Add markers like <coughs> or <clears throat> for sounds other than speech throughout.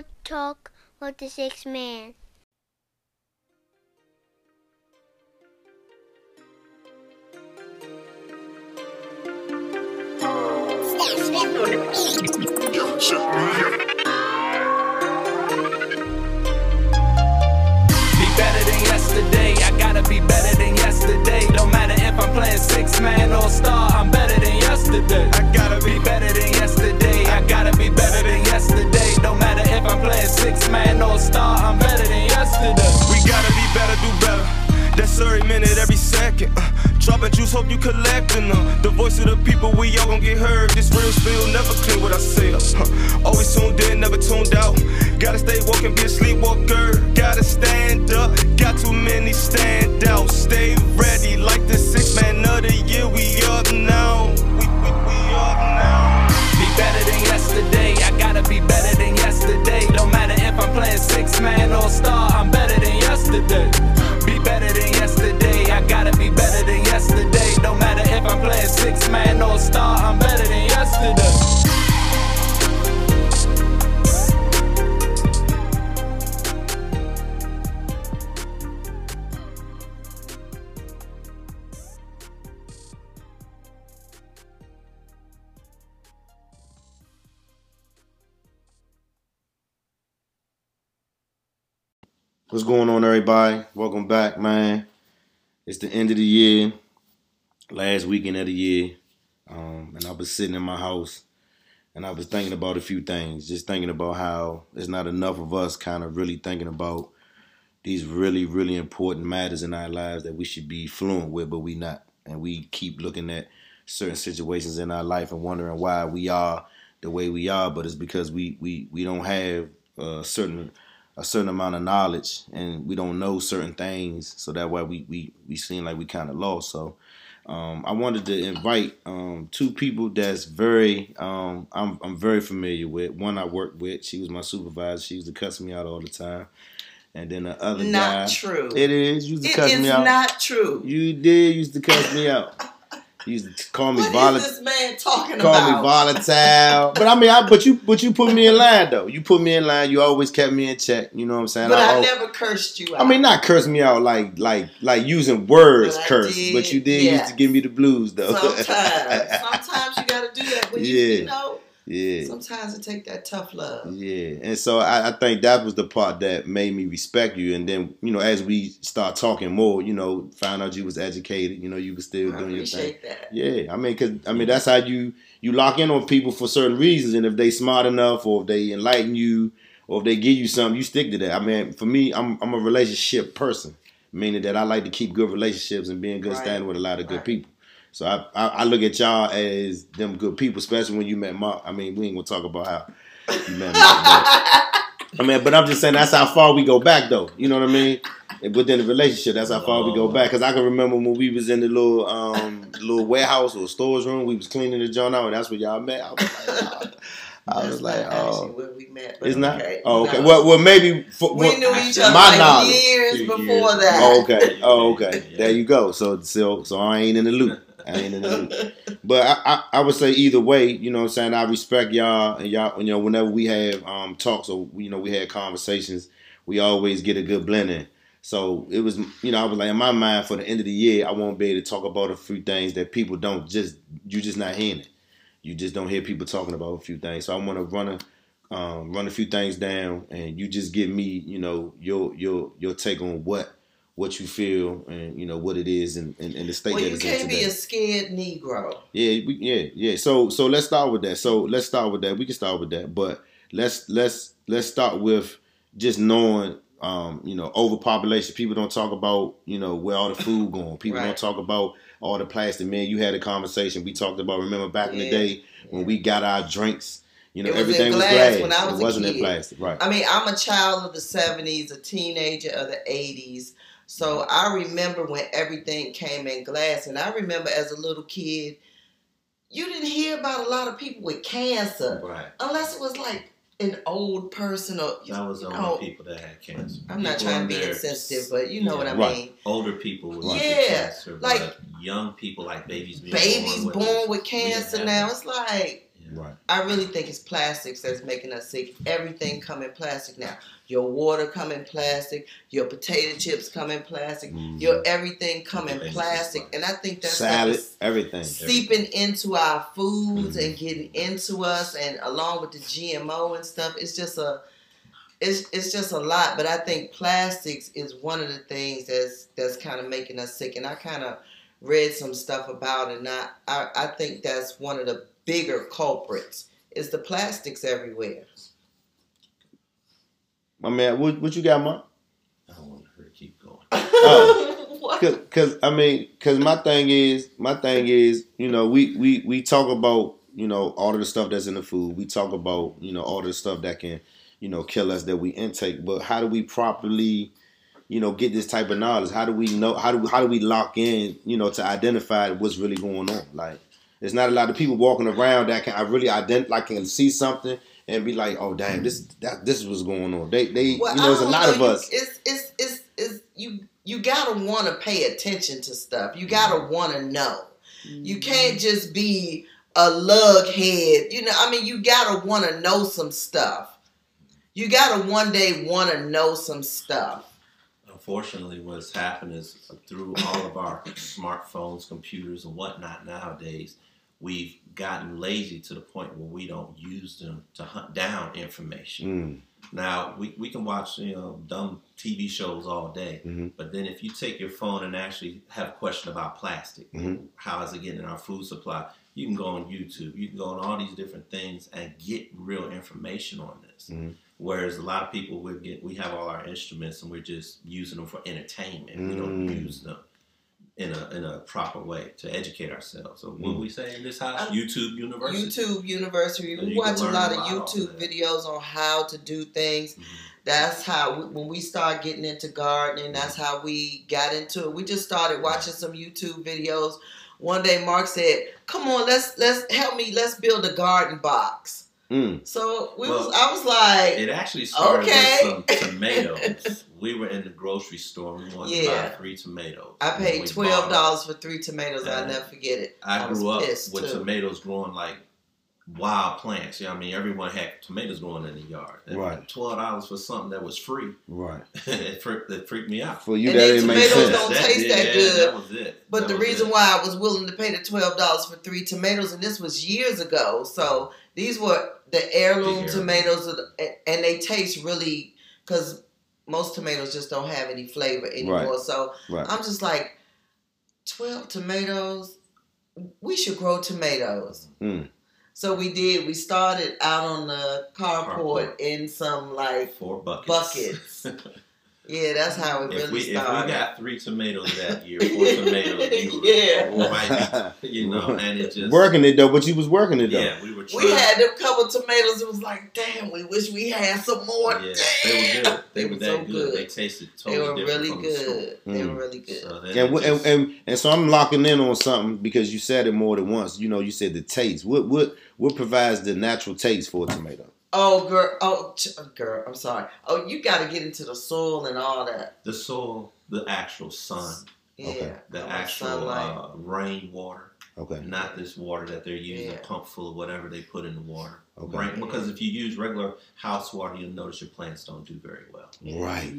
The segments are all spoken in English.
Real Talk with the Six Man. Be gotta be better than yesterday. No matter if I'm playing six man or star, I'm better than yesterday. I gotta be better than yesterday, I gotta be better than yesterday. No matter if I'm playing six man or star, I'm better than yesterday. We gotta be better, do better. That's every minute, every second. Uh, dropping juice, hope you collecting them. The voice of the people, we all gon' get heard. This real spill, never clear what I say. Uh, always tuned in, never tuned out. Gotta stay and be a sleepwalker. Gotta stand up, got too many standouts. Stay ready, like the six man of the year. We up now. We, we, we up now. Be better than yesterday, gotta be better than yesterday. No matter if I'm playing six man or star, I'm better than yesterday. Be better than yesterday, I gotta be better than yesterday. No matter if I'm playing six man or star, I'm better than yesterday. What's going on, everybody? Welcome back, man. It's the end of the year, last weekend of the year, um, and I was sitting in my house, and I was thinking about a few things. Just thinking about how there's not enough of us kind of really thinking about these really, really important matters in our lives that we should be fluent with, but we not, and we keep looking at certain situations in our life and wondering why we are the way we are, but it's because we we we don't have a certain a certain amount of knowledge and we don't know certain things, so that way we we we seem like we kind of lost. So um, I wanted to invite um, two people that's very um, I'm I'm very familiar with. One I worked with, she was my supervisor. She used to cuss me out all the time. And then the other Not guy, true. It is. You used to It cuss me out. not true. You did used to cuss me out. <laughs> You used to call me volatile. is this man talking Call me volatile, but I mean, I but you but you put me in line though. You put me in line. You always kept me in check. You know what I'm saying? but I, al- never cursed you out. I mean, not curse me out like like like using words But curse, but you did yeah. used to give me the blues though. sometimes, <laughs> sometimes you got to do that. When you, Yeah. you know, yeah, sometimes it take that tough love. yeah. And so I, I think that was the part that made me respect you. And then you know, as we start talking more, you know, found out you was educated. You know, you was still I doing your thing. appreciate that. Yeah, I mean, cause I mean that's how you you lock in on people for certain reasons, and if they smart enough, or if they enlighten you, or if they give you something, you stick to that. I mean, for me, I'm I'm a relationship person, meaning that I like to keep good relationships and be in good Right. standing with a lot of good Right. people. So I, I I look at y'all as them good people, especially when you met Mark. I mean, we ain't gonna talk about how you met Mark. But, <laughs> I mean, but I'm just saying that's how far we go back, though. You know what I mean? Within the relationship, that's how far we go back. Cause I can remember when we was in the little um little warehouse or storage room, we was cleaning the joint out, and that's where y'all met. I was like, oh. I was like, oh, where we met. but it's not. okay. Oh, okay. No. Well, well, maybe for, we well, knew each other my like knowledge. years before years. that. Oh, okay. Oh, okay. There you go. So, so, so I ain't in the loop. I ain't in the loop. But I, I, I would say either way, you know what I'm saying? I respect y'all and y'all, you know, whenever we have um talks or, you know, we had conversations, we always get a good blending. So it was, you know, I was like, in my mind, for the end of the year, I won't be able to talk about a few things that people don't just, you just not hearing it. You just don't hear people talking about a few things. So I want to run a, um, run a few things down, and you just give me, you know, your your your take on what what you feel and you know what it is and, and, and the state Well, that you it's in can't be today. a scared Negro. Yeah, we, yeah, yeah. So so let's start with that. So let's start with that. We can start with that, but let's let's let's start with just knowing. Um, you know, overpopulation. People don't talk about, you know, where all the food <laughs> going. People Right. don't talk about all the plastic. Man, you had a conversation. We talked about. Remember back in the day when we got our drinks. You know, It was in everything was glass when I was it wasn't in plastic, right? I mean, I'm a child of the 70s, a teenager of the 80s. So I remember when everything came in glass. And I remember as a little kid, you didn't hear about a lot of people with cancer Right. unless it was like an old person or That was the you only know, people that had cancer. I'm not trying to be insensitive, but you know what I Right. mean. Older people with like Yeah, cancer, like- but young people like babies being Babies born born with cancer Now it's like, Yeah. Right. I really think it's plastics that's making us sick. Everything come in plastic now. Your water come in plastic. Your potato chips come in plastic. Mhm. Your everything come in plastic. And I think that's Salad, like everything. seeping into our foods Mhm. and getting into us, and along with the GMO and stuff. It's just a it's, it's just a lot, but I think plastics is one of the things that's that's kind of making us sick. And I kind of read some stuff about it, and I, I I think that's one of the bigger culprits is the plastics everywhere. My man, what, what you got, man? I don't want her to keep going. Oh. <laughs> Cause, cause I mean, cause my thing is, my thing is, you know, we we we talk about, you know, all of the stuff that's in the food. We talk about, you know, all of the stuff that can, you know, kill us that we intake. But how do we properly, you know, get this type of knowledge? How do we know? How do how do we lock in, you know, to identify what's really going on? Like, there's not a lot of people walking around that can I really identify, like, can see something and be like, oh damn, this mm. that this is what's going on. They they, Well, you know, there's a lot know. of You- us. It's it's it's it's you you gotta want to pay attention to stuff. You gotta mm. want to know. You mm-hmm. can't just be a lug head. You know, I mean, you gotta want to know some stuff. You gotta one day want to know some stuff. Unfortunately, what's happened is through all of our smartphones, computers, and whatnot nowadays, we've gotten lazy to the point where we don't use them to hunt down information. Mm, Now we, we can watch you know dumb TV shows all day, Mhm. but then if you take your phone and actually have a question about plastic, Mhm. how is it getting in our food supply? You can go on YouTube, you can go on all these different things and get real information on this. Mhm. Whereas a lot of people we get we have all our instruments and we're just using them for entertainment. We don't Mm. use them in a in a proper way to educate ourselves. So what Mm. we say in this house, I'm- YouTube University. YouTube University. We watch a lot of YouTube videos on how to do things. Mhm. That's how we, when we start getting into gardening. That's how we got into it. We just started watching some YouTube videos. One day, Mark said, "Come on, let's let's help me. Let's build a garden box." Mm, So we Well, was. I was like, It actually started Okay. with some tomatoes. we were in the grocery store. We wanted to buy three tomatoes. I paid twelve dollars for three tomatoes. I'll never forget it. I was grew up pissed, with too. tomatoes growing like wild plants. Yeah, I mean everyone had tomatoes growing in the yard. And Right. Twelve dollars for something that was free. right. <laughs> it, freaked, it freaked me out. For you, And that didn't make tomatoes sense. don't taste that yeah, good. That was it. But That the reason it. why I was willing to pay the twelve dollars for three tomatoes, and this was years ago, so these were the heirloom The tomatoes, of the- and they taste really because most tomatoes just don't have any flavor anymore. So Right. I'm just like, twelve tomatoes. We should grow tomatoes. Mm. So we did. We started out on the carport Carport. in some like four buckets. buckets. <laughs> Yeah, that's how it if really we if we got three tomatoes that year, four <laughs> tomatoes, you were, Yeah. might you know, <laughs> and it just working it though, but you was working it though. Yeah, we were. Trying. We had them couple tomatoes. It was like, damn, we wish we had some more. Yeah, damn. they were good. They, They were were that so good. good. They tasted They totally were different really from the store. good. They Mm. were really good. So then And, it w- and, and and so I'm locking in on something because you said it more than once. You know, you said the taste. What what what provides the natural taste for a tomato? Oh, girl. Oh, ch- girl. I'm sorry. Oh, you got to get into the soil and all that. the soil, the actual sun, Yeah. Okay. the actual sunlight. uh, rainwater, Okay. not this water that they're using, Yeah. a pump full of whatever they put in the water. Okay. Rain, because if you use regular house water, you'll notice your plants don't do very well. Right.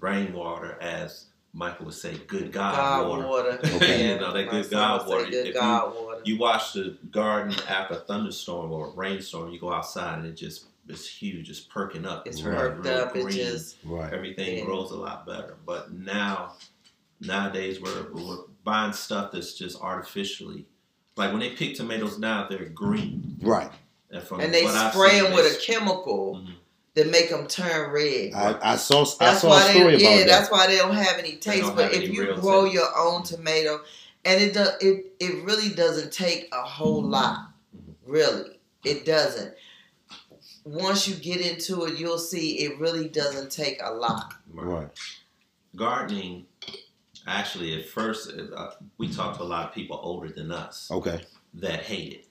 Rainwater, as Michael would say, good God, God water. water. <laughs> Okay. You know, that My good God would say water. Good If God water. You watch the garden after a thunderstorm or a rainstorm, you go outside and it just it's huge, it's perking up. it's Right. perked real up. It just. Right. everything Yeah. grows a lot better. But now, nowadays, we're, we're buying stuff that's just artificially. Like when they pick tomatoes now, they're green. Right. And, from And they what spray seen, them with a chemical Mhm. that make them turn red. I, I saw I That's saw a why story they, about yeah, that. that's why they don't have any taste. But if you grow taste. your own tomato, and it does, it it really doesn't take a whole lot. Mhm. Really, it doesn't. Once you get into it, you'll see it really doesn't take a lot. Right. Gardening, actually, at first, uh, we talked to a lot of people older than us Okay. that hate it.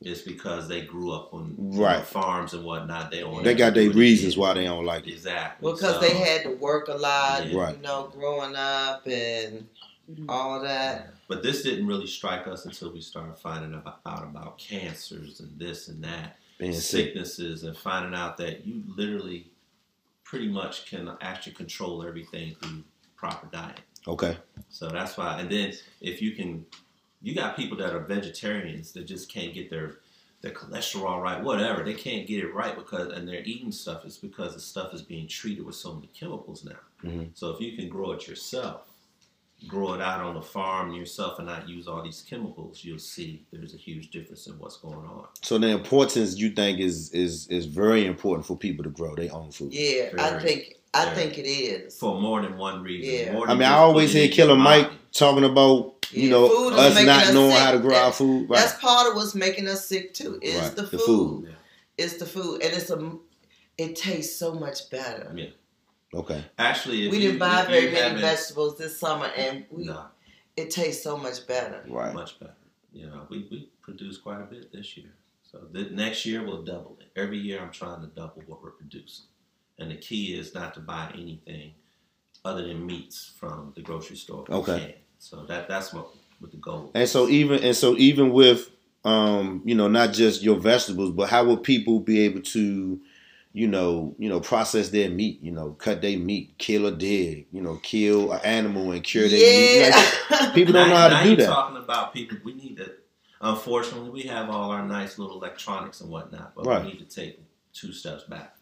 It's because they grew up on you know, Right. farms and whatnot. They don't They got their reasons why they don't like it. Exactly. Well, Because So- they had to work a lot, Yeah. Right. you know, growing up, and all that. But this didn't really strike us until we started finding about, out about cancers and this and that, Being sick. sicknesses, and finding out that you literally pretty much can actually control everything through proper diet. Okay. So that's why. And then if you can, you got people that are vegetarians that just can't get their their cholesterol right, whatever. They can't get it right because and they're eating stuff. It's because the stuff is being treated with so many chemicals now. Mhm. So if you can grow it yourself, grow it out on the farm yourself, and not use all these chemicals, you'll see there's a huge difference in what's going on. So the importance you think is is is very important for people to grow their own food. Yeah, I think I very. think it is. For more than one reason. Yeah. More I mean, I always hear Killer Mike body. talking about you Yeah, know us not us knowing sick. how to grow our food. Right. That's part of what's making us sick too. Is Right, the the food. food. Yeah. It's the food, and it's a. It tastes so much better. Yeah. Okay. Actually, if we didn't buy if very many vegetables this summer, and we, No. it tastes so much better. Right. much better. You know, we, we produced quite a bit this year. So the next year we'll double it. Every year I'm trying to double what we're producing. And the key is not to buy anything other than meats from the grocery store. Okay. So that that's what with the goal. And so even and so even with um, you know, not just your vegetables, but how will people be able to, you know, you know, process their meat, you know, cut their meat, kill a dead, you know, kill an animal and cure their meat. Like, people don't know how now to do that. talking about people. We need to. Unfortunately, we have all our nice little electronics and whatnot, but Right. we need to take two steps back.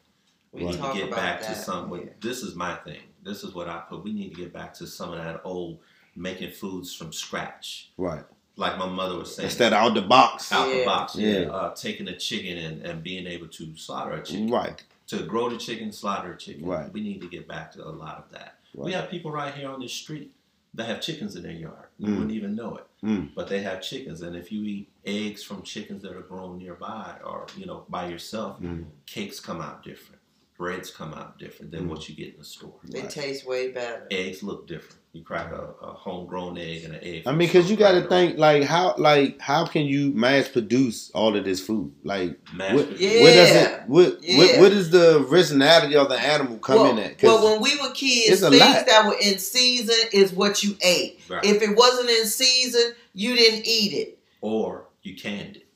we We need talk to get back that. to some. yeah. This is my thing. This is what I put. We need to get back to some of that old making foods from scratch, Right. Like my mother was saying. Instead of out the box. out the box, yeah. Yeah. Uh, taking a chicken and, and being able to slaughter a chicken, Right. to grow the chicken, slaughter a chicken. Right. We need to get back to a lot of that. We have people right here on the street that have chickens in their yard. You Mm. wouldn't even know it, Mm. but they have chickens. And if you eat eggs from chickens that are grown nearby, or you know by yourself, Mm. cakes come out different. Breads come out different than Mm. what you get in the store. It tastes way better. Eggs look different. You crack a, a homegrown egg and an egg. I mean, because you got to think like how like how can you mass produce all of this food? Like, open. Mashed what, potatoes. where does Yeah. it? What, Yeah. what what is the originality of the animal coming well, in well, when we were kids, things lot. that were in season is what you ate. Right. If it wasn't in season, you didn't eat it. or you canned it.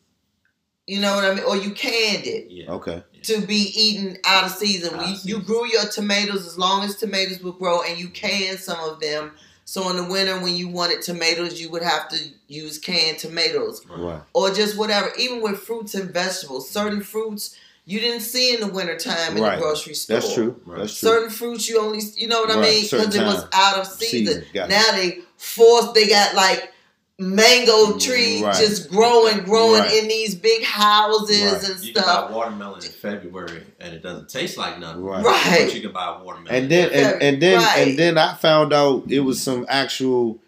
You know what I mean? Or you canned it Yeah. okay, to be eaten out of season. Out of We- you grew your tomatoes as long as tomatoes would grow, and you canned some of them. So in the winter, when you wanted tomatoes, you would have to use canned tomatoes right, or just whatever. Even with fruits and vegetables, certain fruits you didn't see in the wintertime in Right. the grocery store. that's true. Right. That's true. Certain fruits you only, you know what I mean, because it was out of season. Season, got it. Now they forced. they got like mango tree Right. just growing, growing Right. in these big houses Right. and stuff. You can buy watermelon in February and it doesn't taste like nothing. Right. Right. But you can buy watermelon. and then and, and then Right. and then I found out it was some actual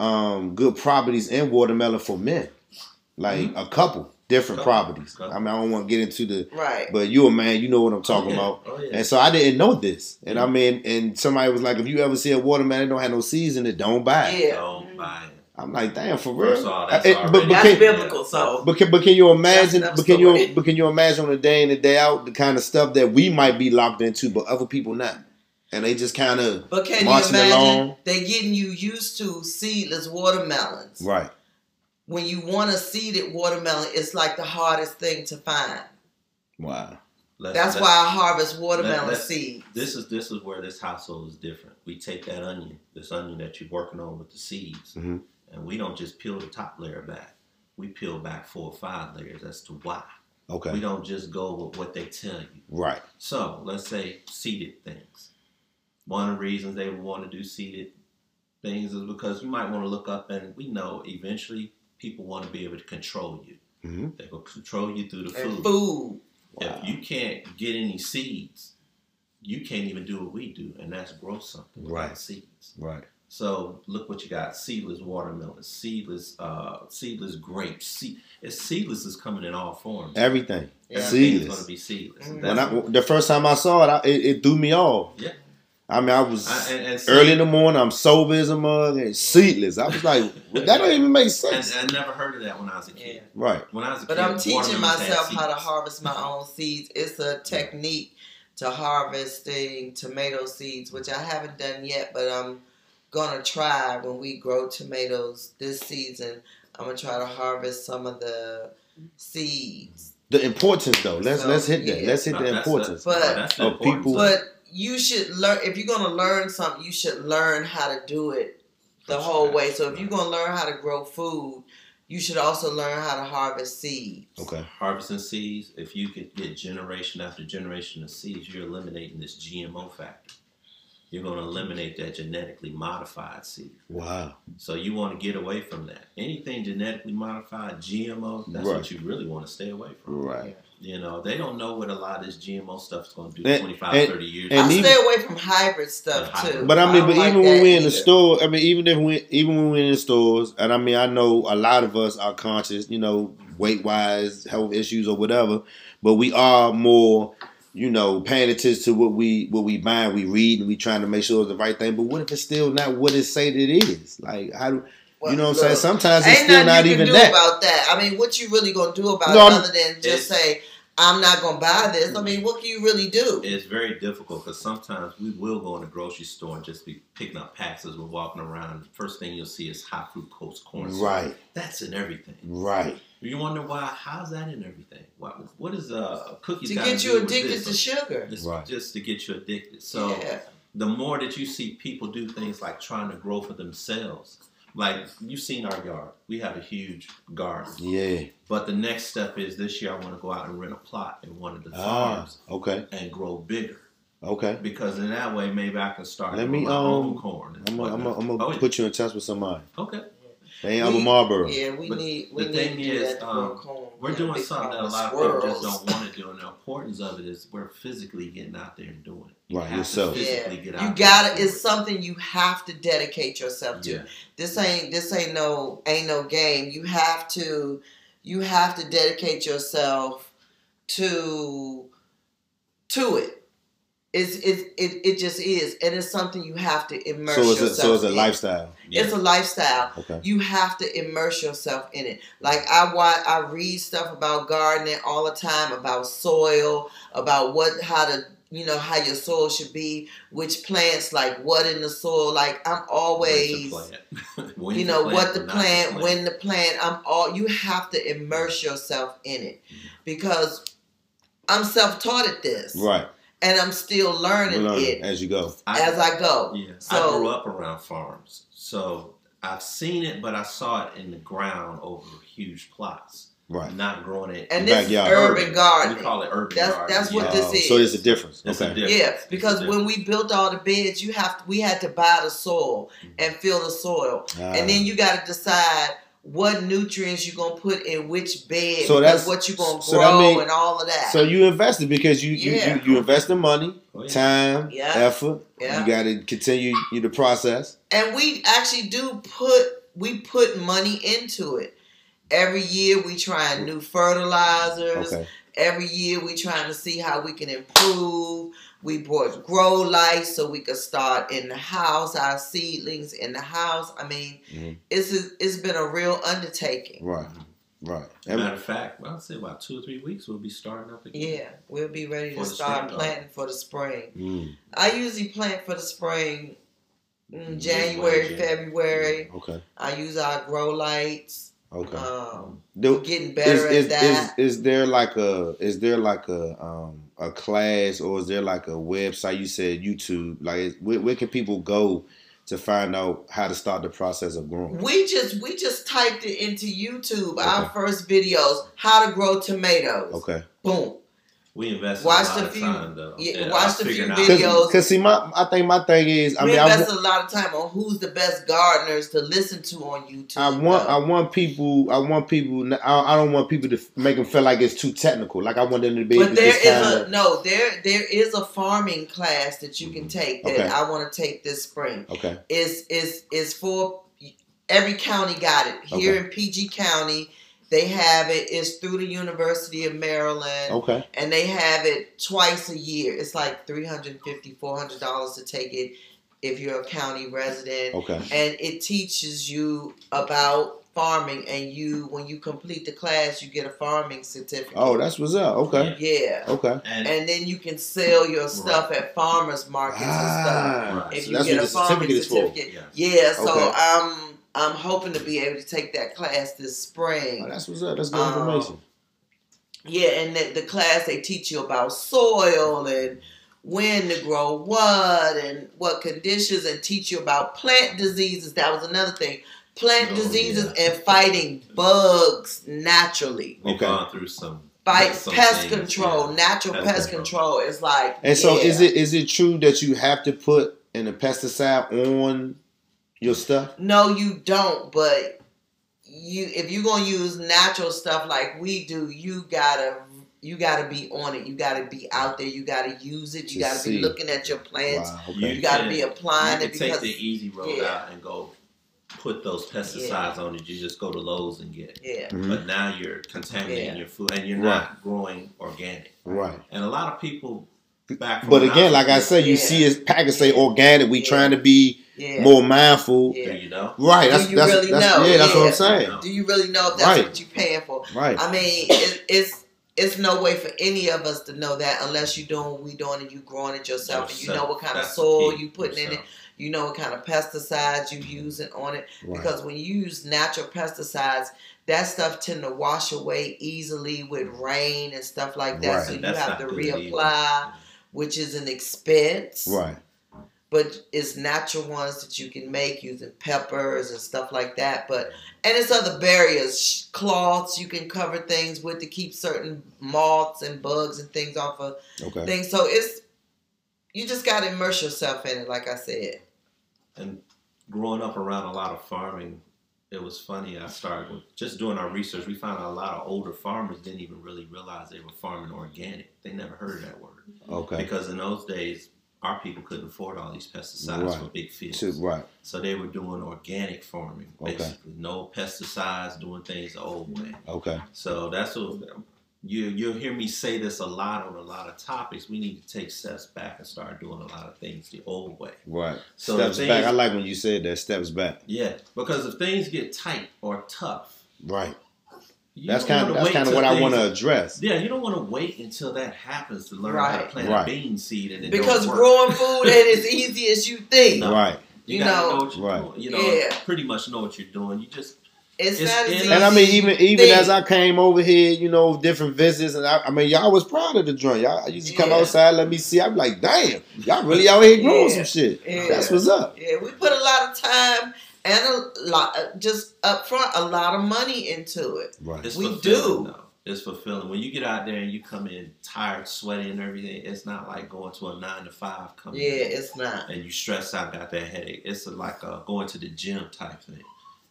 um good properties in watermelon for men, like a couple different Couple. properties. Couple. I mean, I don't want to get into the, Right. but you a man, you know what I'm Oh, talking yeah. about. Oh, yeah. And so I didn't know this, and I mean, and somebody was like, if you ever see a watermelon that don't have no season, it, don't buy it. Yeah. Don't buy it. I'm like, damn, for real. First of all, that's it- but, but, That's can, biblical, so. but, can, but can you imagine? But can you but can you imagine on a day in and day out the kind of stuff that we might be locked into, but other people not, and they just kind of But can you marching imagine along. they getting you used to seedless watermelons? right. When you want a seeded watermelon, it's like the hardest thing to find. Wow. Let's- That's let's- why I harvest watermelon let's- seeds. This is this is where this household is different. We take that onion, this onion that you're working on with the seeds, Mhm. And we don't just peel the top layer back. We peel back four or five layers as to why. Okay. We don't just go with what they tell you. Right. So let's say seeded things. One of the reasons they would want to do seeded things is because you might want to look up and we know eventually people want to be able to control you. hmm They will control you through the and food. food. Wow. If you can't get any seeds, you can't even do what we do, and that's grow something Right. seeds. Right. So look what you got: seedless watermelon, seedless, uh, seedless grapes. Se- it's seedless is coming in all forms. Everything. Yeah. Everything's Seedless. going to be seedless. Mhm. When I, the first time I saw it, I, it, it threw me off. Yeah. I mean, I was I- and- and see- early in the morning. I'm sober as a mug and seedless. I was like, <laughs> well, that don't even make and sense. I never heard of that when I was a kid. Yeah. right. When I was a But kid, I'm teaching myself how to harvest my own seeds. It's a technique to harvesting tomato seeds, which I haven't done yet, but I'm gonna try when we grow tomatoes this season. I'm gonna try to harvest some of the seeds. The importance though. Let's So, let's hit that. yeah. Let's hit No, the importance. the- But- that's the of people- But you should learn if you're gonna learn something, you should learn how to do it the From whole scratch, way. So if you're gonna learn how to grow food, you should also learn how to harvest seeds. Okay. harvesting seeds, if you could get generation after generation of seeds, you're eliminating this GMO factor. You're going to eliminate that genetically modified seed. Wow. So you want to get away from that. Anything genetically modified, GMO, that's Right. what you really want to stay away from. Right. You know, they don't know what a lot of this GMO stuff is going to do And- 25, and- 30 years. and I even- stay away from hybrid stuff Yeah, too. But I mean, don't but like even when we're in the either. store, I mean, even if we even when we're in the stores, and I mean, I know a lot of us are conscious, you know, weight wise, health issues or whatever, but we are more, you know, paying attention to what we what we buy, we read, and we trying to make sure it's the right thing. But what if it's still not what it say that it is? Like, how do Well, you know what I'm saying? Sometimes it's still not even that. about that. I mean, what you really gonna do about No, it other than just It's- say, "I'm not gonna buy this"? I mm. mean, what can you really do? It's very difficult because sometimes we will go in the grocery store and just be picking up packs as we're walking around. First thing you'll see is high fructose corn syrup. Right, That's in everything. right. You wonder why? How's that in everything? What, what is uh, cookies to get you with addicted to sugar. Just, Right. just to get you addicted. So yeah. the more that you see people do things like trying to grow for themselves, like you've seen our yard, we have a huge garden. Yeah. But the next step is this year I want to go out and rent a plot in one of the farms. Ah. farms Okay. and grow bigger. Okay. Because in that way, maybe I can start Let me, my own um, corn. I'm gonna I'm whatnot. gonna I'm Oh, gonna put you in touch with somebody. Okay, Hey, I'm a We- Marlboro. Yeah, we But need we the need thing to is, that to um, we're Yeah, doing something that a farmers, lot of people just don't want to do, and the importance of it is we're physically getting out there and doing it. You Right, yourself. Yeah, get out you gotta. It's it. something you have to dedicate yourself to. Yeah. This ain't this ain't no ain't no game. You have to you have to dedicate yourself to to it. It's, it's it it just is, and it's something you have to immerse So it's a, yourself. so it's a in. lifestyle. Yeah. It's a lifestyle. Okay. You have to immerse yourself in it. Like I watch, I read stuff about gardening all the time, about soil, about what, how to, you know, how your soil should be, which plants, like what in the soil. Like I'm always, plant. <laughs> You know, plant, what the to plant, when the plant. I'm all. You have to immerse yourself in it Mm-hmm. because I'm self-taught at this, Right. And I'm still learning Learn it as you go. I- as I go. Yeah, so, I grew up around farms, so I've seen it, but I saw it in the ground over huge plots, Right. not growing it. And in this Backyard. urban We gardening. call it urban That's- gardening. that's what yeah. this Oh, is. So there's a difference. It's a okay. difference. Yeah, because when we built all the beds, you have to, we had to buy the soil and fill the soil, Ah. and then you got to decide what nutrients you're gonna put in which bed, So that's- what you're gonna so grow that mean- and all of that. So you invested because you you, Yeah. you, you invest in money, Oh, yeah. time, Yeah. effort. Yeah. You got to continue you the process. and we actually do put we put money into it. Every year we try new fertilizers. Okay. Every year we trying to see how we can improve. We bought grow lights so we could start in the house, our seedlings in the house. I mean, Mhm. it's a, it's been a real undertaking. Right. Right. Matter of fact, well, I'd say about two or three weeks we'll be starting up again. Yeah, we'll be ready to start planting for the spring. Mm, I usually plant for the spring mm, January, January. February. okay. I use our grow lights. Okay. Um, Do- getting is, better is, at that. is, is there like a is there like a um a class or is there like a website you said YouTube like where, where can people go to find out how to start the process of growing we just we just typed it into YouTube. Our first videos, how to grow tomatoes. okay Boom. We invested Watch a lot the of time though. yeah, in, watch uh, the few videos. because see my I think my thing is I we mean I, invested wa- a lot of time on who's the best gardeners to listen to on YouTube. I want I want people I want people I, I don't want people to make them feel like it's too technical like I want them to be but to there just is kinda- a no there there is a farming class that you can take that Okay. I want to take this spring. okay It's is is for every county got it. Here Okay. in PG County, they have it. It's through the University of Maryland. okay and they have it twice a year. It's like $350, $400 to take it if you're a county resident. okay And it teaches you about farming, and you when you complete the class, you get a farming certificate. Oh, that's what's up. Okay. yeah. Okay. And, And then you can sell your stuff at farmers markets and stuff. Ah, Right. If so you that's get what a the farming certificate certificate, yeah. yeah. So Okay. I'm I'm hoping to be able to take that class this spring. Oh, that's what's up. That's good Um, information. Yeah, and the, the class they teach you about soil and when to grow what and what conditions and teach you about plant diseases. That was another thing. Plant Oh, diseases yeah. and fighting bugs naturally. We've Okay. gone through some. Fight some pest things, control, yeah. natural Pest pest, control. control. is like And so, is it is it true that you have to put an a pesticide on your stuff? No, you don't. But you, if you're gonna use natural stuff like we do, you gotta you gotta be on it. You gotta be out there. You gotta use it. You To gotta see. be looking at your plants. Wow. You Okay. You gotta can- be You applying can it take the easy road yeah. out and go put those pesticides on it. You just go to Lowe's and get it. yeah, Mhm. But now you're contaminating Yeah. your food and you're Right. not growing organic. Right. And a lot of people back But again, like a I kid, said, you Yeah. see his package say organic. We Yeah. trying to be yeah. more mindful. Yeah. Do you know? Right. Do That's you that's, really that's know? yeah. That's what I'm saying. Do you really know if that's Right. what you're paying for? Right. I mean, it, it's it's no way for any of us to know that unless you're doing what we're doing and you growing it yourself, and you know what kind of That's the soil key. you putting in it. You know what kind of pesticides you using on it. Right. Because when you use natural pesticides, that stuff tend to wash away easily with rain and stuff like that. Right. So you have to reapply, either. which is an expense. Right. But it's natural ones that you can make using peppers and stuff like that. But and it's other barriers, cloths you can cover things with to keep certain moths and bugs and things off of Okay. things. So it's you just got to immerse yourself in it, like I said. And growing up around a lot of farming, it was funny. I started with just doing our research. We found out a lot of older farmers didn't even really realize they were farming organic. They never heard of that word Okay. because in those days, our people couldn't afford all these pesticides Right. for big fields. To- right. So they were doing organic farming, Okay. basically no pesticides, doing things the old way. Okay. So that's what you you'll hear me say this a lot on a lot of topics. We need to take steps back and start doing a lot of things the old way. Right. So steps the back. things- I like when you said that. Steps back. Yeah, because if things get tight or tough, Right. You That's kind of that's kind of till what I want to address. Yeah, you don't want to wait until that happens to learn how to plant Right. a bean seed and it Because don't work. growing food ain't as <laughs> easy as you think. No. Right. you, you know- know, what you're Right. doing. You know, Yeah. pretty much know what you're doing. You just It's, It's- not as easy. And I mean, even even think. as I came over here, you know, different visits, and I, I mean, y'all was proud of the joint. Y'all used to come Yeah. outside, let me see. I'm like, damn, y'all really out here growing Yeah. some shit. Yeah. That's what's up. Yeah, we put a lot of time and a lot, uh, just up front, a lot of money into it. Right. it's We fulfilling, do. Though. It's fulfilling. When you get out there and you come in tired, sweaty, and everything, it's not like going to a nine to five coming. Yeah, in. it's not. and you stress out, got that headache. It's like a going to the gym type thing.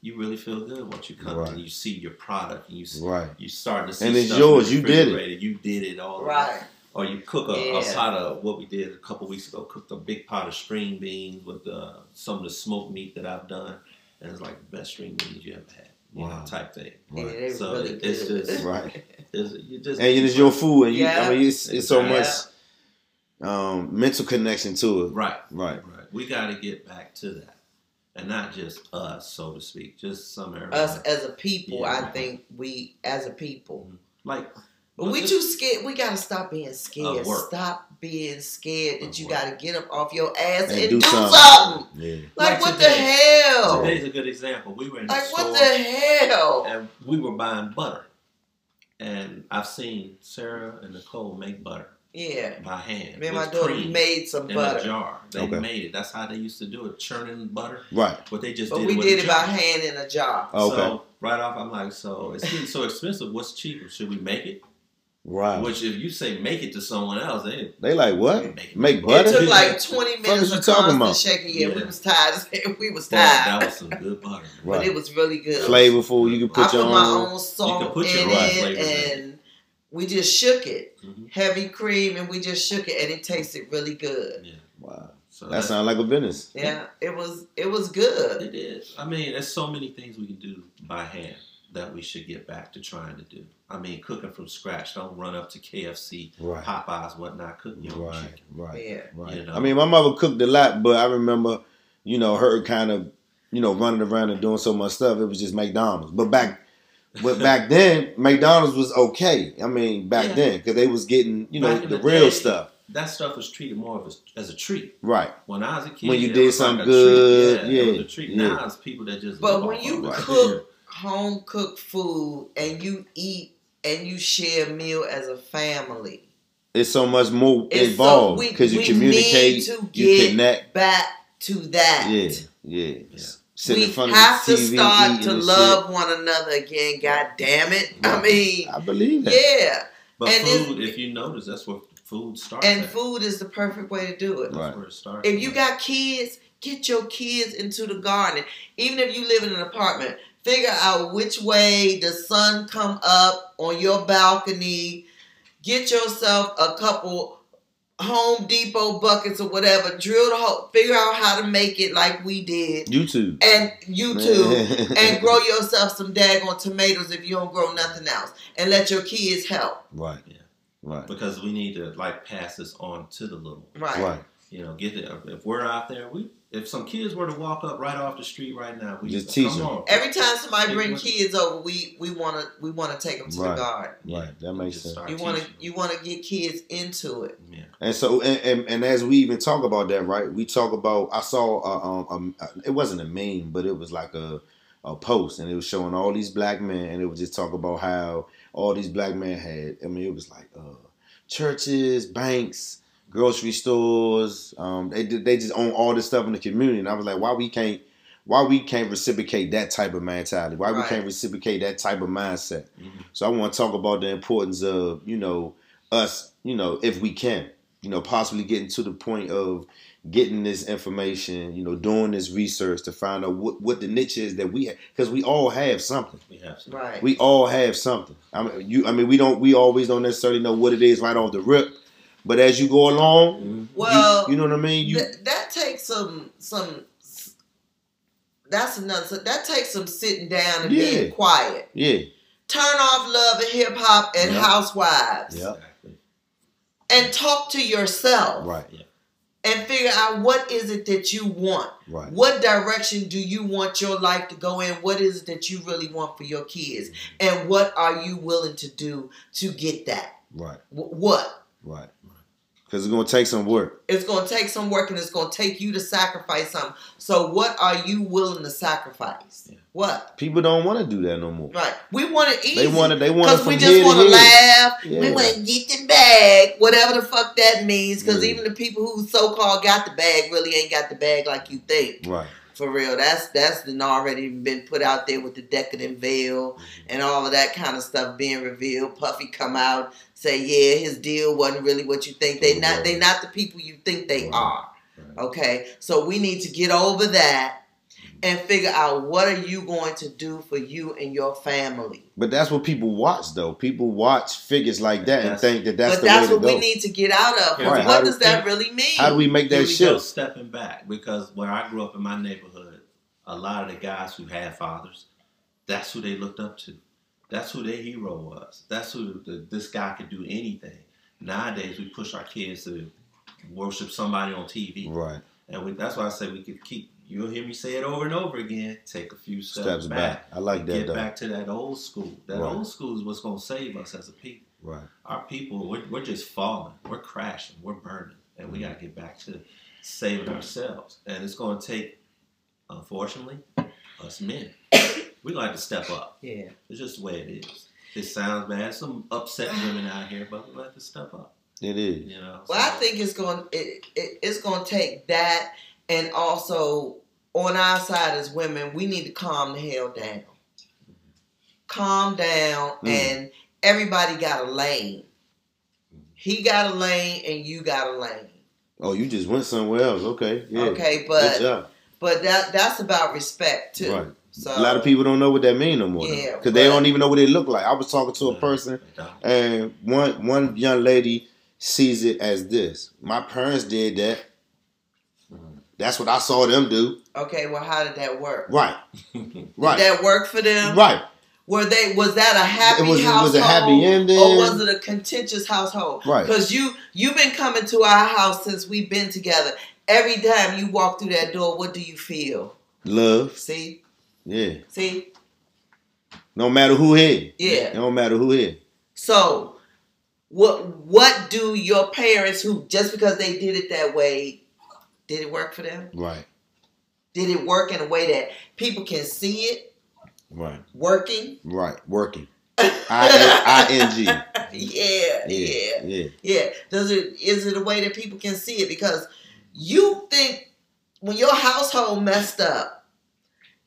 You really feel good once you come Right. and you see your product and you s- Right. you start to see And it's stuff yours. You did it. You did it all Right. Or you cook a, Yeah. a pot of what we did a couple weeks ago. Cooked a big pot of string beans with uh, some of the smoked meat that I've done, and it's like the best string beans you ever had. You Wow. know, type thing. Right. they So really it- it's just- <laughs> Right. It's, you just And it's your food, and you, Yeah. I mean, it's, it's so Yeah. much um, mental connection to it. right. Right. Right. We got to get back to that, and not just us, so to speak. Just some area. Us as a people, Yeah. I think we as a people. like But we too scared. We gotta stop being scared. Of. Stop being scared that Of you gotta get up off your ass and, And do, do something. something. Yeah. Like, Like what today. the hell? Today's a good example. We were in the Like store what the hell? and we were buying butter. And I've seen Sarah and Nicole make butter Yeah. by hand. Me and my daughter made some in a butter. jar. They Okay. made it. That's how they used to do it, churning butter. Right. But they just But did we it with did it by hand in a jar. Okay. So right off, I'm like, so it's getting so expensive. What's cheaper? Should we make it? Right. Which, if you say make it to someone else, they They like what? Make- Make It butter? took like 20 Fuck minutes is you of talking about? shaking. Yeah, we was tired. <laughs> we was that, tired. that was some good butter. But it was really good. Flavorful. You can I put put your my own. own salt put your in it, flavors in and we just shook it. Mhm. Heavy cream, and we just shook it, and it tasted really good. Yeah. Wow. So That that's- sounds like a business. Yeah, it was it was good. It is. I mean, there's so many things we can do by hand that we should get back to trying to do. I mean, cooking from scratch. Don't run up to KFC, Right. Popeyes, whatnot. Cook your Right. chicken. Right. Yeah. Right. You know? I mean, my mother cooked a lot, but I remember, you know, her kind of you know, running around and doing so much stuff. It was just McDonald's. But back, but back <laughs> then, McDonald's was okay. I mean, back Yeah. then, because they was getting, you know, the, the real day, stuff. That stuff was treated more of a, as a treat. Right. When I was a kid, When you it did was like something a good, treat. yeah, it was yeah, a treat. yeah. Now it's people that just. But when you of it. cook home cooked food and you eat and you share a meal as a family, It's so much more It's involved we- because you communicate, need to you connect. back to that. Yeah, yeah. Yeah. Sitting we in front have of the to TV, start to and love one another again. God damn it! I mean. I believe that. yeah. But and food. If you notice, that's where food starts. And at. food is the perfect way to do it. That's Right. where it starts. If you got kids, get your kids into the garden. Even if you live in an apartment, figure out which way the sun come up on your balcony. Get yourself a couple Home Depot buckets or whatever. Drill the hole. Figure out how to make it like we did. YouTube. And YouTube. <laughs> and grow yourself some daggone tomatoes if you don't grow nothing else. And let your kids help. Right. Yeah. Right. because we need to like pass this on to the little. Right. Right. You know, get it. If we're out there, we if some kids were to walk up right off the street right now, we Just come them. on. Every time somebody Take bring kids over, we we want to we want to take them to Right. the garden. Right. That makes sense. You want to you want to get kids into it. Yeah. And so, and, and, and as we even talk about that, right? We talk about. I saw, uh, um, um, it wasn't a meme, but it was like a, a post, and it was showing all these black men, and it was just talk about how all these black men had. I mean, it was like uh, churches, banks, grocery stores. Um, they they just own all this stuff in the community, and I was like, why we can't, why we can't reciprocate that type of mentality? Why we can't reciprocate that type of mindset? Mhm. So I want to talk about the importance of you know us, you know, if we can, you know, possibly getting to the point of getting this information, you know, doing this research to find out what, what the niche is that we have, because we all have something. We have some. Right. We all have something. I mean, you, I mean, we don't, we always don't necessarily know what it is right off the rip, but as you go along, well, you, you know what I mean. You, th- that takes some some. That's another. So that takes some sitting down and Yeah. being quiet. yeah, Turn off love and hip hop and Yeah. housewives, Yeah. Exactly. and talk to yourself right, and figure out what is it that you want. right, What direction do you want your life to go in? What is it that you really want for your kids? Mm-hmm. And what are you willing to do to get that? right, Wh- What? right. Because it's gonna take some work. It's going to take some work and it's going to take you to sacrifice something. So, what are you willing to sacrifice? Yeah. What? People don't want to do that no more. Right. We want it easy. They want it. They want it Because from we just want to here. laugh. We want to get the bag, whatever the fuck that means. Because Yeah. even the people who so called got the bag really ain't got the bag like you think. Right. For real, that's that's been already been put out there with the decadent veil mm-hmm. and all of that kind of stuff being revealed. Puffy come out say, yeah, his deal wasn't really what you think. They not they not the people you think they are. Okay, so we need to get over that mm-hmm. and figure out what are you going to do for you and your family. But that's what people watch, though. People watch figures like that and think that that's but the that's way what to go. we need to get out of. Right. What do- does that really mean? How do we make that we go, shift? stepping back because where I grew up in my neighborhood, a lot of the guys who had fathers, that's who they looked up to. That's who their hero was. That's who the, this guy could do anything. Nowadays, we push our kids to worship somebody on TV, Right. and we, that's why I say we could keep. You'll hear me say it over and over again. Take a few steps, Steps back. I like that, Get though. back to that old school. That Right. old school is what's going to save us as a people Right. our people, we're, we're just falling, we're crashing, we're burning, and we mm-hmm. got to get back to saving ourselves. And it's going to take, unfortunately, us men. We're going to have to step up. yeah. It's just the way it is. It sounds bad. Some upset women out here, but we're going to have to step up. It is. You know. Well, I think it's going it, it, it's going to take that, and also on our side as women, we need to calm the hell down. Calm down, Mm. and everybody got a lane. He got a lane, and you got a lane. Oh, you just went somewhere else. Okay. Yeah. Okay, but job. but that that's about respect too. Right. So a lot of people don't know what that mean no more. Yeah, Because they don't even know what it look like. I was talking to a person, and one one young lady sees it as this. My parents did that. Mhm. That's what I saw them do. Okay, well, how did that work? Right. <laughs> Right. Did that work for them? right. Were they was that a happy It was- it was a happy ending. Or was it a contentious household? Right. Because you you've been coming to our house since we've been together. Every time you walk through that door, what do you feel? Love. See, Yeah. see, No matter who here. Yeah. It don't matter who here. So, what what do your parents who just because they did it that way, did it work for them? Right. Did it work in a way that people can see it Right. working? Right. Working. <laughs> I N G. Yeah, yeah, Yeah. yeah. Does it is it a way that people can see it? Because you think when your household messed up,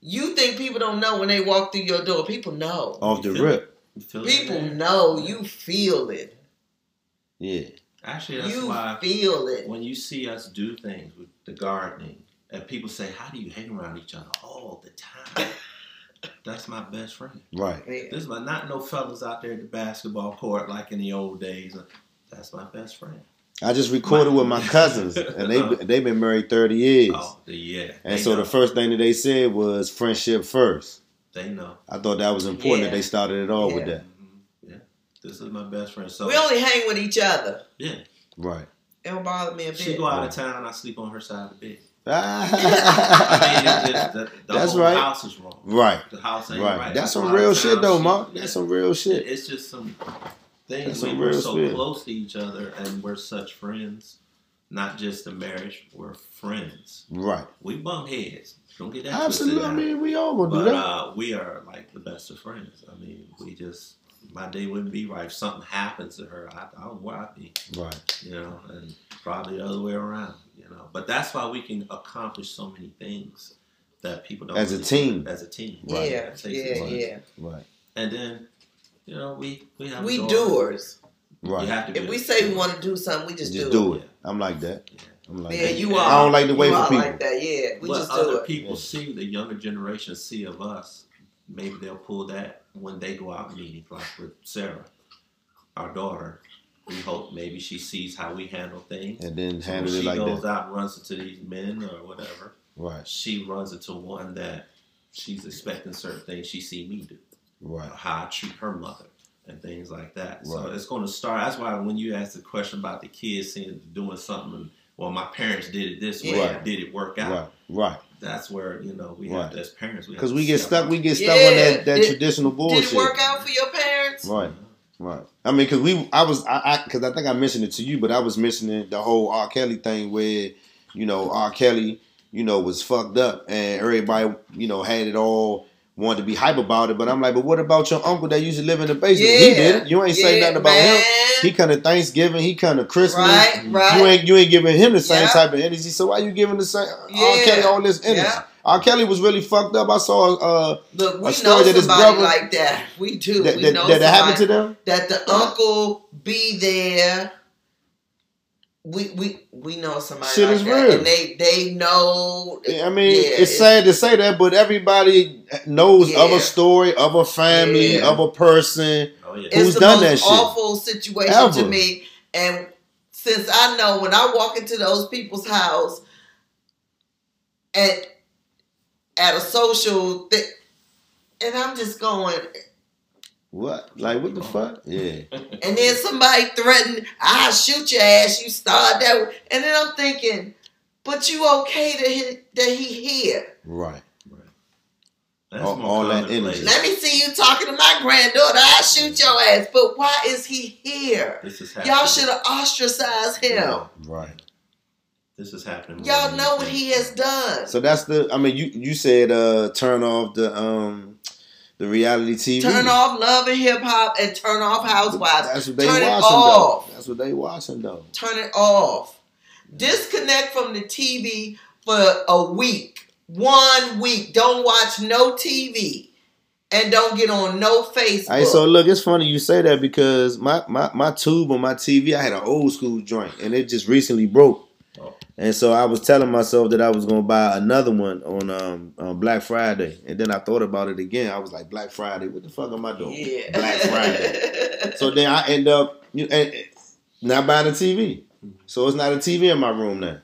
you think people don't know when they walk through your door. People know. Off the rip. You feel it People there? know. You feel it. Yeah. Actually, that's why You why feel it. when you see us do things with the gardening, and people say, "How do you hang around each other all the time?" <laughs> That's my best friend. Right. Yeah. This is my not no fellas out there at the basketball court like in the old days. That's my best friend. I just recorded with my cousins, and they <laughs> they've been married thirty years. Oh, yeah. And so know. the first thing that they said was friendship first. they know. I thought that was important Yeah. that they started it all with Yeah. that. Mhm. Yeah, this is my best friend. So We only hang with each other. yeah, Right. It don't bother me a she go out of town, I sleep on her side of the bed. <laughs> I mean, Ah. just the, the <laughs> That's right. house is wrong. right. The house ain't Right. right. That's I some real shit though, she- Mark. That's some real shit. It's just some That's things. we were so spirit. close to each other, and we're such friends. Not just a marriage, we're friends. Right. We bump heads. Don't get that Absolutely. I mean, we all gonna do that. uh, we are like the best of friends. I mean, we just my day wouldn't be right if something happens to her. I, I don't know where I'd be, right. you know, and probably the other way around, you know. But that's why we can accomplish so many things that people don't As a team. do. As a team, Yeah, It takes a yeah, team. yeah. Right. And then, you know, we we have a We daughter. doers. You Right. have to If we say we want to do something, we just, Just do, do it. it. I'm like that. Yeah. I'm like Yeah, that. you I don't like to wait you for people. like that. Yeah, we what just do other it. people Yeah. see, the younger generation see of us, maybe they'll pull that when they go out meetings, like with Sarah, our daughter. We hope maybe she sees how we handle things. And then So when handle it she goes out and runs into these men or whatever, Right. she runs into one that she's expecting certain things she see me do, Right. how I treat her mother and things like that. So it's going to start. That's why when you ask the question about the kids seeing doing something, well, my parents did it this way, Yeah. did it work out? Right. Right. That's where you know we Right. have as parents Because we get stuck. We get stuck on that, that Did- traditional bullshit. Did it work out for your parents? Right. Right. I mean, because we, I was, I, because I, think I mentioned it to you, but I was mentioning the whole R. Kelly thing where, you know, R. Kelly, you know, was fucked up and everybody, you know, had it all, wanted to be hype about it. But I'm like, but what about your uncle that used to live in the basement? he did it. You ain't say yeah, nothing about man. him. He kind of Thanksgiving. He kind of Christmas. Right, right. You ain't you ain't giving him the same Yeah. type of energy. So why you giving the same R. Yeah. Kelly all this energy? Yeah. R. Kelly was really fucked up. I saw uh Look, we a story know that his brother- like that. We do. that, we that, know that, that happened to them. that the uncle be there. We we we know somebody Shit like is that, real. and they they know. I mean, Yeah, it's sad to say that, but everybody knows of a story, of a family, Yeah. of a person. Oh yeah. It's Who's the done most that shit? awful situation Ever. to me, and since I know when I walk into those people's house, and at a social thing, and I'm just going, What? Like what the fuck? <laughs> Yeah. and then somebody threatened, "I'll shoot your ass." You start that, way. and then I'm thinking, but you okay that he, that he here? Right. That's all- all that energy. Let me see you talking to my granddaughter. I'll shoot your ass. But why is he here? This is happening. Y'all should have ostracized him. Right. This is happening. Y'all know what think. he has done. So that's the. I mean, you you said uh turn off the um the reality TV. Turn off Love and Hip Hop and turn off Housewives. That's what they Turn it watching off. though. That's what they watching though. Turn it off. Disconnect from the TV for a week. One week. Don't watch no TV. And don't get on no Facebook. Hey, so look, it's funny you say that because my, my, my tube on my TV, I had an old school joint and it just recently broke. Oh. And so I was telling myself that I was gonna buy another one on um on Black Friday, and then I thought about it again. I was like, Black Friday, what the fuck am I doing? yeah. Black Friday. <laughs> so then I end up you and, not buying a TV. So it's not a TV in my room now.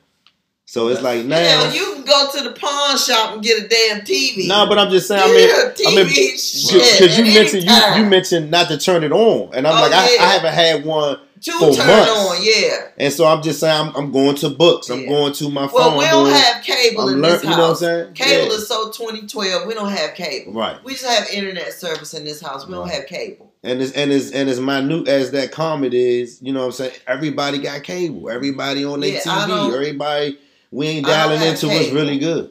So it's like now. Hell, you can go to the pawn shop and get a damn TV. No, but I'm just saying. I mean, I TV mean, because you mentioned you, you mentioned not to turn it on, and I'm Oh, like, I. I haven't had one Two for turn months. on, yeah. And so I'm just saying, I'm, I'm going to books. I'm Yeah. going to my phone. Well, we don't doing- have cable I'm in learn- this you know what I'm house. saying? Cable Yeah. is so 2012. We don't have cable. right. We just have internet service in this house. We don't have cable. And as and as and as minute as that comment is, you know what I'm saying? Everybody got cable. Everybody on their Yeah, TV. Everybody we ain't dialing have into what's really good.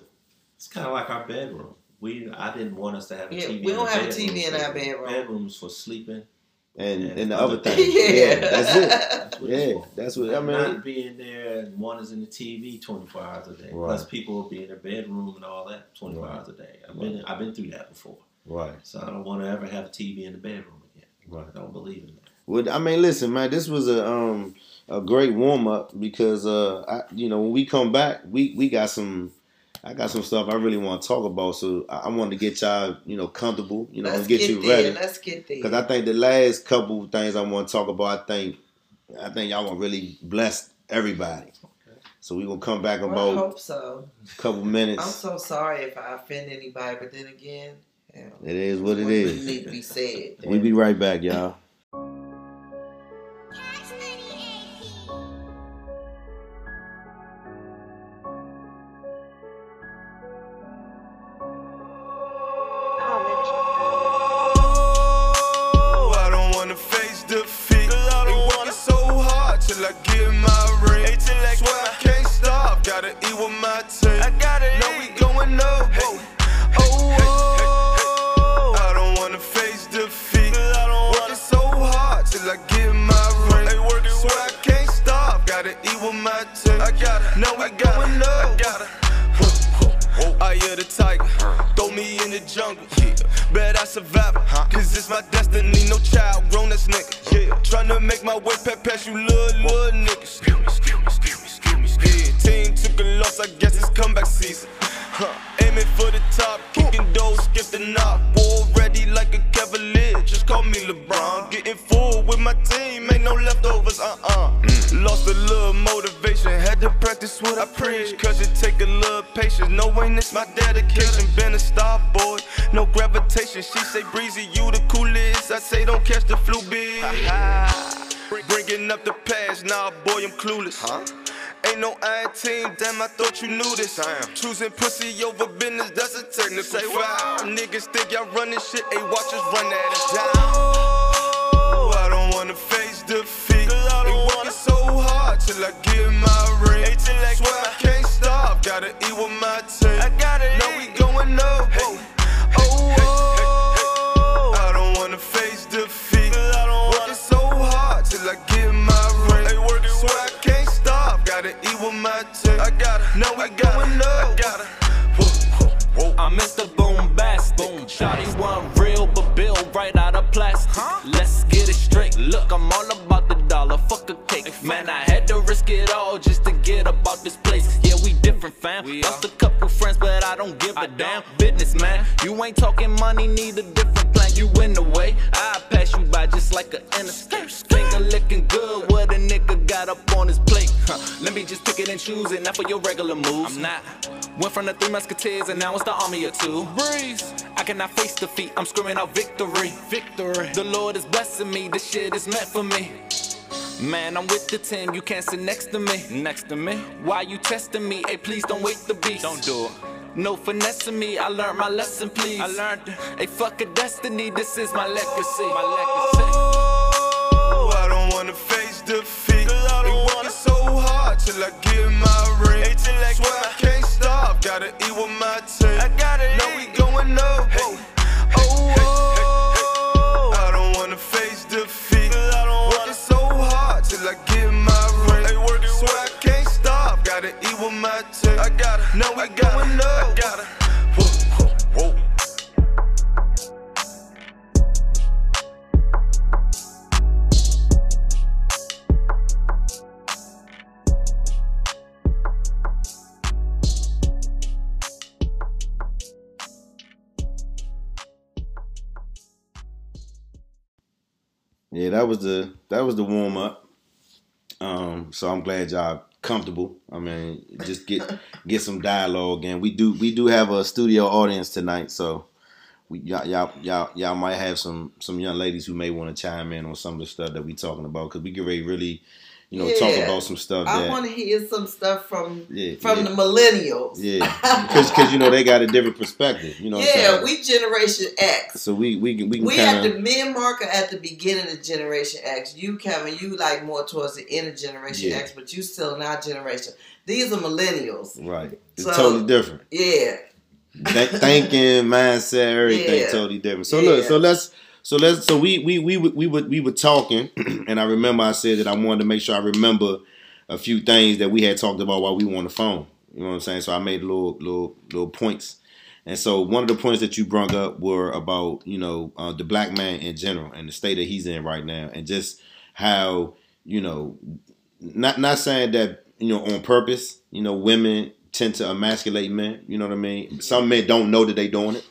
It's kind of like our bedroom. We I didn't want us to have a Yeah, TV. we don't the have a. TV in our bedroom. Bedrooms for sleeping. And Yeah, and the other thing. things. yeah. that's it. That's <laughs> Yeah, that's what I mean. not being there and one is in the TV 24 hours a day. Right. Plus people will be in their bedroom and all that 24 Right. hours a day. I've been I've been through that before. Right. So I don't want to ever have a TV in the bedroom again. Right. I don't believe in that. Well, I mean, listen, man, this was a um a great warm up because uh I, you know when we come back, we we got some. I got some stuff I really want to talk about, so I, I wanted to get y'all, you know, comfortable, you know, Let's and get, you there. ready. Let's get there. Because I think the last couple things I want to talk about, I think, I think y'all want to really bless everybody. So we gonna come back Well, I about hope so. a couple minutes. I'm so sorry if I offend anybody, but then again, hell, It is what it is. need to be said. We be right back, y'all. Damn, you knew this. Choosing pussy over business, that's a technical foul. Niggas think y'all running shit, ain't from the three musketeers and now it's the army of two. Breeze. I cannot face defeat. I'm screaming out victory. Victory. The Lord is blessing me. This shit is meant for me. Man, I'm with the team. You can't sit next to me. Next to me. Why you testing me? Hey, please don't wait the beast. Don't do it. No finessing me. I learned my lesson, please. I learned. it. Hey, fuck a destiny. This is my legacy. My legacy. Oh, I don't wanna face defeat. They working so hard till I get my ring. Swear I can't stop, gotta eat with my team. I gotta know we going up. Whoa. Oh, oh, I don't wanna face defeat. Working so hard till I get my ring. Swear I can't stop, gotta eat with my team. I gotta know we going up. I gotta. Whoa, that was the that was the warm up. Um, so I'm glad y'all comfortable. I mean, just get get some dialogue, and we do we do have a studio audience tonight, so we, y'all, y'all, y'all, y'all might have some some young ladies who may want to chime in on some of the stuff that we talking about because we get ready really, you know, talk about some stuff I want to hear some stuff from yeah, from yeah, the millennials. yeah, <laughs> because you know they got a different perspective. You know, yeah, we Generation X. so we we can we can We at kind the me and Mark are at the beginning of Generation X. You, Kevin, you like more towards the end of Generation Yeah. X, but you still in our generation. These are millennials. right. It's So- totally different. Yeah. Th- thinking, mindset, everything Yeah. totally different. So look, so let's so let's so we we we we would we were talking, <clears throat> and I remember I said that I wanted to make sure I remember a few things that we had talked about while we were on the phone. You know what I'm saying? So I made little little little points. And so one of the points that you brought up were about you know uh, the black man in general and the state that he's in right now, and just how you know not not saying that you know on purpose. You know, women tend to emasculate men. You know what I mean? Some men don't know that they're doing it,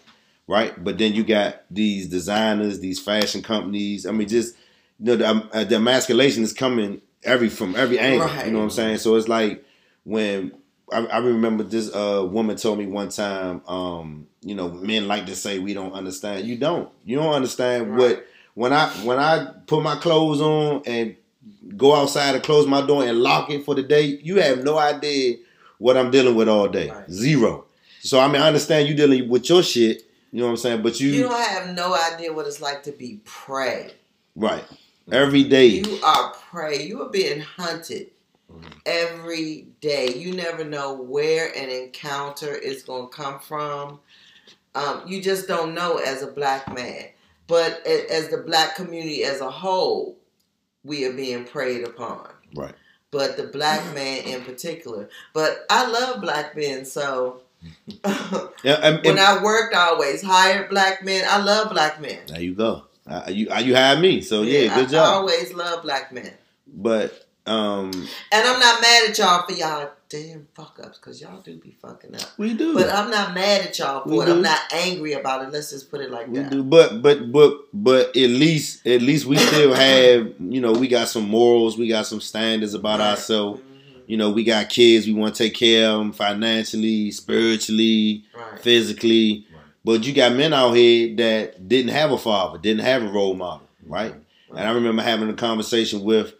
right? But then you got these designers, these fashion companies. I mean, just you know, the, um, uh, the emasculation is coming every from every angle. Right. You know what I'm saying? So it's like when I, I remember this uh, woman told me one time, um, you know, men like to say we don't understand. You don't. You don't understand Right. what when I when I put my clothes on and go outside and close my door and lock it for the day, you have no idea what I'm dealing with all day. Right. Zero. So I mean, I understand you dealing with your shit. You know what I'm saying? But you, You don't have no idea what it's like to be prey. right every day. You are prey. You are being hunted every day. You never know where an encounter is going to come from. Um, you just don't know as a black man. But as the black community as a whole, we are being preyed upon. Right. But the black man in particular. But I love black men, so Yeah, and, when I worked, I always hired black men. I love black men. there you go. Uh, you you had me, so yeah, good I, I job. always love black men. But um, And I'm not mad at y'all for y'all damn fuck ups, because y'all do be fucking up. we do. But I'm not mad at y'all We for it. do. I'm not angry about it. Let's just put it like We that. do, but but but but at least at least we still <laughs> have you know we got some morals, we got some standards about Right. ourselves. Mhm. You know, we got kids, we want to take care of them financially, spiritually, Right. physically. Right. But you got men out here that didn't have a father, didn't have a role model, right? And I remember having a conversation with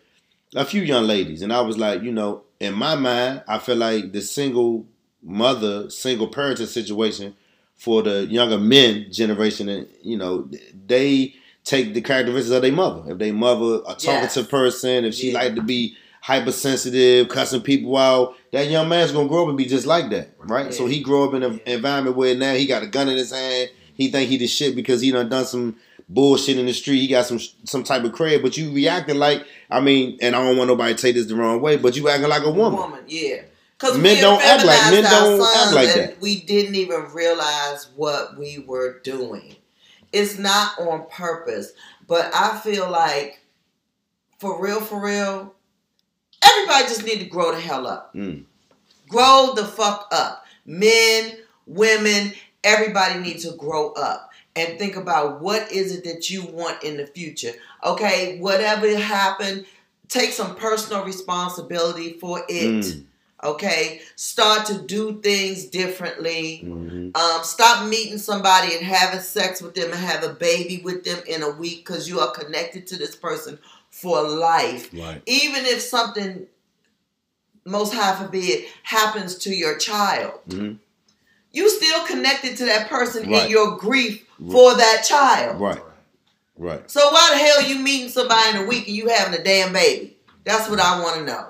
a few young ladies, and I was like, you know, in my mind, I feel like the single mother, single parenting situation for the younger men generation, and you know, they take the characteristics of their mother. If their mother a Yes. talkative person, if she Yeah. like to be hypersensitive, cussing people out, that young man's gonna grow up and be just like that, right? Yeah. So he grew up in an Yeah. environment where now he got a gun in his hand. He think he the shit because he done done some bullshit in the street. He got some some type of cred, but you reacting like I mean, and I don't want nobody to take this the wrong way, but you acting like a woman. woman. yeah. Because Men don't act like- men don't act like that. We didn't even realize what we were doing. It's not on purpose, but I feel like, for real, for real, everybody just need to grow the hell up. Mm. Grow the fuck up. Men, women, everybody needs to grow up and think about what is it that you want in the future. Okay, whatever happened, take some personal responsibility for it. Mm. Okay, start to do things differently. Mhm. Um, stop meeting somebody and having sex with them and have a baby with them in a week because you are connected to this person for life Right. even if something most high forbid happens to your child Mhm. you still connected to that person Right. in your grief for that child Right. Right. so why the hell you meeting somebody in a week and you having a damn baby that's what i want to know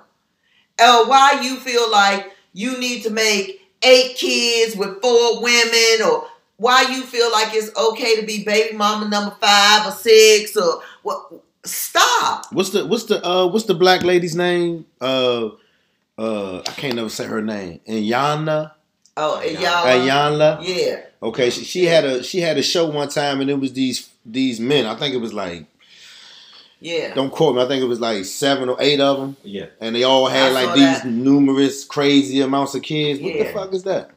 or why you feel like you need to make eight kids with four women or why you feel like it's okay to be baby mama number five or six or what stop What's the what's the uh what's the black lady's name? Uh uh I can't never say her name. Inyana. oh and y'all yeah Okay, she, she had a she had a show one time and it was these these men. I think it was like Yeah. don't quote me. I think it was like seven or eight of them, Yeah. and they all had I like these that. numerous crazy amounts of kids. What the fuck is that?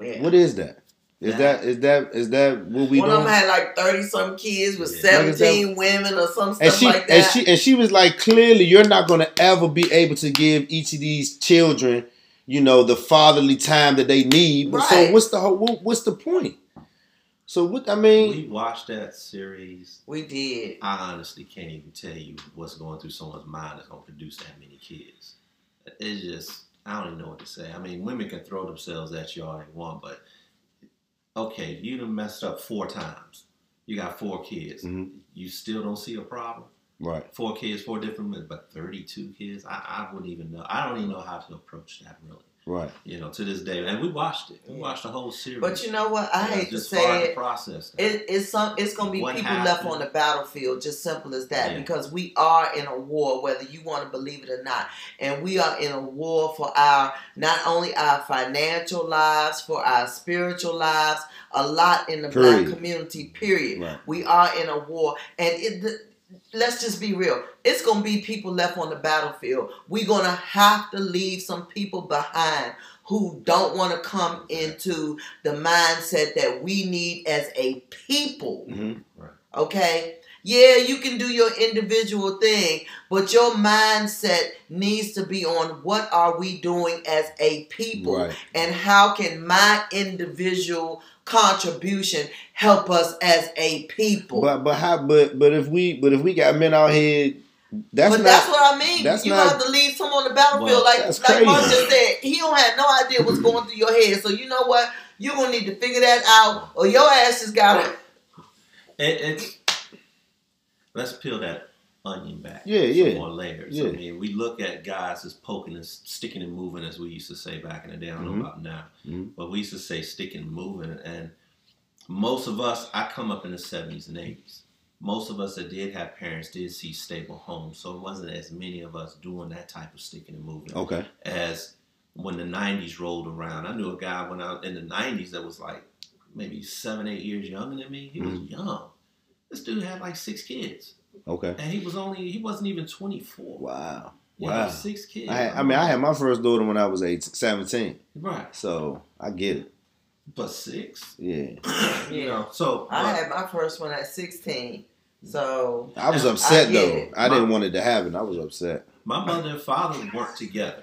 yeah. What is that? Is Nah. that is that is that what we One of them had like thirty some kids with Yeah. Like, seventeen women or some and stuff she like and she and she was like, clearly, you're not going to ever be able to give each of these children, you know, the fatherly time that they need. But So what's the whole, what, what's the point? So what? I mean, We watched that series. We did. I honestly can't even tell you what's going through someone's mind that's going to produce that many kids. It's just, I don't even know what to say. I mean, women can throw themselves at you all they want, but okay, you done messed up four times. You got four kids. Mhm. You still don't see a problem? right. Four kids, four different men, but 32 kids? I, I wouldn't even know. I don't even know how to approach that, really. Right. You know, to this day. And we watched it. We watched the whole series. But you know what? I And hate to say it. process. It, it's some. It's gonna be What people left on the battlefield, just simple as that. Yeah. Because we are in a war, whether you want to believe it or not, and we are in a war for our not only our financial lives, for our spiritual lives. A lot in the Period. black community. Period. Right. We are in a war, and it. The, Let's just be real. It's gonna be people left on the battlefield. We're gonna have to leave some people behind who don't want to come into the mindset that we need as a people. hmm Okay? Yeah, you can do your individual thing, but your mindset needs to be on what are we doing as a people Right. and how can my individual contribution help us as a people. But but how? But but if we but if we got men out here, that's but not. that's what I mean. that's you not- have to leave some on the battlefield, Well, like that's like Mark just said. He don't have no idea what's going through your head. So you know what? You're gonna need to figure that out, or your ass just gotta. It, it's let's peel that onion back. Yeah, yeah. More layers. Yeah. I mean, we look at guys as poking and sticking and moving, as we used to say back in the day. I don't Mhm. know about now, Mhm. but we used to say sticking and moving. And most of us, I come up in the seventies and eighties. Most of us that did have parents did see stable homes, so it wasn't as many of us doing that type of sticking and moving okay. as when the 90s rolled around. I knew a guy when I was in the 90s that was like maybe seven, eight years younger than me. He was Mhm. young. This dude had like six kids, Okay. and he was only he wasn't even 24. Wow. You Wow. know, six kids. I, had, I mean, I had my first daughter when I was eight, 17. right, So I get it. but six. Yeah. <coughs> You know, so I but- had my first one at 16, so I was upset get though. it. I didn't want it to happen. I was upset. My mother and father weren't together.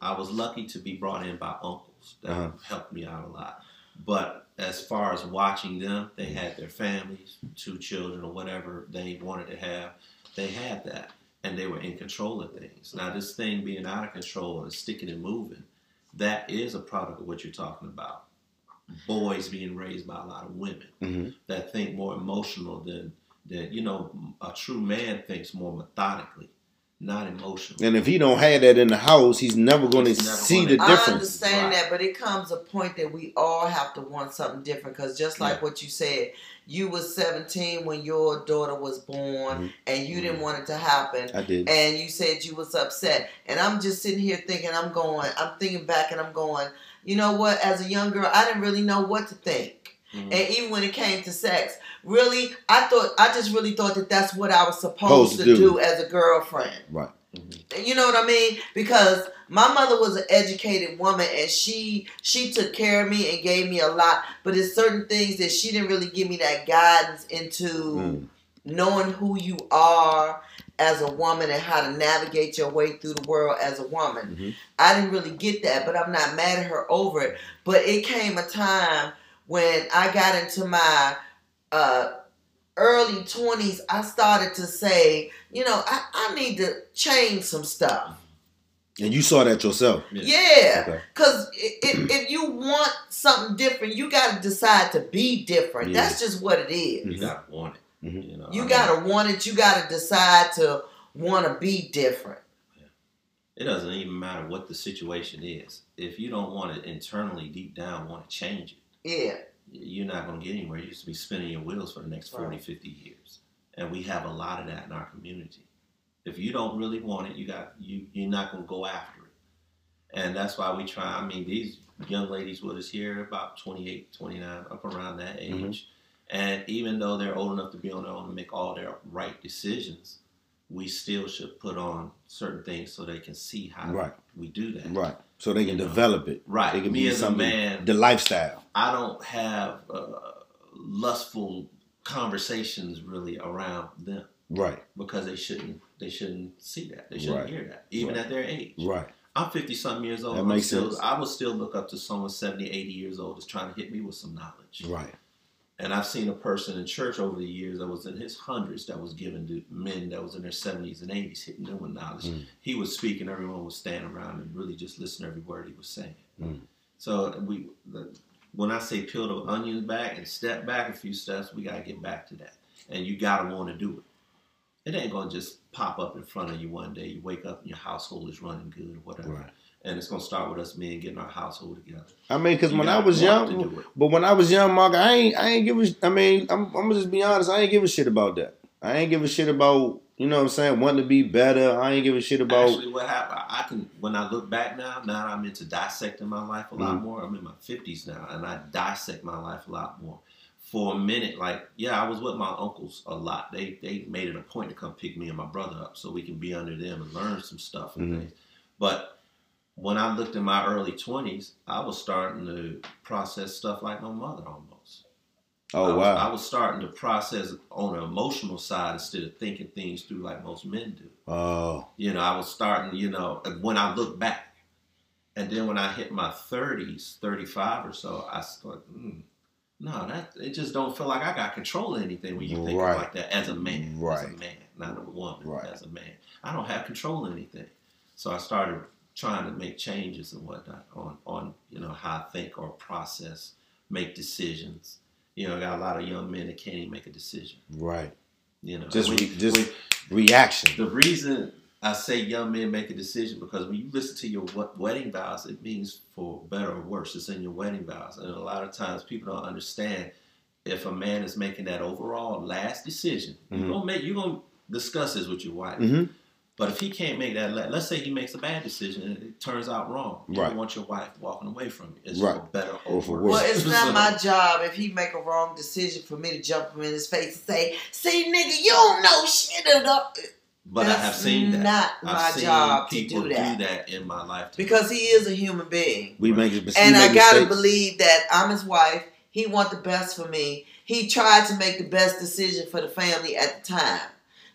I was lucky to be brought in by uncles that Uh-huh. helped me out a lot. But as far as watching them, they had their families, two children or whatever they wanted to have. They had that, and they were in control of things. Now, this thing being out of control and sticking and moving, that is a product of what you're talking about. Boys being raised by a lot of women hmm that think more emotional than that. You know, a true man thinks more methodically, not emotional. And if he don't have that in the house, he's never going to never see gonna- the I understand Right. that, but it comes a point that we all have to want something different. Because just like Yeah. what you said, you was 17 when your daughter was born, Mhm. and you didn't want it to happen. I did. and you said you was upset and i'm just sitting here thinking i'm going i'm thinking back and i'm going you know what as a young girl i didn't really know what to think Mhm. and even when it came to sex really i thought i just really thought that that's what i was supposed Supposed to do. do. as a girlfriend Right. you know what i mean because my mother was an educated woman and she she took care of me and gave me a lot but it's certain things that she didn't really give me that guidance into Mm. knowing who you are as a woman and how to navigate your way through the world as a woman. Mhm. I didn't really get that, but I'm not mad at her over it. But it came a time when I got into my uh, early 20s, I started to say, you know, I, I need to change some stuff. And you saw that yourself. Yeah. Okay. Because if, if you want something different, you got to decide to be different. Yeah. That's just what it is. You gotta want it. Mhm. You know, You gotta want it. You gotta decide to want to be different. It doesn't even matter what the situation is. If you don't want it internally, deep down, want to change it, Yeah, you're not going to get anywhere. You're just be spinning your wheels for the next 40, Right. 50 years. And we have a lot of that in our community. If you don't really want it, you got you you're not going to go after it. And that's why we try. I mean, these young ladies with us here about 28, 29, up around that age. Mhm. And even though they're old enough to be on their own and make all their right decisions, we still should put on certain things so they can see how Right. we do that. Right. So they can You know. develop it. Right. They can Me be as a something. man, The lifestyle. I don't have uh, lustful conversations really around them Right. because they shouldn't they shouldn't see that they shouldn't Right. hear that even Right. at their age Right. i'm 50 something years old That I'm makes still, sense. i will still look up to someone 70 80 years old that's trying to hit me with some knowledge Right. And I've seen a person in church over the years that was in his hundreds that was given to men that was in their 70s and 80s, hitting them with knowledge. Mm. He was speaking, everyone was standing around and really just listening to every word he was saying. Mm. So we, the, when I say peel the onions back and step back a few steps, we got to get back to that. And you got to want to do it. It ain't going to just pop up in front of you one day. You wake up and your household is running good or whatever. Right. And it's going to start with us men getting our household together. I mean, because when I was young, but when I was young, Mark, I ain't, I ain't give a, I mean, I'm, I'm gonna just be honest, I ain't give a shit about that. I ain't give a shit about, you know what I'm saying, wanting to be better. I ain't give a shit about, Actually, what happened? I can when I look back now. Now I'm into dissecting my life a lot Mhm. more. I'm in my 50s now, and I dissect my life a lot more. For a minute, like yeah, I was with my uncles a lot. They they made it a point to come pick me and my brother up so we can be under them and learn some stuff and Mhm. things. But when I looked in my early 20s, I was starting to process stuff like my mother almost. I oh was, wow, I was starting to process on an emotional side instead of thinking things through like most men do. oh, You know, I was starting, you know, when I look back. And then when I hit my 30s, 35 or so, I thought, mm, no, that it just don't feel like I got control of anything when you think Right. like that as a man. right. As a man, not a woman. Right. As a man. I don't have control of anything. So I started trying to make changes and whatnot on, on you know, how I think or process, make decisions. You know, I got a lot of young men that can't even make a decision. right, You know, just, When- re, just when- reaction. the reason I say young men make a decision because when you listen to your wedding vows, it means for better or worse. It's in your wedding vows, and a lot of times people don't understand if a man is making that overall last decision. Mhm. You're gonna make you're gonna discuss this with your wife. hmm But if he can't make that, let's say he makes a bad decision and it turns out wrong, you Right. don't want your wife walking away from you. It's Right. for better Or or for for worse. worse. Well, it's not my <laughs> job if he make a wrong decision for me to jump him in his face and say, "See, nigga, you don't know shit enough." But I have seen that. not I've my seen job to do people do that. in my lifetime. Because he is a human being, We make, we and I gotta mistakes. believe that I'm his wife. He want the best for me. He tried to make the best decision for the family at the time.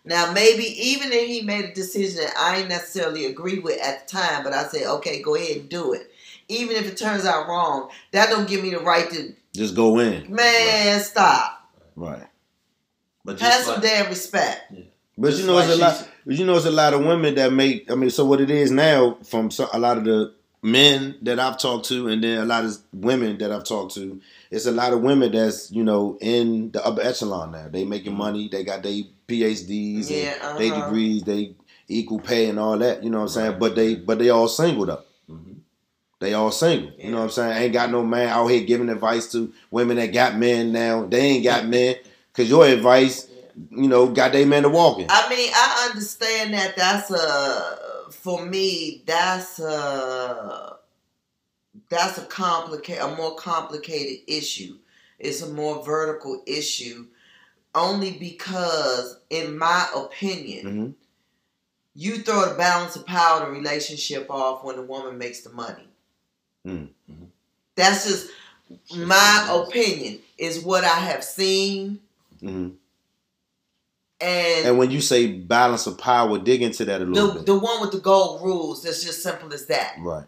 Now, maybe even if he made a decision that I ain't necessarily agree with at the time, but I said, okay, go ahead and do it. Even if it turns out wrong, that don't give me the right to, Just go in, man, stop. right. But Have some like, damn respect. But Just you know, it's a lot. she's- You know, it's a lot of women that make. I mean, so what it is now from so, a lot of the men that I've talked to, and then a lot of women that I've talked to. It's a lot of women that's you know in the upper echelon now. They making mm-hmm. money. They got their PhDs Yeah, and their uh-huh. degrees. They equal pay and all that. You know what I'm saying? But they but they all single though. Mhm. They all single. You know what I'm saying? Ain't got no man out here giving advice to women that got men now. They ain't got <laughs> men. Cause your advice, you know, got they men to walk in. I mean, I understand that that's a for me that's a that's a complicate a more complicated issue. It's a more vertical issue only because in my opinion, hmm you throw the balance of power in a relationship off when the woman makes the money. Mm. Mhm. That's just my opinion is what I have seen hmm and And when you say balance of power, dig into that a little the bit. the one with the gold rules. That's just simple as that. right.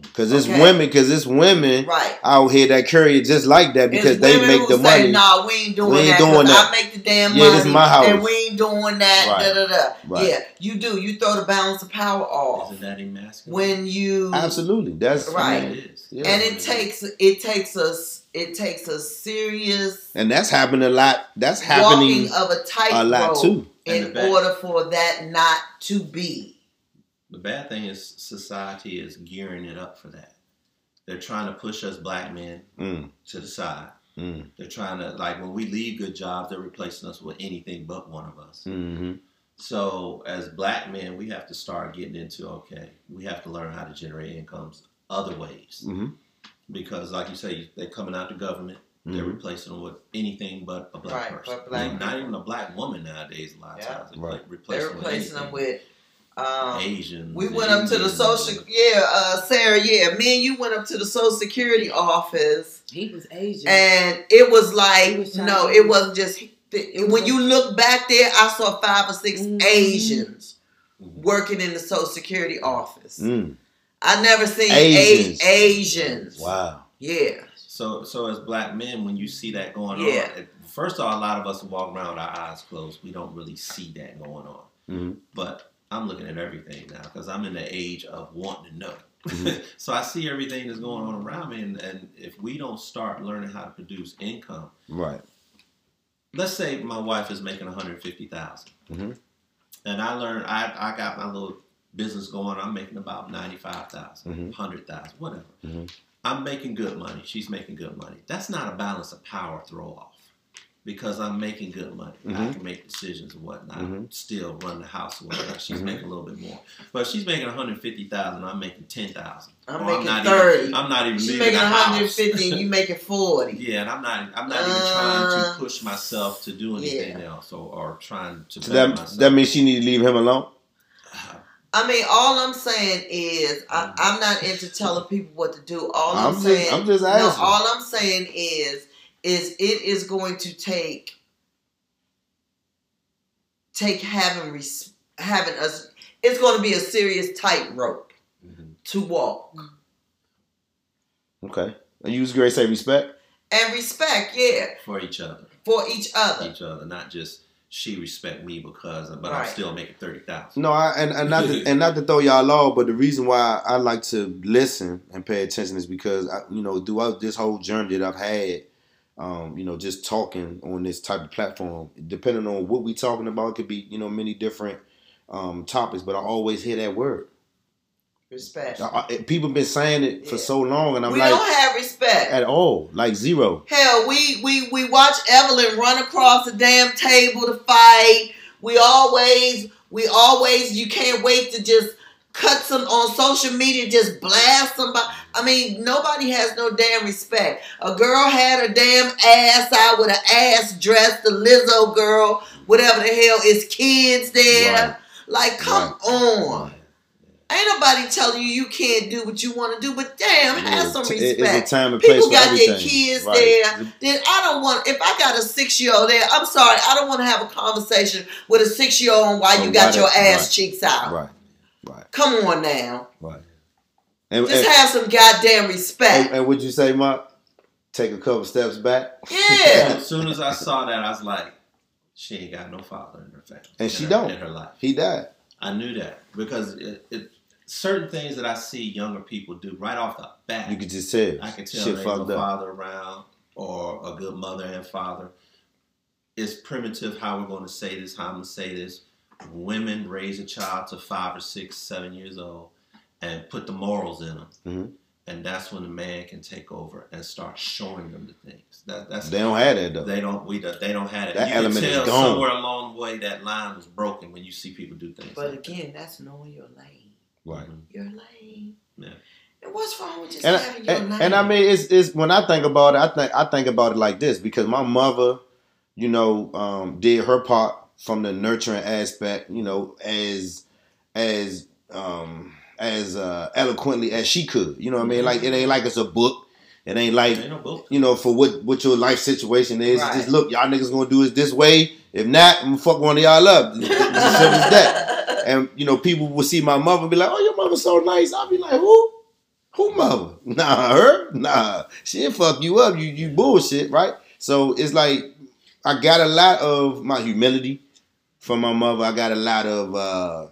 Because it's Okay. women, because it's women Right. out here that carry it just like that because It's they women make who the say, money. Nah, we ain't doing We ain't that. doing 'cause that. I make the damn Yeah, money. this my house. And we ain't doing that. Right. Da, da, da. Right. Yeah, you do. You throw the balance of power off Isn't that emasculine? when you Absolutely. That's Right. Yeah, it is. Yeah. and it takes it takes us it takes a serious And that's happening a lot. That's happening of a a lot too. And in order for that not to be. The bad thing is society is gearing it up for that. They're trying to push us black men Mm, to the side. mm, They're trying to like when we leave good jobs, they're replacing us with anything but one of us. hmm So as black men, we have to start getting into okay, we have to learn how to generate incomes other ways. hmm Because like you say, they're coming out the government, they're Mhm. replacing them with anything but a black Right, person. but black not people. even a black woman nowadays. A lot of Yeah. times, they're Right. like replacing, They're replacing them anything. with um, Asians. We and went up to the social, yeah, uh, Sarah, yeah. Me and you went up to the social security office, He was Asian. and it was like, was no, it wasn't just. It was when a- you look back there, I saw five or 6 Mhm. Asians working in the social security office. Mm. I never seen Asians. Asians. Asians. Wow. Yeah. So, so as black men, when you see that going Yeah. on, it- first of all, a lot of us walk around with our eyes closed. We don't really see that going on. Mhm. But I'm looking at everything now because I'm in the age of wanting to know. Mhm. <laughs> so I see everything that's going on around me, and, and if we don't start learning how to produce income, Right. let's say my wife is making 150,000, Mhm. and I learned I I got my little business going. I'm making about 95,000, Mhm. 100,000, whatever. Mhm. I'm making good money. She's making good money. That's not a balance of power throw off. Because I'm making good money, I Mhm. can make decisions and whatnot. Mhm. Still run the house or whatnot. She's Mhm. making a little bit more, but she's making 150,000. I'm making 10,000. I'm Or making not 30. Even, I'm not even She's making the house. 150 and you making 40. <laughs> Yeah, and I'm not. I'm not even trying Uh, to push myself to do anything else, or, or trying to So that myself. that means she need to leave him alone. I mean, all I'm saying is I, I'm not into telling people what to do. All I'm, I'm just- saying, I'm just no. asking. All I'm saying is, is it is going to take take having res, having us. It's going to be a serious tightrope Mhm. to walk Okay. And you was great say respect. and respect. Yeah, for each other, for each other. each other, not just she respect me because, but I'm still making thirty thousand. No, I, and, and not to, and not to throw y'all off, but the reason why I like to listen and pay attention is because I, you know throughout this whole journey that I've had, um, you know, just talking on this type of platform, depending on what we're talking about, it could be you know many different um, topics, but I always hear that word. Respect. I, people been saying it for Yeah. so long, and I'm we like we don't have respect. at all, like zero. Hell, we we we watch Evelyn run across the damn table to fight. We always we always you can't wait to just cut some on social media, just blast somebody. I mean, nobody has no damn respect. A girl had her damn ass out with an ass dress, the Lizzo girl, whatever the hell is kids there. Right. Like, come Right. on. Ain't nobody telling you you can't do what you want to do, but damn, have some respect. It's a time and place People got their kids Right. there. Then I don't want. If I got a six year old there, I'm sorry. I don't want to have a conversation with a six year old on why you got your ass cheeks out. Right, right, Come on now, right. And, just and, have some goddamn respect. and would you say, Mark? Take a couple steps back. Yeah, As soon as I saw that, I was like, she ain't got no father in her family, And she her- don't. in her life. He died. I knew that because it, it certain things that I see younger people do right off the bat. You could just tell. I can tell Shit there ain't no father around or a good mother and father. It's primitive how we're going to say this, how I'm going to say this. Women raise a child to five or six, seven years old and put the morals in them. Mhm. And that's when the man can take over and start showing them the things. That, that's They don't have that though. they don't we don't- they don't have it. That you element can is tell gone. somewhere along the way that line was broken when you see people do things. but like that. again, that's knowing your lane. right. Your lane. Yeah. And what's wrong with just And, having your and, lane? and I mean, it's, it's when I think about it, I think I think about it like this because my mother, you know, um, did her part from the nurturing aspect, you know, as as um, as uh, eloquently as she could. You know what I mean? Like it ain't like it's a book. It ain't like Ain't no book. you know, for what what your life situation is. Right. Just look, y'all niggas gonna do it this way. If not, I'm gonna fuck one of y'all up. It's as simple as that. <laughs> And you know, people will see my mother and be like, "Oh, your mother's so nice." I'll be like, "Who? Who mother? <laughs> Nah, her? Nah, she'll fuck you up. You you bullshit, right?" So it's like I got a lot of my humility from my mother. I got a lot of uh,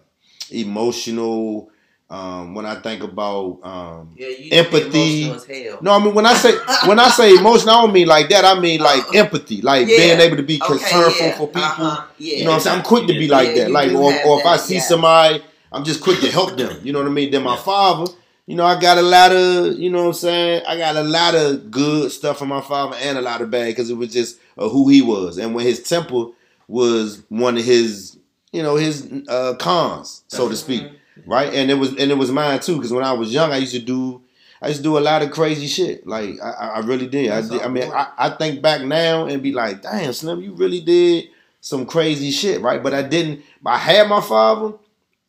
emotional. Um, when I think about um, yeah, you empathy. Emotional as hell. no, I mean when I say <laughs> when I say emotion, I don't mean like that. I mean like empathy, like Yeah. being able to be Okay, concerned yeah, for, for people. uh-huh, yeah. You know what I'm saying? I'm quick to be like Yeah, that. Like or, or if I see yeah. somebody, I'm just quick to help them. You know what I mean? Then my Yeah. father, you know, I got a lot of, you know what I'm saying? I got a lot of good stuff from my father and a lot of bad because it was just uh, who he was. And when his temper was one of his, you know, his uh, cons, so to speak right? And it was and it was mine too because when I was young, I used to do I used to do a lot of crazy shit. Like I, I really did. I, did. I mean. I, I think back now and be like, damn, Slim, you really did some crazy shit, right? But I didn't. I had my father.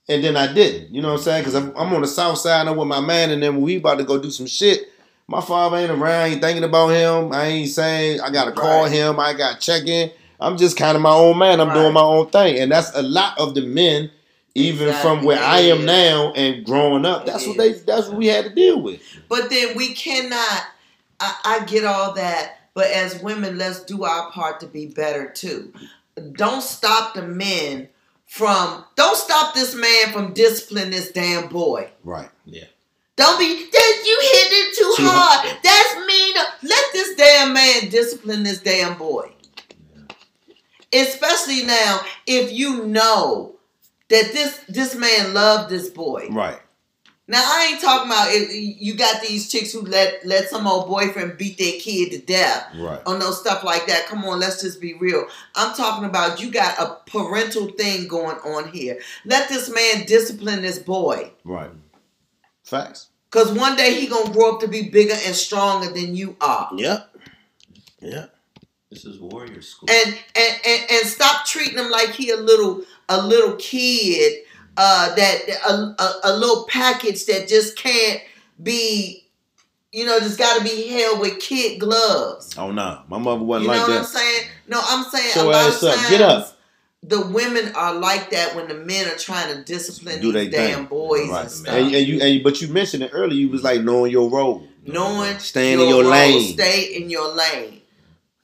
And then I didn't, you know what I'm saying? Because I'm, I'm on the south side, I'm with my man, and then we about to go do some shit, my father ain't around, I ain't thinking about him. I ain't saying I gotta call Right. him, I got check in. I'm just kind of my own man. I'm Right. doing my own thing, and that's a lot of the men, even from Exactly. where I am now and growing up. That's what they. That's what we had to deal with. But then we cannot I, I get all that, but as women, let's do our part to be better too. Don't stop the men from. Don't stop this man from disciplining this damn boy. Right. Yeah. Don't be that you hit it too Too hard. That's mean. Let this damn man discipline this damn boy. Especially now, if you know that this this man loved this boy. Right. Now I ain't talking about if you got these chicks who let let some old boyfriend beat their kid to death Right. or no stuff like that. Come on, let's just be real. I'm talking about you got a parental thing going on here. Let this man discipline this boy. Right. Facts. Cause one day he gonna grow up to be bigger and stronger than you are. Yep. Yeah. This is warrior school. And and, and and stop treating him like he a little a little kid uh that a, a, a little package that just can't be you know just got to be held with kid gloves. Oh no, my mother wasn't You know like what I'm that. saying? No, I'm saying Show a lot ass of up. times Get up. the women are like that when the men are trying to discipline Do these they damn thing. boys Right. and stuff. And, and you, and you, but you mentioned it earlier. You was like knowing your role. Knowing Staying in your role, lane. stay in your lane.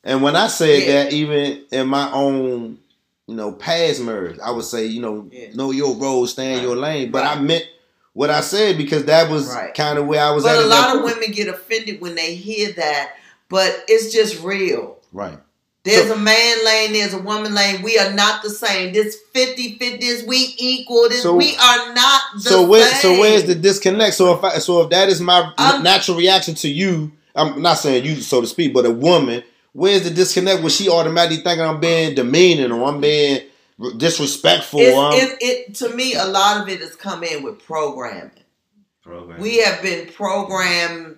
And when I said Yeah. that, even in my own, you know, past marriage, I would say, you know, Yeah. know your role, stay in Right. your lane. But I meant what I said because that was Right. kind of where I was But a lot of women get offended when they hear that, but it's just real. Right. There's So- a man lane, there's a woman lane. We are not the same. This 50 50 this we equal. This So- we are not the So where, same. so where's the disconnect? So if I, so if that is my I'm- natural reaction to you, I'm not saying you so to speak, but a woman, where's the disconnect? Where she automatically thinking I'm being demeaning or I'm being disrespectful? It's- um, it, it to me a lot of it has come in with programming. program. We have been programmed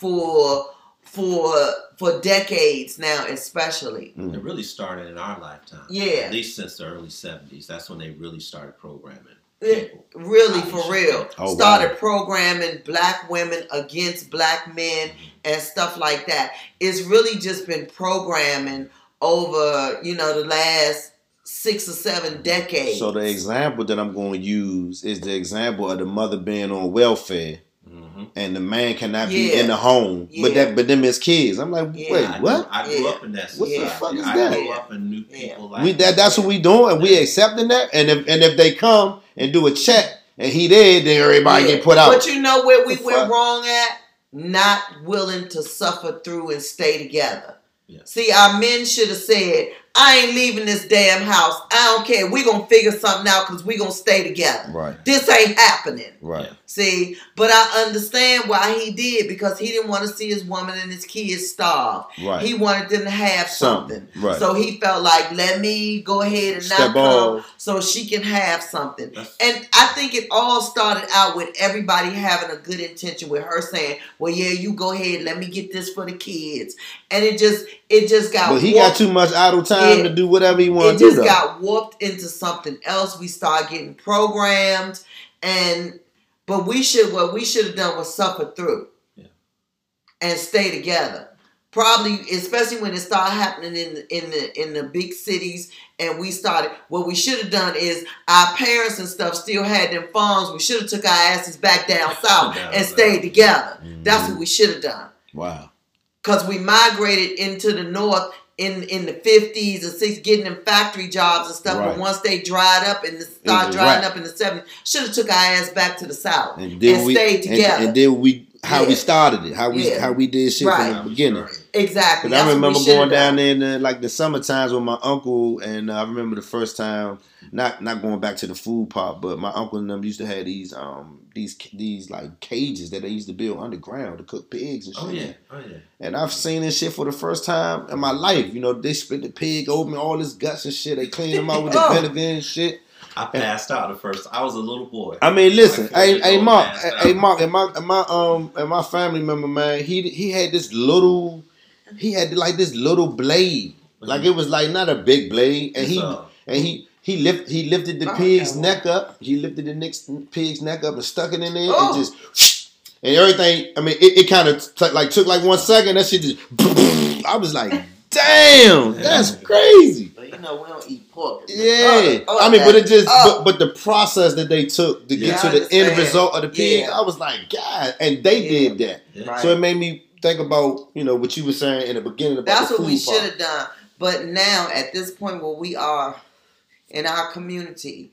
for for for decades now, especially. It really started in our lifetime. Yeah. At least since the early 70s. That's when they really started programming Yeah. people. Really, for real. Oh, Started wow. programming black women against black men mm-hmm. and stuff like that. It's really just been programming over, you know, the last six or seven mm-hmm. decades. So the example that I'm going to use is the example of the mother being on welfare hmm and the man cannot be in the home, but that but them is kids. I'm like, Yeah. wait, I what? Grew, I grew Yeah. up in that What the fuck is I that? grew up and knew Yeah. people like We that that's what we doing, and we accepting that. And if and if they come and do a check and he did, then everybody Yeah. get put out. But you know where we The went fuck? wrong at? Not willing to suffer through and stay together. Yeah. See, our men should have said, I ain't leaving this damn house. I don't care. we going to figure something out because we going to stay together. right, This ain't happening. right, See, but I understand why he did because he didn't want to see his woman and his kids starve. right. He wanted them to have something. Something, right. So he felt like, let me go ahead and Step not come off. so she can have something. And I think it all started out with everybody having a good intention with her saying, Well, yeah, you go ahead, let me get this for the kids. And it just it just got But he warped. got too much idle time Yeah. to do whatever he wanted. it to do. just got warped into something else. We start getting programmed and but we should what we should have done was suffer through Yeah. and stay together. Probably, especially when it started happening in the, in the in the big cities, and we started. What we should have done is our parents and stuff still had them funds. We should have took our asses back down <laughs> south Down and south. stayed together. Mhm. That's what we should have done wow. Because we migrated into the north in in the fifties and six, getting them factory jobs and stuff. Right. But once they dried up and started drying right. up in the seventies, should have took our ass back to the south And and, we stayed together. And, then we how we started it, how we Yeah. how we did shit Right. from the beginning. Exactly. Cause I That's what we remember going down there in the, like the summer times with my uncle, and uh, I remember the first time, not not going back to the food part, but my uncle and them used to have these um these these like cages that they used to build underground to cook pigs and shit. Oh yeah, oh yeah. And I've seen this shit for the first time in my life. You know, they split the pig open, all his guts and shit. They clean them out with the <laughs> Oh. vinegar and shit. I passed out the first. I was a little boy. I mean, listen, hey, hey, Mark, passed hey, out. hey, Mark, and my, and my, um, and my family member, man, he he had this little, he had like this little blade, mm-hmm. like it was like not a big blade, and he and he he lift he lifted the Oh, pig's neck up, he lifted the next pig's neck up and stuck it in there Oh. and just. And everything, I mean, it, it kind of t- like took like one second. That shit just, <laughs> I was like, damn, that's crazy. But you know we don't eat pork. Yeah, Oh, I mean, but it just, oh. but, but the process that they took to Yeah, get I to the end result of the pig, Yeah. I was like, God, and they Yeah. did that. yeah. Right. So it made me think about you know what you were saying in the beginning about That's the what we should have done. But now, at this point where we are in our community,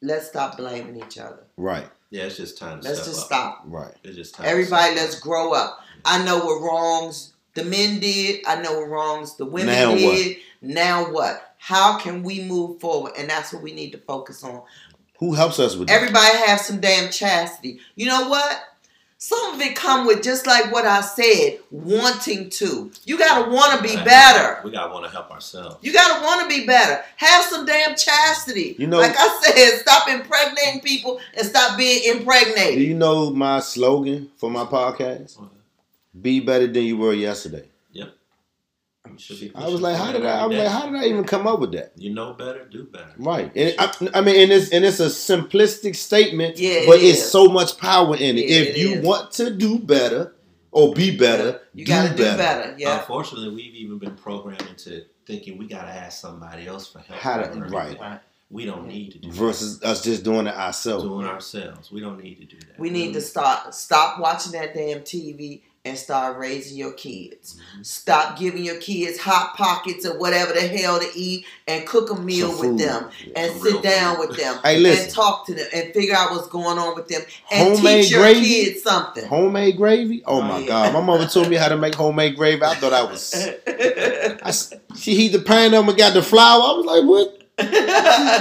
let's stop blaming each other. Right, Yeah, it's just time to Let's step just up. stop. right. It's just time. to Everybody, step let's up. grow up. I know what wrongs the men did. I know what wrongs the women Now what? did. Now what? How can we move forward? And that's what we need to focus on. Who helps us with that? Everybody have some damn chastity. You know what? Some of it come with just like what I said, wanting to. You gotta want to be better. We gotta want to help ourselves. You gotta want to be better. Have some damn chastity. You know- like I said, <laughs> stop impregnating people and stop being impregnated. Do you know my slogan for my podcast? Be better than you were yesterday. You should be I was like, how did I? I every was like, how did I even come up with that? You know better, do better. Right, and I, I mean, and it's and it's a simplistic statement, Yeah, it but it's is. so much power in it. Yeah, if it you is. want to do better or be better, You do gotta do better. better. Yeah. Unfortunately, we've even been programmed into thinking we gotta ask somebody else for help. How to- or right. We don't need to do Versus us just doing it ourselves. doing ourselves. We don't need to do that. We need to mm. stop stop watching that damn TV and start raising your kids. Mm-hmm. Stop giving your kids hot pockets or whatever the hell to eat and cook a meal Some with food. them and sit down food. with them <laughs> Hey, listen. and talk to them and figure out what's going on with them and Homemade teach your gravy? kids something. Homemade gravy? Oh Oh, my yeah. god! My mother told me how to make homemade gravy. I thought I was. <laughs> I she heat the pan up and got the flour. I was like, what?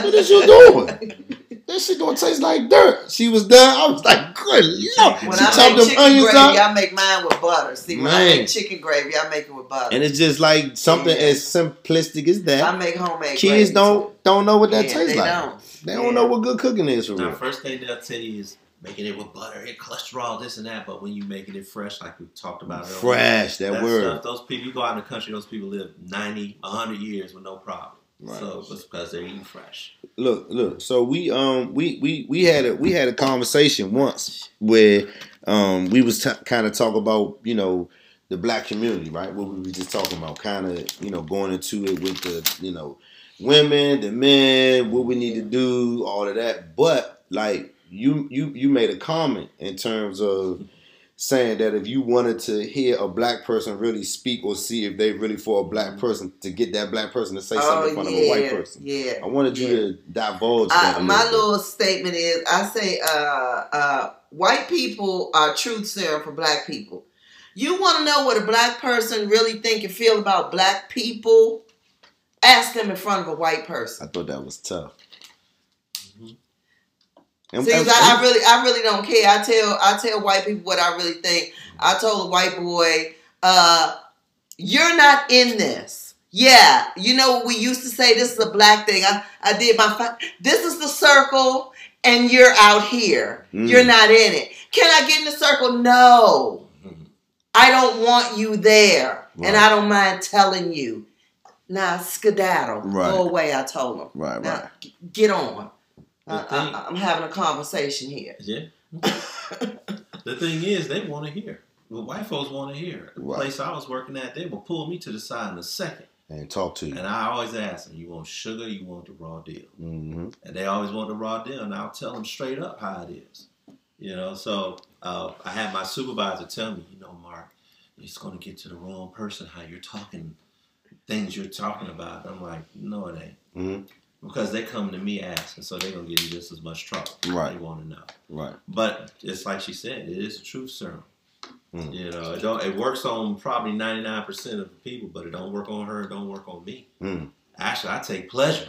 What is you doing? <laughs> That shit gonna taste like dirt. She was done. I was like, good lord. when she I chopped make chicken onions gravy, up. I make mine with butter. See, when I make chicken gravy, I make it with butter. And it's just like something Yeah. as simplistic as that. I that. make homemade Kids gravy, don't don't know what that Yeah, tastes they like. Don't. They don't know what good cooking is for Now, real. first thing they'll tell you is making it with butter and cholesterol, this and that. But when you making it fresh, like we talked about earlier, Fresh, that, that word. stuff, those people, you go out in the country, those people live 90, 100 years with no problem. Right. So it's because they're eating fresh. Look, look. So we um we we we had a we had a conversation once where um we was t- kind of talk about you know the black community, right? What we were just talking about, kind of you know going into it with the you know women, the men, what we need to do, all of that. But like you you you made a comment in terms of saying that if you wanted to hear a black person really speak or see if they really for a black person to get that black person to say something in front of a white person. Oh, Yeah. I wanted you yeah. to divulge that. Uh, my little statement is I say uh, uh, white people are truth serum for black people. You want to know what a black person really think and feel about black people? Ask them in front of a white person. I thought that was tough. And- See, and- I, I really, I really don't care. I tell, I tell white people what I really think. I told a white boy, uh, "You're not in this." Yeah, you know we used to say this is a black thing. I, I did my. This is the circle, and you're out here. Mm. You're not in it. Can I get in the circle? No, Mhm. I don't want you there, and I don't mind telling you. Now skedaddle, Right. go away. I told him. right, Now right. get on. I, I, I'm having a conversation here. Yeah. the thing is, they want to hear. The white folks want to hear. The Right. place I was working at, they will pull me to the side in a second. And talk to you. And I always ask them, you want sugar, you want the raw deal? hmm And they always want the raw deal, and I'll tell them straight up how it is. You know, so uh, I had my supervisor tell me, you know, Mark, it's going to get to the wrong person how you're talking, things you're talking about. I'm like, no, it ain't. hmm Because they come to me asking, so they're going to get in just as much trouble. Right. They want to know. Right. But it's like she said, it is a truth serum. Mm. You know, it don't. It works on probably ninety nine percent of the people, but it don't work on her. It don't work on me. Mm. Actually, I take pleasure.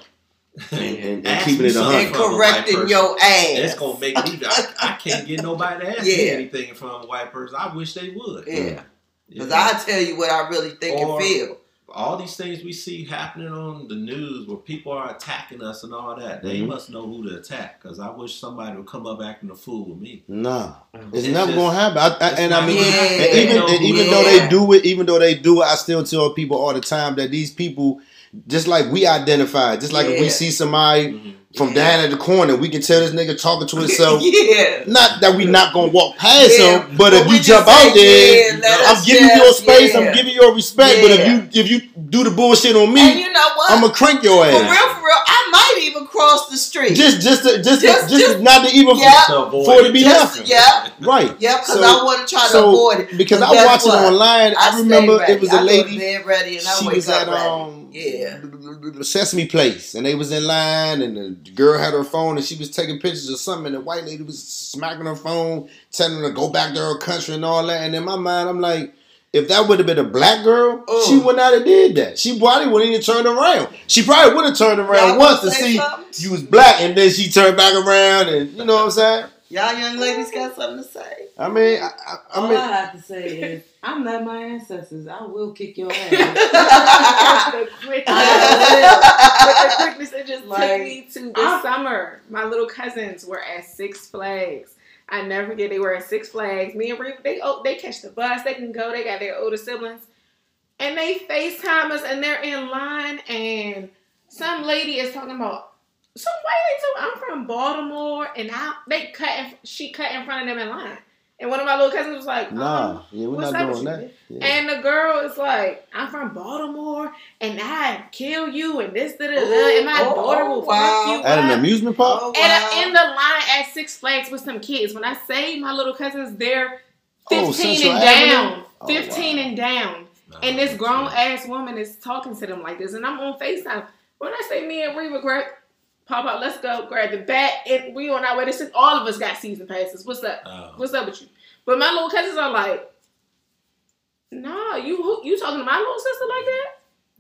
<laughs> And- and Ask keeping it a hundred. And from a white correcting person. your ass. It's gonna make me. I, I can't get nobody to ask me anything in front of a white person. I wish they would. Yeah. You Because know? I tell you what I really think Or- and feel. All these things we see happening on the news where people are attacking us and all that, they Mhm. must know who to attack. Because I wish somebody would come up acting a fool with me. Nah, it's, It's never just- gonna happen. I, I, and I mean, gonna and even and even who though they they do it, even though they do it, I still tell people all the time that these people, just like we identify, just like if we see somebody Mhm. From down at the corner. We can tell this nigga talking to <laughs> himself. yeah. Not that we not gonna walk past Yeah, him, but if but we you jump say, out there, yeah, I'm giving you your space. yeah. I'm giving you your respect. But if you if you do the bullshit on And me, you know what? I'm gonna crank your ass. for real, for real, I might even cross the street. Just just to, just to- Just- just, just- not to even Yeah. To avoid for it to be Just- nothing. yeah. Right. yeah, because So- I want to try to so, avoid it. because I guess watched it online. I, stay remember ready. it was I a go to lady. ready, and I She was at um yeah. Sesame Place, and they was in line, and the girl had her phone, and she was taking pictures of something, and the white lady was smacking her phone, telling her to go back to her country and all that. And in my mind, I'm like, if that would have been a black girl, Oh. she would not have did that. She probably wouldn't even turned around. She probably would have turned around Y'all once to see something? you was black, and then she turned back around, and you know what I'm saying? Y'all young ladies got something to say? I mean, I, I, I All mean, I have to say is, I'm not my ancestors. I will kick your ass. <laughs> the quickness, with the quickness, it just Like, took me to this I- summer. My little cousins were at Six Flags. I never forget they were at Six Flags. Me and Reeve, they oh, they catch the bus, they can go, they got their older siblings. And they FaceTime us and they're in line and some lady is talking about some white lady too. I'm from Baltimore and I they cut in, she cut in front of them in line. And one of my little cousins was like, nah, um, yeah, we're what's not up doing that. Yeah. and the girl is like, I'm from Baltimore and I kill you and this, da da da, and my oh, daughter oh, will wow. fuck you At an amusement park? Oh, And wow. in the line at Six Flags with some kids. When I say my little cousins, they're Oh, 15 and Avenue? down. Oh, 15 wow. and down. Nah, And this grown ass woman is talking to them like this. And I'm on FaceTime. When I say me and Reba grab, pop out, let's go, grab the bat, and we on our way. This is all of us got season passes. What's up? Oh. What's up with you? But my little cousins are like, nah, you who- you talking to my little sister like that?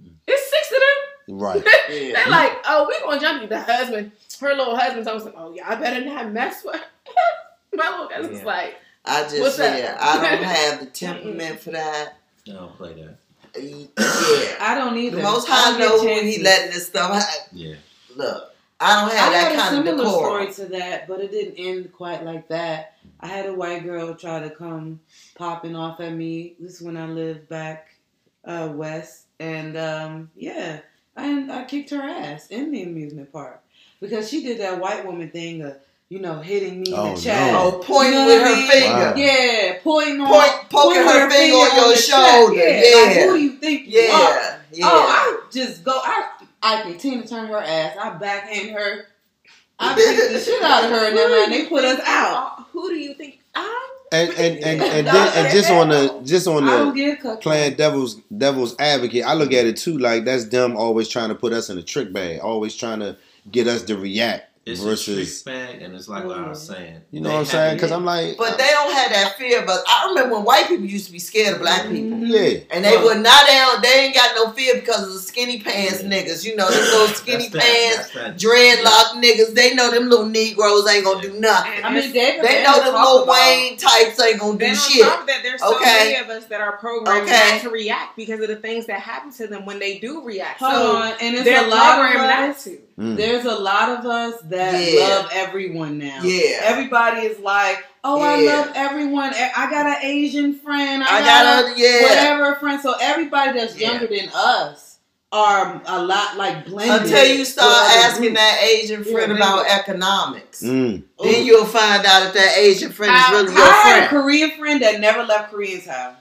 Mm. It's six of them. Right. <laughs> Yeah. They're like, oh, we gonna jump you. The husband, her little husband's always like, oh, yeah, I better not mess with <laughs> my little cousin's Yeah. like, I just What's that? yeah, I don't <laughs> have the temperament for that. I don't play that. Yeah. I don't either. The most I high don't knows when he chances. letting this stuff happen. Yeah. Look, I don't have I that had a similar story to that, but it didn't end quite like that. I had a white girl try to come popping off at me. This is when I lived back uh, west, and um, yeah, I I kicked her ass in the amusement park because she did that white woman thing of you know hitting me Oh, in the chest. no. Oh, pointing You know with her mean? finger. Wow. Yeah, pointing on, Point- poking with her finger on your the chest. shoulder. Yeah, Yeah. Like, who do you think you are? Yeah, yeah. Oh, I just go. I I continue to turn her ass. I backhand her. I beat the shit out of her, and then man, they put us out. Who do you think I'm? And and <laughs> and, and then and just on the just on the get playing devil's devil's advocate, I look at it too like that's them always trying to put us in a trick bag, always trying to get us to react It's versus a trick bag, and it's like what I was mm. saying. you know They what I'm saying? Because. I'm like, But they don't have that fear. But I remember when white people used to be scared of black people. Mm-hmm. yeah, And they were not out. They ain't got no fear because of the skinny pants niggas. You know, them little <laughs> skinny That's pants, that's that- dreadlock niggas. They know them little Negroes ain't gonna do nothing. I mean, they, They know them Lil Wayne types ain't gonna do Then on shit. top of that, there's so Okay. many of us that are programmed Okay. not to react because of the things that happen to them when they do react. Hold so on, and it's they're a lot of programmed not to. Mm. There's a lot of us that Yeah. love everyone now. Yeah. Everybody is like, oh, I love everyone. I got an Asian friend. I, I got, got a yeah. whatever friend. So everybody that's Yeah. younger than us are a lot like blended. Until you start asking groups. that Asian friend Yeah, about economics, Mm. then you'll find out if that Asian friend is I- really your I had a. Korean friend that never left Korean's house.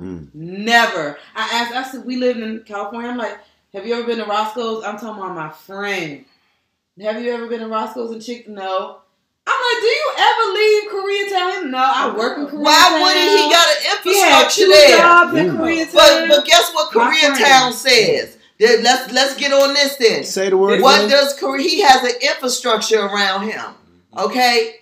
Mm. Never. I asked. I said, we lived in California. I'm like, have you ever been to Roscoe's? I'm talking about my friend. Have you ever been to Roscoe's and Chick? No. I'm like, do you ever leave Koreatown? No, I work in Koreatown. Why wouldn't he got an He had infrastructure two there? jobs in Ooh. Koreatown. But but guess what My Koreatown says? Let's let's get on this then. Say the word. What again. does Korea? He has an infrastructure around him. Okay.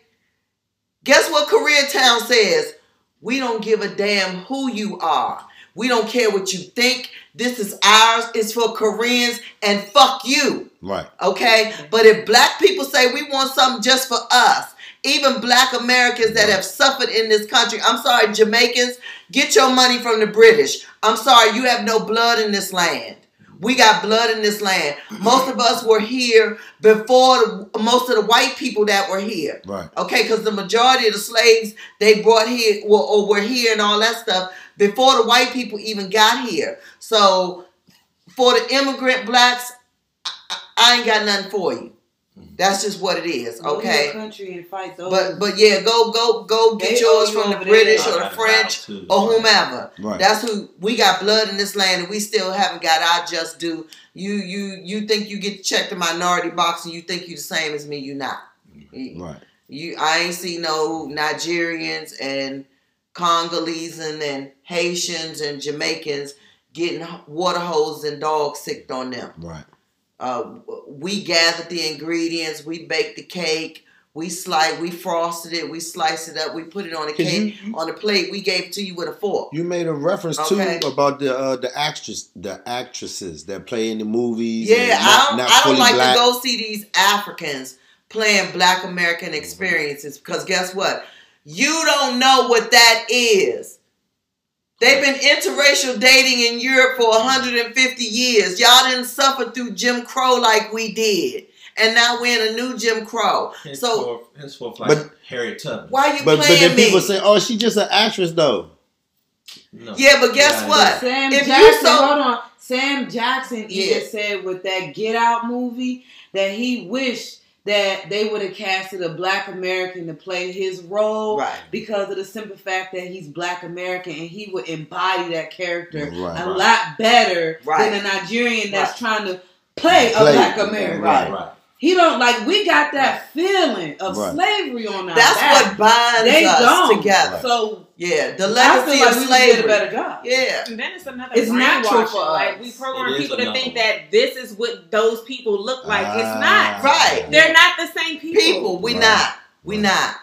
Guess what Koreatown says? We don't give a damn who you are. We don't care what you think. This is ours. It's for Koreans and fuck you. Right. Okay? But if black people say we want something just for us, even black Americans that have suffered in this country, I'm sorry, Jamaicans, get your money from the British. I'm sorry, you have no blood in this land. We got blood in this land. Most of us were here before the, most of the white people that were here. Right. Okay, because the majority of the slaves they brought here were, or were here and all that stuff before the white people even got here. So for the immigrant blacks, I, I- I ain't got nothing for you. That's just what it is. Go Okay. country and fight those. But but yeah, go go go get They yours from the. British or the French too. or whomever. Right. That's who we got blood in this land, and we still haven't got our just due. You you you think you get to check the minority box, and you think you the same as me? You not. Mm-hmm. Right. You I ain't see no Nigerians and Congolese and, and Haitians and Jamaicans getting water hoses and dogs sicked on them. Right. Uh, we gathered the ingredients, we baked the cake, we sliced, we frosted it, we sliced it up, we put it on a cake you- on a plate. We gave it to you with a fork. You made a reference Okay. too about the uh, the actress the actresses that play in the movies. Yeah, and I not- don't, I don't like black. to go see these Africans playing Black American experiences because guess what? You don't know what that is. They've been interracial dating in Europe for 150 years. Y'all didn't suffer through Jim Crow like we did. And now we're in a new Jim Crow. So Henceforth, henceforth like But- Harriet Tubman. why are you But but playing then me? people say, "Oh, she's just an actress, though." No. yeah, but guess Yeah, what? Sam If Jackson, so- hold on. Sam Jackson Yeah. even said with that Get Out movie that he wished that they would have casted a black American to play his role Right. because of the simple fact that he's black American and he would embody that character Right. a Right. lot better Right. than a Nigerian that's trying to play, Play. a black American. Right. Right. He don't like we got that feeling of slavery on our That's back. what binds they us don't. together. So Yeah, the I legacy feel like of we did a better job. Yeah. And then it's another It's natural brainwashing. for us. Like we program people to another think that this is what those people look like. Ah. it's not. Right. They're not the same people. People, we Right. not. We Right. not.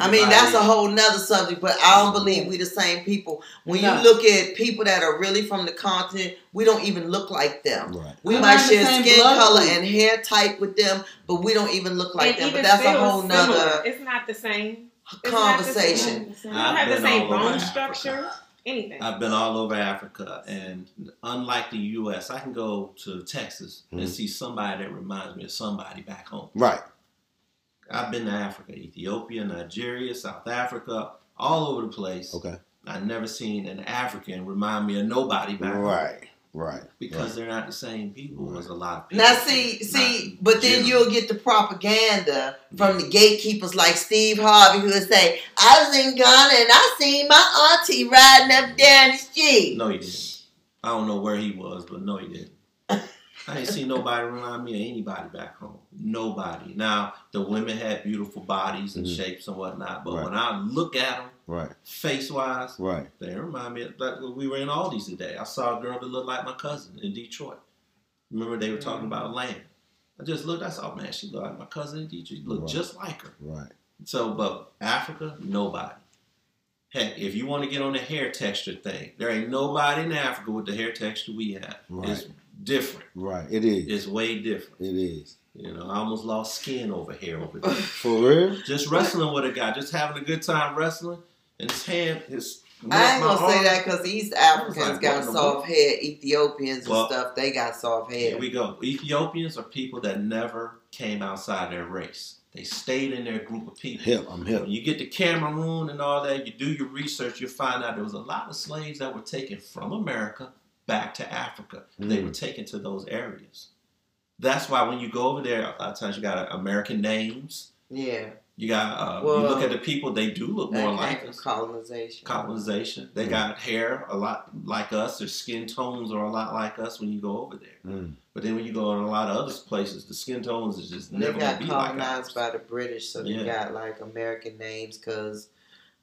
I mean, that's a whole nother subject, but I don't believe we the same people. When No. you look at people that are really from the continent, we don't even look like them. Right. We We're might share skin color group. and hair type with them, but we don't even look like And them. But that's a whole it's similar. nother It's not the same. It's not the conversation. same. I've don't have the been same all over bone Africa. structure. Anything. I've been all over Africa, and unlike the U.S., I can go to Texas Mhm. and see somebody that reminds me of somebody back home. Right. I've been to Africa, Ethiopia, Nigeria, South Africa, all over the place. Okay. I've never seen an African remind me of nobody back home Right. Right. because they're not the same people as a lot of people. Now see, see, but then you'll get the propaganda from the gatekeepers like Steve Harvey who would say, I was in Ghana and I seen my auntie riding up down the street. No, he didn't. I don't know where he was, but no, he didn't. I ain't seen nobody remind me of anybody back home. Nobody. Now the women had beautiful bodies and Mhm. shapes and whatnot, but Right. when I look at them Right. face wise, Right. they remind me of like we were in Aldi's today. I saw a girl that looked like my cousin in Detroit. Remember they were talking about land. I just looked. I saw, man, she looked like my cousin in Detroit. She looked Right. just like her. Right. So, but Africa, nobody. Heck, if you want to get on the hair texture thing, there ain't nobody in Africa with the hair texture we have. Right. It's different. Right. It is. It's way different. It is. You know, I almost lost skin over here over there. <laughs> For real. just wrestling with a guy, just having a good time wrestling, and his hand, his. I ain't gonna say that because East Africans like, got soft hair. Ethiopians and stuff, they got soft hair. Here we go. Ethiopians are people that never came outside their race. They stayed in their group of people. Hip. I'm hip. When you get to Cameroon and all that, you do your research, you find out there was a lot of slaves that were taken from America back to Africa. They Mm. were taken to those areas. That's why when you go over there, a lot of times you got uh, American names. yeah, You got uh, Well, you look at the people; they do look more like us. colonization. Colonization. They Mm. got hair a lot like us. Their skin tones are a lot like us when you go over there. Mm. But then when you go in a lot of other places, the skin tones is just And they never gonna got be like colonized by the British, so they Yeah. got like American names because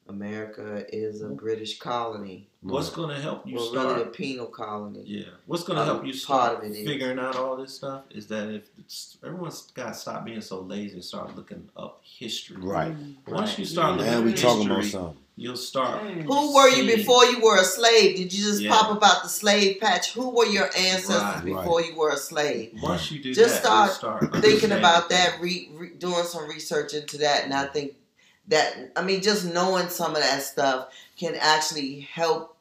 America is a British colony. What's going to help you well, start? really a penal colony. Yeah. What's going to help you part start of it is- figuring out all this stuff is that if it's, everyone's got to stop being so lazy and start looking up history. Right. Mm. Once Right. you start looking Now at we history, talking about something. you'll start. Who were you before you were a slave? Did you just Yeah. pop about the slave patch? Who were your ancestors Right. before you were a slave? Once you do Just that, start you'll start Thinking about that, re, re, doing some research into that, and I think that I mean, just knowing some of that stuff can actually help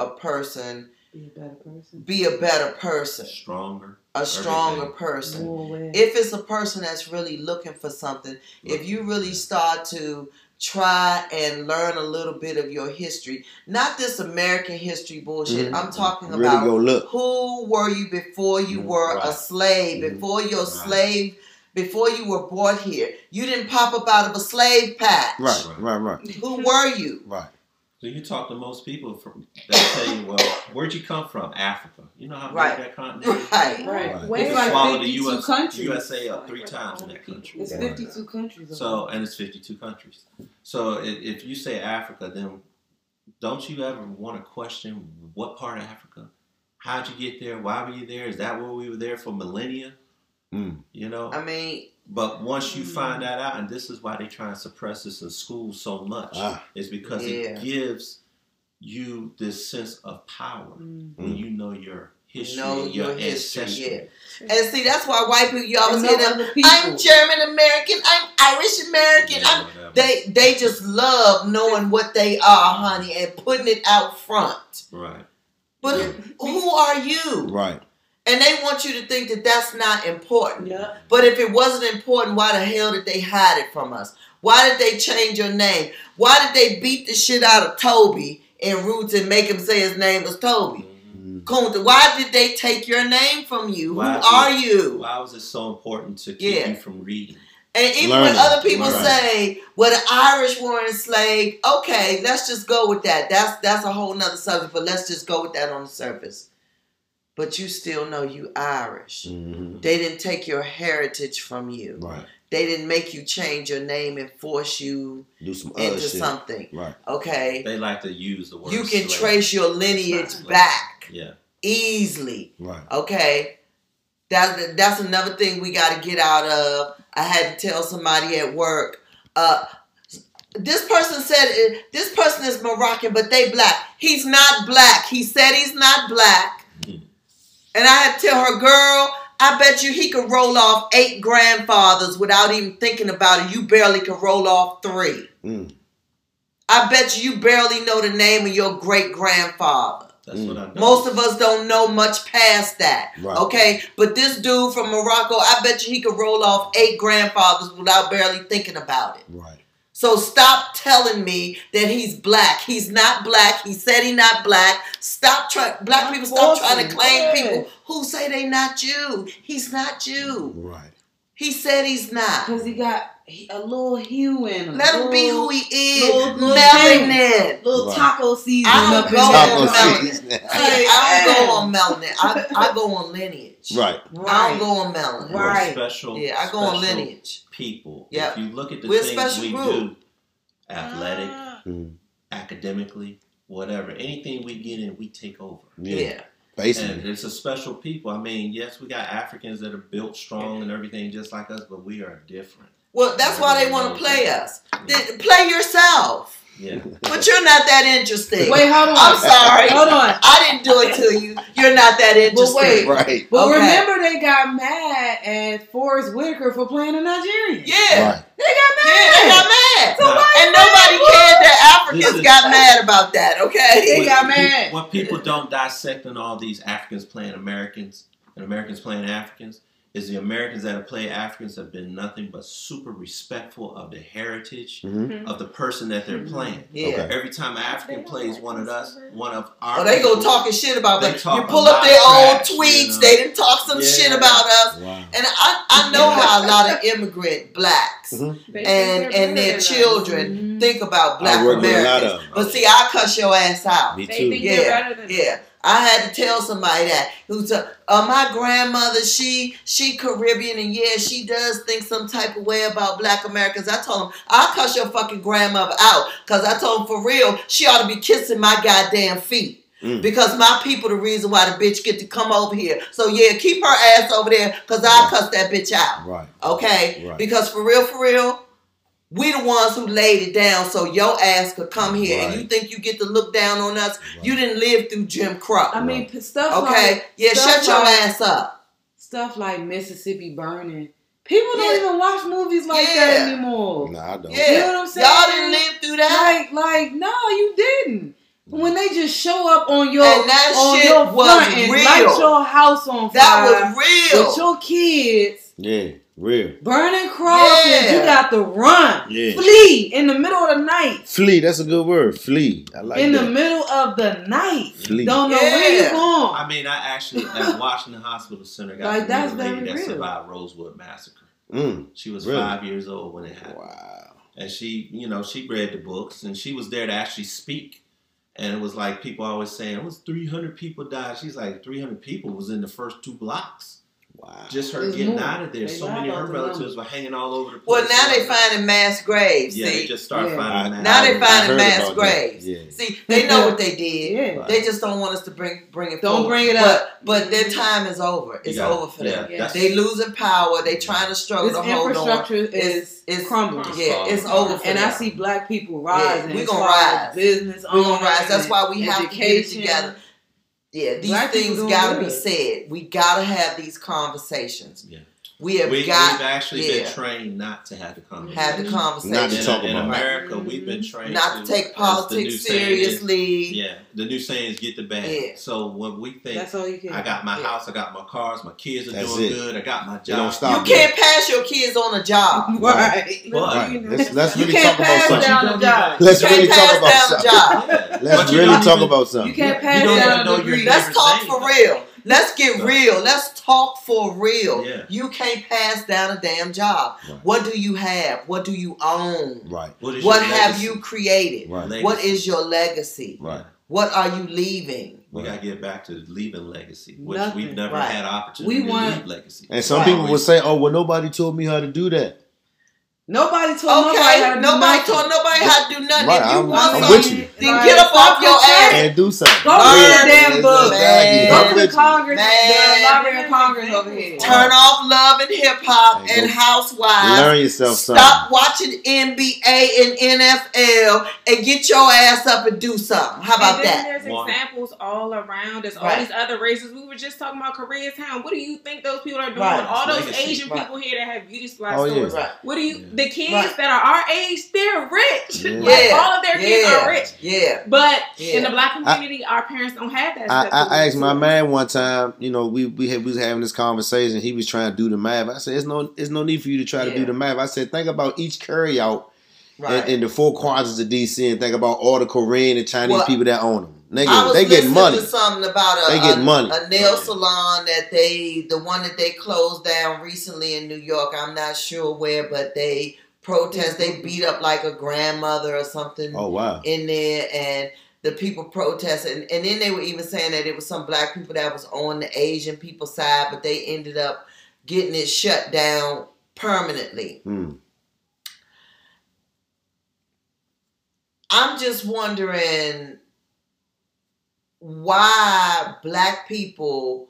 a person Be a better person. be a better person, Stronger. a stronger Everything. person. If it's a person that's really looking for something, if you really start to try and learn a little bit of your history, not this American history bullshit. Mhm. I'm talking Really about go look. who were you before you Mm, were a right. slave, Mhm. before your Right. slave before you were brought here. You didn't pop up out of a slave patch. Right, right, right, Who were you? right. So you talk to most people from that tell you, well, where'd you come from? Africa. You know how big Right. that continent is? Right. Right. Right. Where It's like swallow the 52 US, countries. USA up three times in that country. It's 52 countries. So, and it's 52 countries. So, if, if you say Africa, then don't you ever want to question what part of Africa? How'd you get there? Why were you there? Is that where we were there for millennia? Mm. You know? I mean, But once you find that out, and this is why they try and suppress this in school so much, Ah. is because Yeah. it gives you this sense of power Mm. when you know your history, know and your, your history. ancestry. Yeah. And see, that's why white people, you always And hear them. I'm German American. I'm Irish American. Yeah, I'm. They they just love knowing what they are, honey, and putting it out front. right. But who are you? Right. And they want you to think that that's not important. Yeah. But if it wasn't important, why the hell did they hide it from us? Why did they change your name? Why did they beat the shit out of Toby in Roots and make him say his name was Toby? Mhm. Kunta, why did they take your name from you? Why Who are you? Why was it so important to keep Yeah. you from reading? And even Learning. when other people Right. say, "Well, the Irish were enslaved," okay, let's just go with that. That's that's a whole nother subject, but let's just go with that on the surface. But you still know you Irish. hmm They didn't take your heritage from you. Right. They didn't make you change your name and force you Do some into shit. something. Right. Okay, They like to use the word. you can slave. trace your lineage Exactly. back Yeah. easily. Right. Okay. That that's another thing we got to get out of. I had to tell somebody at work. Uh, this person said uh, this person is Moroccan, but they black. He's not black. He said he's not black. Mhm. And I had to tell her, girl, I bet you he could roll off eight grandfathers without even thinking about it. You barely could roll off three. Mm. I bet you you barely know the name of your great grandfather. That's Mm. what I know. Most of us don't know much past that. Right. Okay, but this dude from Morocco, I bet you he could roll off eight grandfathers without barely thinking about it. Right. So stop telling me that he's black. He's not black. He said he's not black. Stop trying. Black Stop people stop trying to claim Yeah. people who say they not you. He's not you. Right. He said he's not. Because he got a little hue in him. Let him be who he is. little- little Melanin. Little Right. taco season I don't up in go on melanin. I don't go on melanin. I, I go on lineage. Right. I don't go on melanin. We're Right. special. Yeah, I go on lineage. People. Yep. If you look at the We're things special we group. do, athletic, Mm. academically, whatever, anything we get in, we take over. Yeah. Yeah. And Basically. it's a special people. I mean, yes, we got Africans that are built strong and everything just like us, but we are different. Well, that's why they want to play us. Then play yourself. Yeah. <laughs> But you're not that interesting. Wait, hold on. I'm sorry. Hold on. I didn't do it to you. You're not that interesting. wait. <laughs> Right. But Okay. remember, they got mad at Forest Whitaker for playing a Nigerian. Yeah. Right. They got mad. Yeah, mad. they got mad. Now, And nobody cared that Africans is- got mad about that, okay? They got mad. what people don't dissect in all these Africans playing Americans and Americans playing Africans is the Americans that have played Africans have been nothing but super respectful of the heritage hmm of the person that they're playing. Yeah. Okay. Every time an African plays one of us, one of our Oh, they go talking shit about They us. talk You a pull lot up their of old trash, tweets. you know? They didn't talk some Yeah. shit about us. Wow. And I, I know Yeah. how a lot of immigrant blacks Mhm. And and their better than us. children Mhm. think about black I work with a lot Americans. of them. But see, I cuss your ass out. Me They too. think Yeah, they're better than Yeah, I had to tell somebody that who's a, uh, my grandmother. She she Caribbean and yeah, she does think some type of way about Black Americans. I told him I'll cuss your fucking grandmother out because I told him for real she ought to be kissing my goddamn feet. Mm. Because my people the reason why the bitch get to come over here. So yeah, keep her ass over there because I'll cuss that bitch out. Right. Okay? Right. Because for real, for real, we the ones who laid it down so your ass could come here. And you think you get to look down on us? You didn't live through Jim Crow. I mean, p- stuff okay? like yeah, stuff shut your like- ass up. stuff like Mississippi burning. People don't Yeah. even watch movies like Yeah. that anymore. Nah, I don't. Yeah. You know what I'm saying? Y'all didn't live through that. Like, like, no, you didn't. When they just show up on your And that on shit your was front and real. light your house on fire. that was real. with your kids Yeah. Real. burning crosses, Yeah. you got to run, Yeah. flee in the middle of the night. Flee. That's a good word. Flee. I like in that. the middle of the night, Flee. don't know where you Yeah. going. I mean, I actually at <laughs> Washington Hospital Center got Like, to that's a lady that real. survived Rosewood Massacre. Mm. She was Really? five years old when it happened. Wow. and she, you know, she read the books and she was there to actually speak. And it was like people always saying it was 300 people died. She's like 300 people was in the first two blocks. Wow. Just her There's getting more. out of there. They so many of her relatives were hanging all over the place. Well, now they're finding mass graves. Yeah, see, they just start Yeah. finding I- that. now they I finding mass graves. Yeah. See, they know what they did. <laughs> Yeah. They just don't want us to bring bring it. Don't forward. bring it up. But their time is over. It's You over for yeah, them. that's- They losing power. They trying to struggle This to hold on. infrastructure It's, is it's crumbling. Yeah, it's over for And them. I see black people rising. We're gonna rise. Business We're gonna rise. That's why we have to get it together. Yeah, these Black things gotta be said. We gotta have these conversations. Yeah. We have we, got we've actually yeah. been trained not to have the conversation. have the conversation. Not to in, talk in about it. America, we've been mm-hmm. trained not to uh, take politics new saying is- seriously. yeah, the new saying is get the bag. Yeah. So when we think That's all you can. I got my Yeah. house, I got my cars, my kids are That's doing it. good, I got my They job. don't stop. You can't pass your kids on a job. <laughs> right. But Right. Let's, let's really talk about something. down a job. Let's really talk about pass down a something. job. Let's really talk about something. You can't pass don't down even a know degree. Let's talk for real. Let's get So- real. Let's talk for real. Yeah. You can't pass down a damn job. Right. What do you have? What do you own? Right. What, is What have legacy? you created? Right. What is your legacy? Right. What are you leaving? We gotta get back to leaving legacy, which Nothing. we've never Right. had opportunity We to want- leave legacy. And some Right. people would say, "Oh, well, nobody told me how to do that." Nobody told nobody how Okay, to do nobody nothing. told nobody how to do nothing. Right, If you I'm- want I'm something, with you. Then Like, get up off your ass. And do something. Go read Learn the damn book. Man. Go to the. Congress, Man. the Library of Congress over here. Turn off love and hip hop Hey, and housewives. Learn yourself something. Stop watching NBA and NFL and get your ass up and do something. How about and then that? there's One. examples all around. There's all Right. these other races. We were just talking about Koreatown. What do you think those people are doing? Right. All those Legacy. Asian Right. people here that have beauty supply Oh, yeah. stores. Right. What do you? Yeah. The kids Right. that are our age, they're rich. <laughs> Yeah. Like, Yeah. all of their kids Yeah. are rich. Yeah. But Yeah. in the black community, our parents don't have that. I, stuff I asked my man one time, you know, we we, had, we was having this conversation. He was trying to do the math. I said, "It's no, it's no need for you to try to do the math." I said, "Think about each carry out Right. in, in the four quadrants of DC, and think about all the Korean and Chinese Well, people that own them. They I get, was they getting listening money. to something about a, They get a, money. a nail salon that they, the one that they closed down recently in New York. I'm not sure where, but they protest. They beat up like a grandmother or something Oh wow! in there, and the people protested. And, and then they were even saying that it was some black people that was on the Asian people side, but they ended up getting it shut down permanently. Hmm. I'm just wondering why black people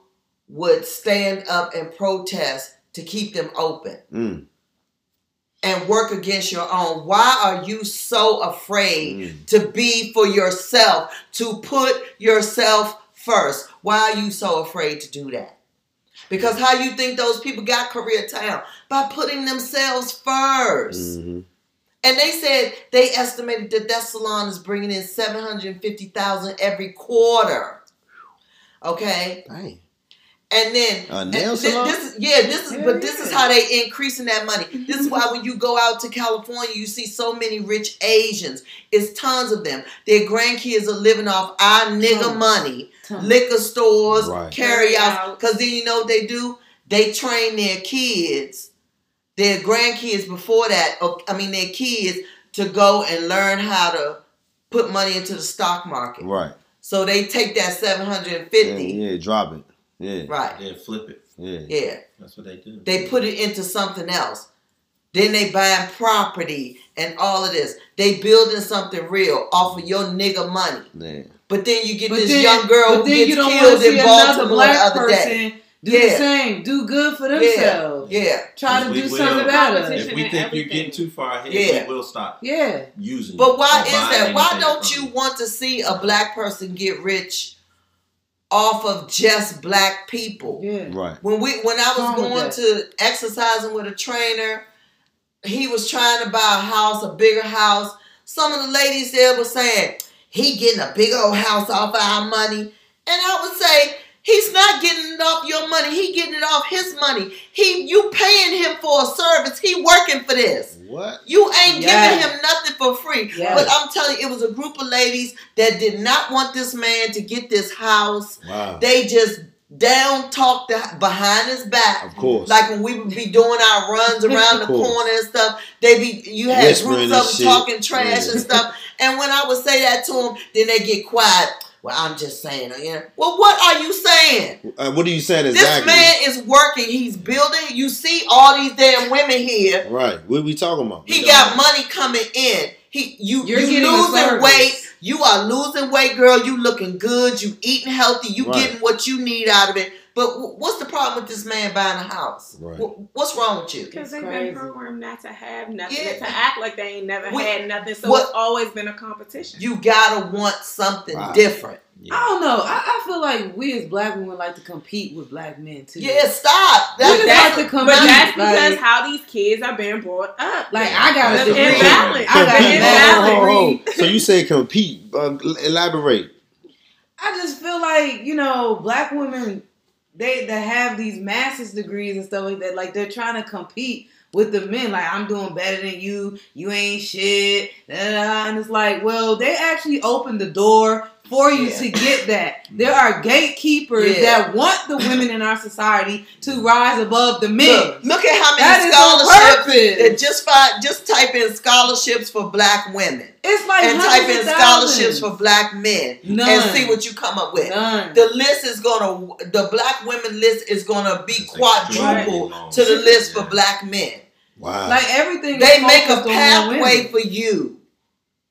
would stand up and protest to keep them open Mm. And work against your own. Why are you so afraid Mm. to be for yourself, to put yourself first? Why are you so afraid to do that? Because how you think those people got career Koreatown? By putting themselves 1st Mhm. And they said they estimated that that salon is bringing in 750,000 every quarter. Okay? Dang. And then A nail and thi- This yeah, this is Yeah, but this is how they increasing that money. This is why when you go out to California, you see so many rich Asians. It's tons of them. Their grandkids are living off our nigga Tons. money, Tons. liquor stores, Right. carry. Carry-out. Because then you know what they do? They train their kids, their grandkids before that, or I mean their kids, to go and learn how to put money into the stock market. Right. So they take that 750. Yeah, yeah, drop it. Yeah. right? Then flip it. Yeah. Yeah. That's what they do. They put it into something else. Then they buying property and all of this. They building something real off of your nigga money. Yeah. But then you get But this then, young girl who then gets you don't killed to see in another Baltimore the black other person day. do Yeah. the same, do good for themselves. yeah. Try to We do will- something better. Competition. If we and think you're getting too far ahead, Yeah. we will stop Yeah. using. But why is that? Why don't you want to see a black person get rich off of just black people? Yeah. Right. When we when I was Wrong going to exercising with a trainer, he was trying to buy a house, a bigger house. Some of the ladies there were saying, he getting a big old house off our money. And I would say, he's not getting it off your money. He getting it off his money. He you paying him for a service. He working for this. What? You ain't Yes. giving him nothing for free. Yes. But I'm telling you, it was a group of ladies that did not want this man to get this house. Wow. They just down talk the, behind his back. Of course. Like when we would be doing our runs <laughs> around the corner and stuff, they be you had Whispering groups and of them shit. talking trash Yeah. and stuff. <laughs> And when I would say that to them, then they get quiet. Well, I'm just saying, you know. Well, what are you saying? Uh, what are you saying exactly? This man is working. He's building. You see all these damn women here. right. What are we talking about? He got money coming in. He you You're you losing weight. You are losing weight, girl. You looking good. You eating healthy. You Right. getting what you need out of it. But what's the problem with this man buying a house? Right. What's wrong with you? Because It's they've crazy. been programmed not to have nothing, Yeah. to act like they ain't never What- had nothing. So what- it's always been a competition. You gotta want something Wow. different. Yeah. I don't know. I, I feel like we as black women like to compete with black men too. Yeah, stop. We That's, just that's like to but that's because like, how these kids are being brought up. like I got a The degree. imbalance. I got The a imbalance. So you say compete? Uh, elaborate. I just feel like you know black women they that have these master's degrees and stuff like that. Like they're trying to compete with the men. Like I'm doing better than you. You ain't shit. And it's like, well, they actually opened the door for you Yeah. to get <laughs> that. There are gatekeepers Yeah. that want the women in our society to rise above the men. look, look at how many is on scholarships. purpose. Just find, just type in scholarships for black women It's like and type in scholarships for black men None. and see what you come up with. None. The list is gonna, the black women list is gonna be It's quadruple extremely long. to the list for black men. Wow. like everything. is They make a pathway for you.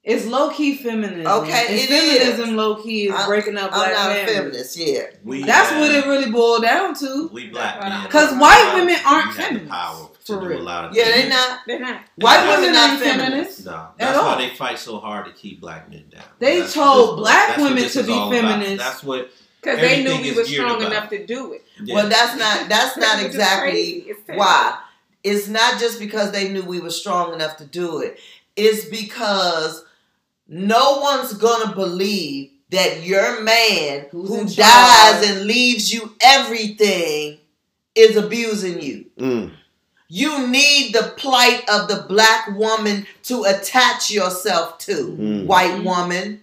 It's low key feminism. Okay, and it feminism is. low key is I- breaking up I'm black not a feminist, yeah. We That's have- what it really boiled down to. We black men. 'Cause have white the women aren't we the feminists, power to for do real. a lot of Yeah, things. they not. They're not. White White women women not feminists. feminists. No, At that's all. why they fight so hard to keep black men down. They That's told this- black women to be all about. feminists. That's what. Because they knew Everything we were strong about. enough to do it. Yeah. Well, that's not that's <laughs> not exactly. It's why. It's not just because they knew we were strong enough to do it. It's because no one's gonna believe that your man Who's who in dies charge. and leaves you everything is abusing you. Mm. You need the plight of the black woman to attach yourself to, Mm. white woman.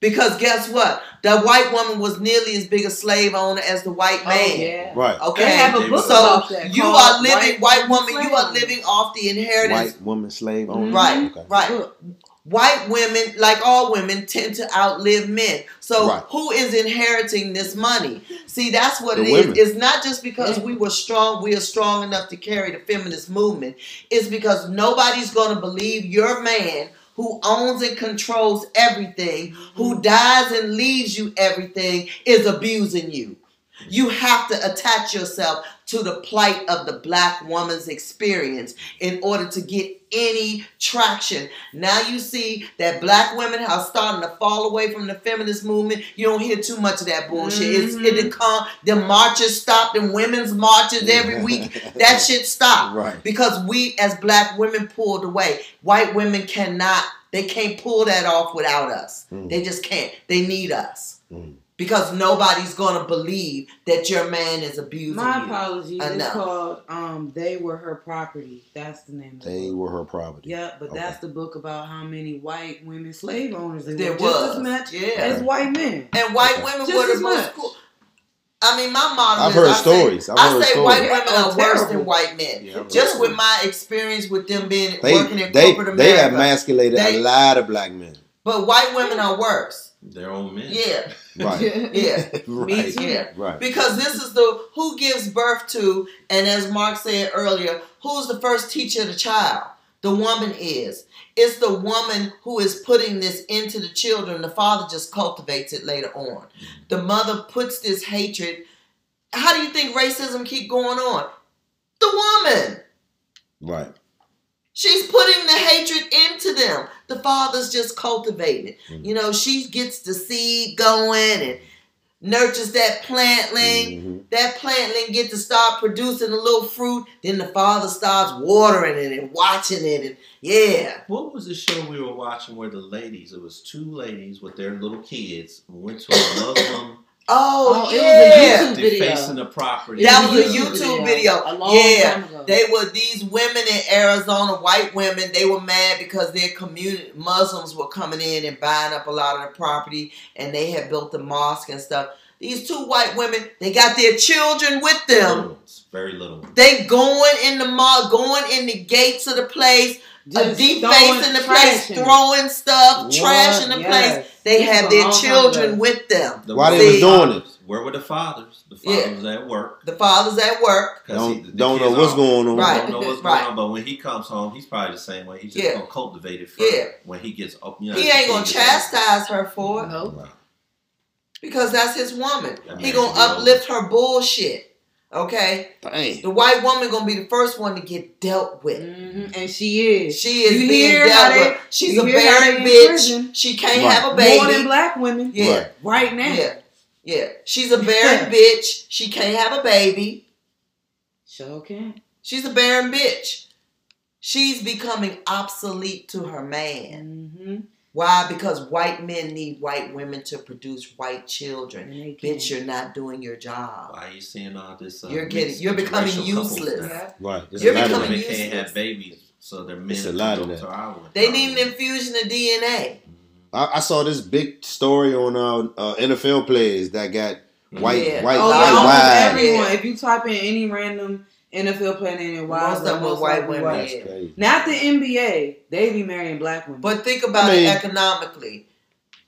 Because guess what? The white woman was nearly as big a slave owner as the white Oh, man. yeah. Right. Okay. They have a book so about that. you are living, white, Woman woman, you are living off the inheritance. White woman slave owner. Mhm. Right, Okay. right. White women, like all women, tend to outlive men. So Right. who is inheriting this money? See, that's what The it is. women. It's not just because we were strong, we are strong enough to carry the feminist movement. It's because nobody's going to believe your man who owns and controls everything, who dies and leaves you everything, is abusing you. You have to attach yourself to the plight of the black woman's experience in order to get any traction. Now you see that black women are starting to fall away from the feminist movement. You don't hear too much of that bullshit. It's it done come the marches stopped and women's marches every week. That <laughs> shit stopped Right. because we as black women pulled away. White women cannot. They can't pull that off without us. Mm. They just can't. They need us. Mm. Because nobody's gonna believe that your man is abusing My you. apologies. It's Enough. called um, "They Were Her Property." That's the name. of the They book. were her property. Yeah, but Okay. that's the book about how many white women slave owners there, There were, just was, as much yeah. as white men. And white Okay. women Just were the as most much. cool. I mean, my motto I've is heard I say- stories. I've I heard say stories. white women are worse than white men. Yeah, Just with my experience with them being They working in they corporate they America. emasculated They- a lot of black men. but white women are worse. Their own men. Yeah, Right. yeah. <laughs> right. too. Yeah. Right. Because this is the who gives birth to, and as Mark said earlier, who's the first teacher of the child? The woman is. It's the woman who is putting this into the children. The father just cultivates it later on. The mother puts this hatred. How do you think racism keep going on? The woman. Right. She's putting the hatred into them. The father's just cultivating it. Mhm. You know, she gets the seed going and nurtures that plantling. Mhm. That plantling get to start producing a little fruit. Then the father starts watering it and watching it. And yeah. What was the show we were watching where the ladies, it was two ladies with their little kids, went to a Muslim Oh, Oh, it was a yeah. YouTube video. defacing the property. That was a YouTube video. A long Yeah. time ago. They were these women in Arizona, white women. They were mad because their community Muslims were coming in and buying up a lot of the property, and they had built the mosque and stuff. These two white women, they got their children with them. Little ones, very little. They going in the mall, going in the gates of the place, a deep face in the place, trash in it. throwing stuff, What? trash in the Yes. place. They This have their children ago. with them. The Why they was doing it? Where were the fathers? The Yeah. fathers at work. The father's at work. Don't, he- the don't know what's are- going on. Right. Don't know what's <laughs> Right. going on, but when he comes home, he's probably the same way. He's just Yeah. gonna cultivate it for Yeah. when he gets up. You know, He ain't gonna kid gets older. chastise her for it Nope. Because that's his woman. That He gonna should uplift her bullshit. Okay, Dang. the white woman gonna be the first one to get dealt with. Mhm, And she is. She is You being hear dealt they- with. She's you a hear barren bitch. prison? She can't Right. have a baby. More than black women. Yeah, Right. Right now. yeah, yeah. She's a barren <laughs> bitch. She can't have a baby. Sure can. She's a barren bitch. She's becoming obsolete to her man. Mm-hmm. Why? Because white men need white women to produce white children. And they can. Bitch, you're not doing your job. Why are you seeing all this? Uh, You're getting- you're becoming useless. Yeah. Right. There's You're a lot of becoming that. Women can't have babies, so their men It's a lot of go that. to our women. They need an infusion of DNA. I, I saw this big story on uh, uh, NFL players that got white, Yeah. white, Oh, White yeah, white everyone. If you type in any random NFL player name, Most wives of them are were white women, That's crazy. Not the NBA. They be marrying black women. But think about I mean- it economically.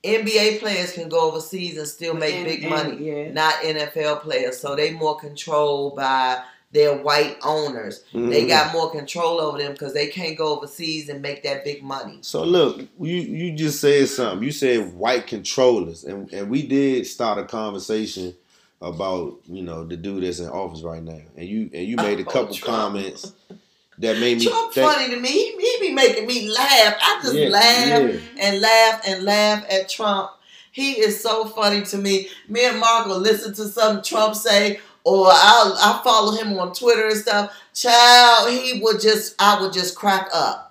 NBA players can go overseas and still make And- big and- money. yeah. Not NFL players. So they more controlled by their white owners. They Mhm. got more control over them because they can't go overseas and make that big money. So look, you you just said something. You said white controllers, and and we did start a conversation about you know the dude that's in office right now, and you and you made a Oh, couple Trump. comments that made me Trump think. funny to me. He, he be making me laugh. I just Yeah, laugh yeah. and laugh and laugh at Trump. He is so funny to me. Me and Mark will listen to something Trump say, or I'll I follow him on Twitter and stuff. Child, he would just I would just crack up.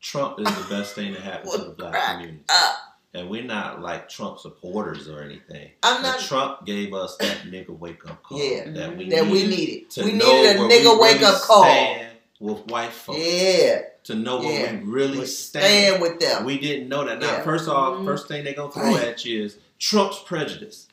Trump is the best thing that happened to the black Crack community. up. And we're not like Trump supporters or anything. I'm But not Trump gave us that nigga wake up call Yeah. that we that we needed needed. to We know needed a where nigga we wake really up call. stand With white folks, Yeah. to know where Yeah. we really We stand. Stand with them. We didn't know that. Now, Yeah. first off, Mhm. first thing they're gonna throw at you is Trump's prejudice.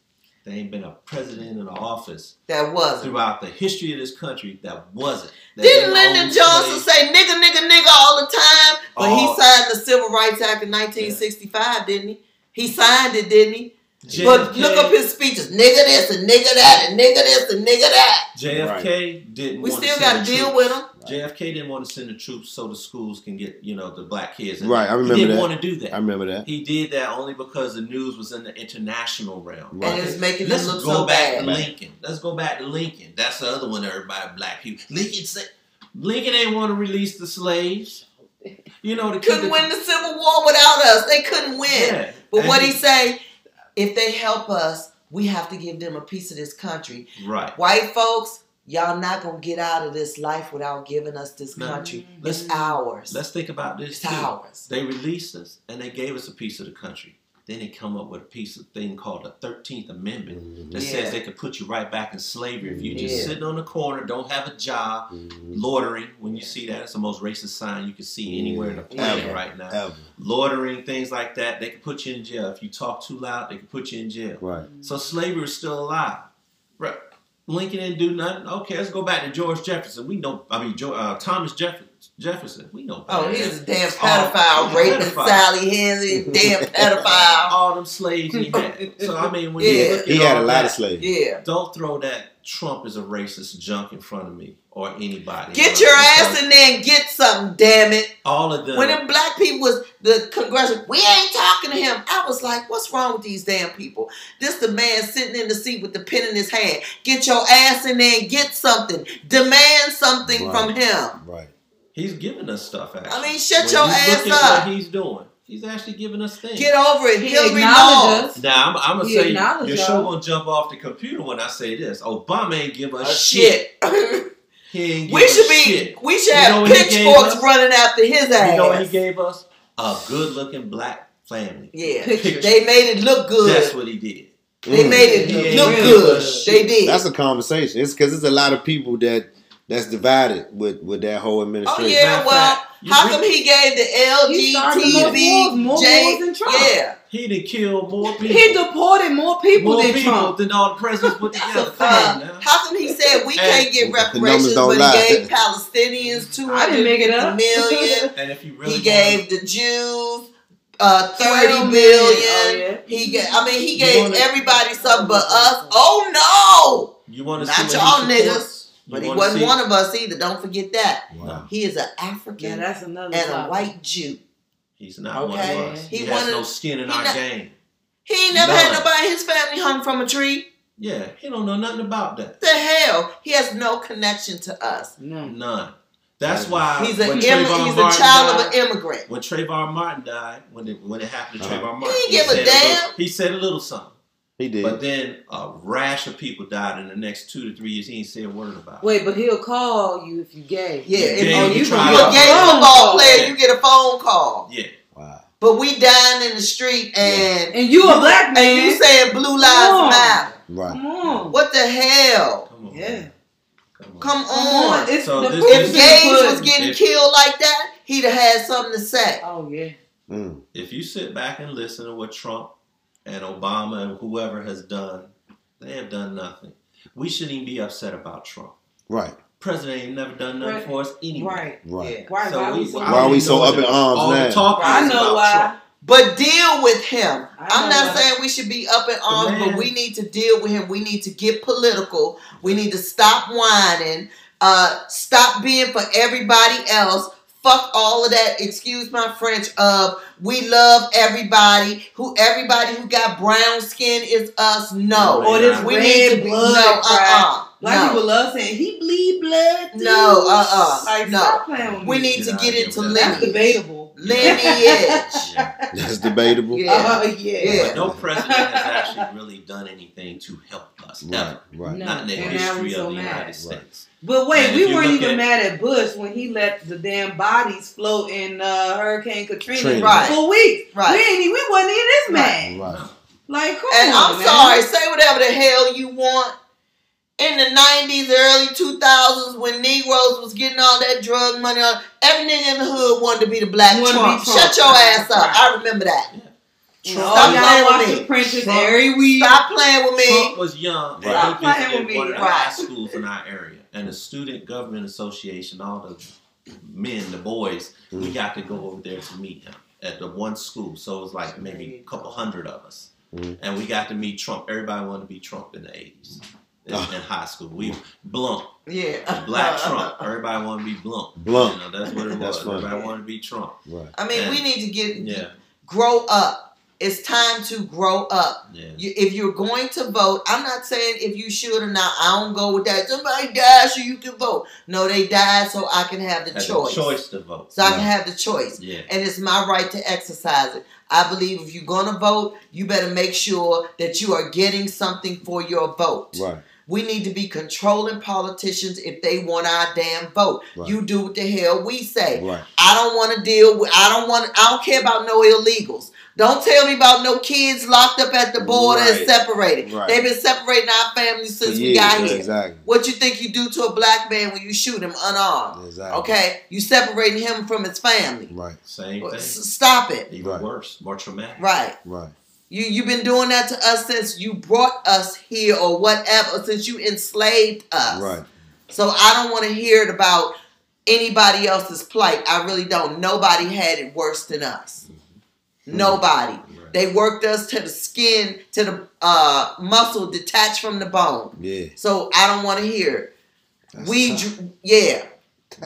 There ain't been a president in the office That wasn't. throughout the history of this country that wasn't. That Didn't didn't Lyndon Johnson say nigga, nigga, nigga all the time? But All- he signed the Civil Rights Act in 1965, didn't he? He signed it, didn't he? JFK, But look up his speeches. Nigga this and nigga that and nigga this and nigga that. JFK didn't. We want still to got to deal troops. with him. JFK didn't want to send the troops so the schools can get you know the black kids. in Right. I remember He didn't that. want to do that. I remember that. He did that only because the news was in the international realm. Right. And it's making Let's them look go so back bad. to Lincoln. Let's go back to Lincoln. That's the other one. Everybody, black people. Lincoln said Lincoln ain't want to release the slaves. You know, keep Couldn't win the Civil War without us. They couldn't win. Yeah. But And what he say? If they help us, we have to give them a piece of this country. right. White folks, y'all not gonna get out of this life without giving us this country. Let's- It's ours. Let's think about this It's too. ours. They released us and they gave us a piece of the country. Then they come up with a piece of thing called the Thirteenth Amendment that Yeah. says they could put you right back in slavery if you just Yeah. sitting on the corner, don't have a job, Mhm. loitering. When you see that, it's the most racist sign you can see anywhere in the planet Yeah. right now. Ever. Loitering, things like that, they can put you in jail. If you talk too loud, they can put you in jail. Right. So slavery is still alive. Right. Lincoln didn't do nothing. Okay, let's go back to George Jefferson. We know, I mean, Jo- uh, Thomas Jeff- Jefferson. We know. Oh, better. he's a damn pedophile, he's raping pedophile. Sally Hensley, <laughs> damn pedophile. All them slaves he had. So I mean, when Yeah. you look at He had a all lot that, of slaves. Yeah. Don't throw that Trump is a racist junk in front of me or anybody. Get your ass in there and get something, damn it. All of them. When them black people was the congressional, we ain't talking to him. I was like, what's wrong with these damn people? This the man sitting in the seat with the pen in his hand. Get your ass in there and get something. Demand something Right. from him. Right. He's giving us stuff. Actually. I mean, shut When your you ass look at up. What he's doing. He's actually giving us things. Get over it. He Hillary acknowledged Laws. us. Now I'm, I'm gonna He say your y'all. show gonna jump off the computer when I say this. Obama ain't give us Uh, shit. shit. <laughs> He ain't give we us should be. shit. We should You have what he gave pitchforks running after his ass. You know what he gave us? A good looking black family. Yeah, Picture. they made it look good. That's what he did. They Mm. made it He look good. They did. That's a conversation. It's because it's a lot of people that that's divided with with that whole administration. oh administration. yeah, Matter well, fact, how come he gave the He started more LGTB wars than Trump. Yeah, He done killed more people. He deported more people more than people Trump. than all the presidents put together. a Come fact. on now. How come he said we can't get reparations, don't but lie. he gave Palestinians two I didn't make it up. million? And if you really he gave the Jews uh, 12 thirty million. Oh, yeah. He gave, I mean, he gave wanna- everybody something but us. Oh no! you want to Not see what y'all he supports? You But he wasn't see- one of us either. Don't forget that. Wow. He is an Yeah, African that's another and a white Jew. He's not one of us. He He, has wanted- no skin in he our not- game. He ain't never had None. nobody in his family hung from a tree. Yeah, he don't know nothing about that. The hell? He has no connection to us. No. None. That's why He's a Im- he's a child died, of an immigrant. when Trayvon Martin died, when it when it happened to Uh-huh. Trayvon Martin, He didn't give a said damn. little- he said a little something, He did. but then a rash of people died in the next two to three years. He ain't said a word about. it. Wait, but he'll call you if you gay. Yeah, Yeah, if yeah, you, you you, try you're a gay football call. player, you get a phone call. Yeah, wow. But we dying in the street and And you a black man. and you saying blue lives Come on. matter. Right. Come on. What the hell? come on, Yeah. man. come on. Come Come on. on. It's So the this- If is in the Gaines was getting If- killed like that, he'd have had something to say. Oh yeah. Mm. If you sit back and listen to what Trump and Obama and whoever has done, they have done nothing. We shouldn't even be upset about Trump. Right. President ain't never done nothing Right. for us anyway. Right. Right. Why? So why we, we Why are we so up in arms all now? The talk I know about why. Trump. But deal with him. I I'm not that. saying we should be up in arms, man- but we need to deal with him. We need to get political. We need to stop whining. Uh, stop being for everybody else. Fuck all of that. Excuse my French. Of we love everybody. Who everybody who got brown skin is us. No, Or this we red need to be blood no. crap. Uh uh Black no. people love saying he bleed blood. dude." No, uh-uh, Like, no. Stop playing with We me. need to Get get out of into here That's debatable. Lineage. Yeah. <laughs> That's debatable. Yeah. Oh yeah. Yeah. But no president has actually really done anything to help us. Right. Ever. Right. No. Not in the And history so of the mad. United Right. States. But wait, And we weren't even at- mad at Bush when he let the damn bodies float in uh, Hurricane Katrina Katrina. Right. for weeks. Right. We ain't, we wasn't even this mad. Right. Like, come And on, I'm man. sorry, say whatever the hell you want. In the 90s, early 2000s, when Negroes was getting all that drug money, on, every nigga in the hood wanted to be the black Wanted to Trump. be Trump. Shut your ass up. Right. I remember that. Trump. Stop y'all playing with me. the Prentice Trump. every week. Stop playing with me. Trump was young. Right. And he Right. visited one of the Right. high schools in our area. And the Student Government Association, all the men, the boys, we Mm. got to go over there to meet him at the one school. So it was like maybe a couple hundred of us. Mm. And we got to meet Trump. Everybody wanted to be Trump in the 80s. In, Oh. <laughs> in high school, we blunt, Yeah. black <laughs> Trump. Everybody want to be blunt. Blunt. You know, that's what it That's was. funny. Everybody want to be Trump. Right. I mean, And- we need to get Yeah, grow up. It's time to grow up. yeah. You, if you're going to vote, I'm not saying if you should or not. I don't go with that. Somebody died so you can vote. No, they died so I can have the Had choice. choice to vote. So I can have the choice. Yeah. And it's my right to exercise it. I believe if you're going to vote, you better make sure that you are getting something for your vote. Right. We need to be controlling politicians if they want our damn vote. Right. You do what the hell we say. Right. I don't want to deal with. I don't want. I don't care about no illegals. Don't tell me about no kids locked up at the border and separated. Right. They've been separating our families since For we got here. Exactly. What you think you do to a black man when you shoot him unarmed? Exactly. Okay, you separating him from his family. Right. Same thing. s- Stop it. Even Right. worse, more traumatic. Right. Right. You you've been doing that to us since you brought us here or whatever, since you enslaved us. Right. So I don't want to hear it about anybody else's plight. I really don't. Nobody had it worse than us. Nobody. Right. They worked us to the skin, to the uh, muscle detached from the bone. Yeah. So I don't want to hear it. That's we, dr- yeah. <laughs>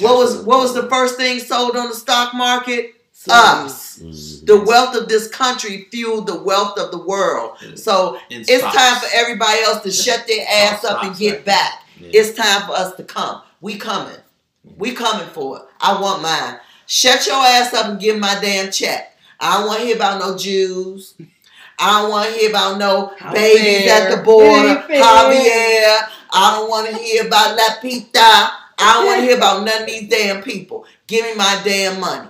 What was what was the first thing sold on the stock market? So- Us. Mhm. The wealth of this country fueled the wealth of the world. Yeah. So it's time for everybody else to Yeah. shut their ass up and get right. back. Yeah. It's time for us to come. We coming. We coming for it. I want mine. Shut your ass up and give my damn check. I don't want to hear about no Jews. I don't want to hear about no How babies fair. at the border. It ain't fair. Javier. I don't want to hear about La Pita. I don't want to hear about none of these damn people. Give me my damn money.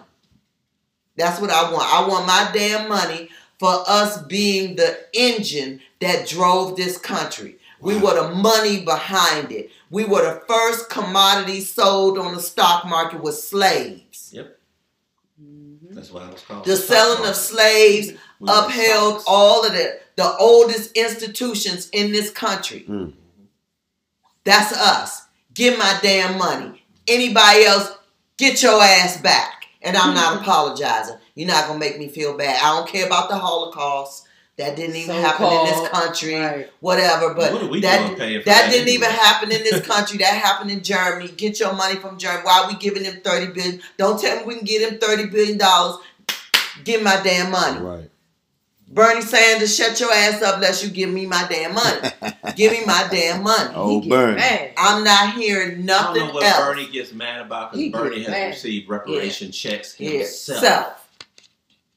That's what I want. I want my damn money for us being the engine that drove this country. We were the money behind it. We were the first commodity sold on the stock market with slaves. Yep. Mhm. That's why it was called The stock selling market. of slaves We upheld stocks. all of the the oldest institutions in this country. Mm. That's us. Give my damn money. Anybody else, get your ass back. And I'm not mm-hmm. apologizing. You're not gonna make me feel bad. I don't care about the Holocaust. That didn't even happen in this country. right. Whatever. But What are we that for that that didn't even happen in this country. That happened in Germany. Get your money from Germany. Why are we giving them 30 billion? Don't tell me we can get them 30 billion dollars. Give my damn money. Right. Bernie Sanders, shut your ass up unless you give me my damn money. <laughs> give me my damn money. Oh, Bernie. mad. I'm not hearing nothing I don't nothing know what else. Bernie gets mad about He because Bernie has mad. received reparation checks himself. self.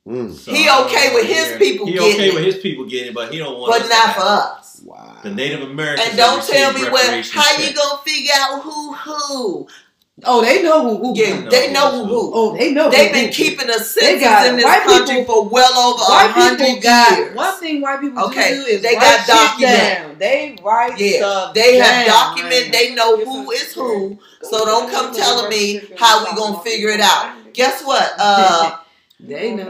Mm. So He okay with his people He getting okay it. with his people getting it, but he don't want. But us not to for us. Wow. The Native Americans. And don't tell me what reparation how you gonna figure out who who. Oh, they know who. who Yeah, know they know who who. who. Oh, they know. They've who, been who. keeping a They census in this white country people- for well over a White people hundred got years. one thing. White people Okay, do is they write got shit document. down. They write Yeah, stuff. they have down, document. man. They know who is who. So don't come telling me how we gonna figure it out. Guess what? <laughs> Uh, They know.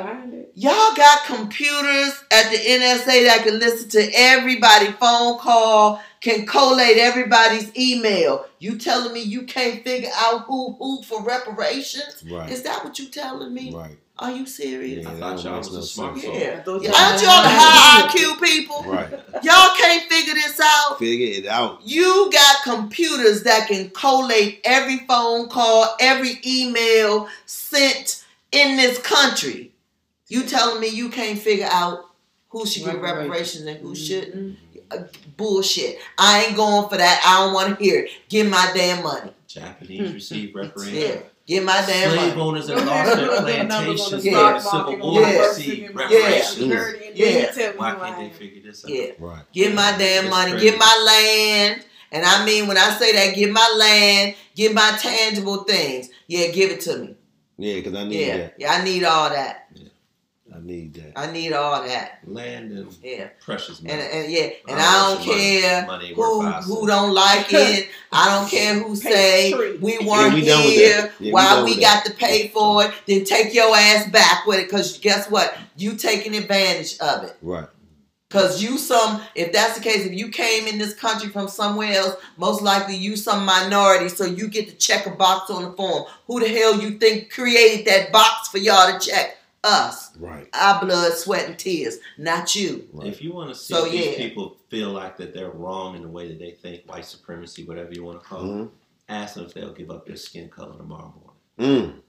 Y'all got computers at the NSA that can listen to everybody phone call, can collate everybody's email. You telling me you can't figure out who who for reparations? Right. Is that what you telling me? Right. Are you serious? Yeah, I thought y'all was no a smart sense. Yeah. thought Yeah, Aren't y'all the high IQ people? Right. Y'all can't figure this out. Figure it out. You got computers that can collate every phone call, every email sent in this country. You telling me you can't figure out who should get Reparations. reparations and who Mhm. shouldn't? Uh, Bullshit. I ain't going for that. I don't want to hear it. Give my damn money. Japanese Hmm. received <laughs> Yeah. reparations. Give my damn Slave money. owners that lost their put the numbers on the plantations Yeah. during the Civil War Yeah. received Yeah. reparations. Yeah. Why can't they figure this out? Yeah. Right. Give my damn It's money. crazy. Give my land. And I mean, when I say that, give my land, give my tangible things. Yeah, give it to me. Yeah, because I need Yeah, that. yeah, I need all that. I need that. I need all that. Land and Yeah, precious money. and and yeah, and I I don't some money. care Money who who don't like <laughs> it. I don't care who say we weren't we here. Yeah, why done we got to pay for it? Then take your ass back with it, cause guess what? You taking advantage of it. Right. Cause you some, if that's the case, if you came in this country from somewhere else, most likely you some minority, so you get to check a box on the form. Who the hell you think created that box for y'all to check? Us. Right. Our blood, sweat, and tears, not you. Right. If you want to see So, if these yeah. people feel like that they're wrong in the way that they think, white supremacy, whatever you want to call Mhm. it, ask them if they'll give up their skin color tomorrow morning. Mm.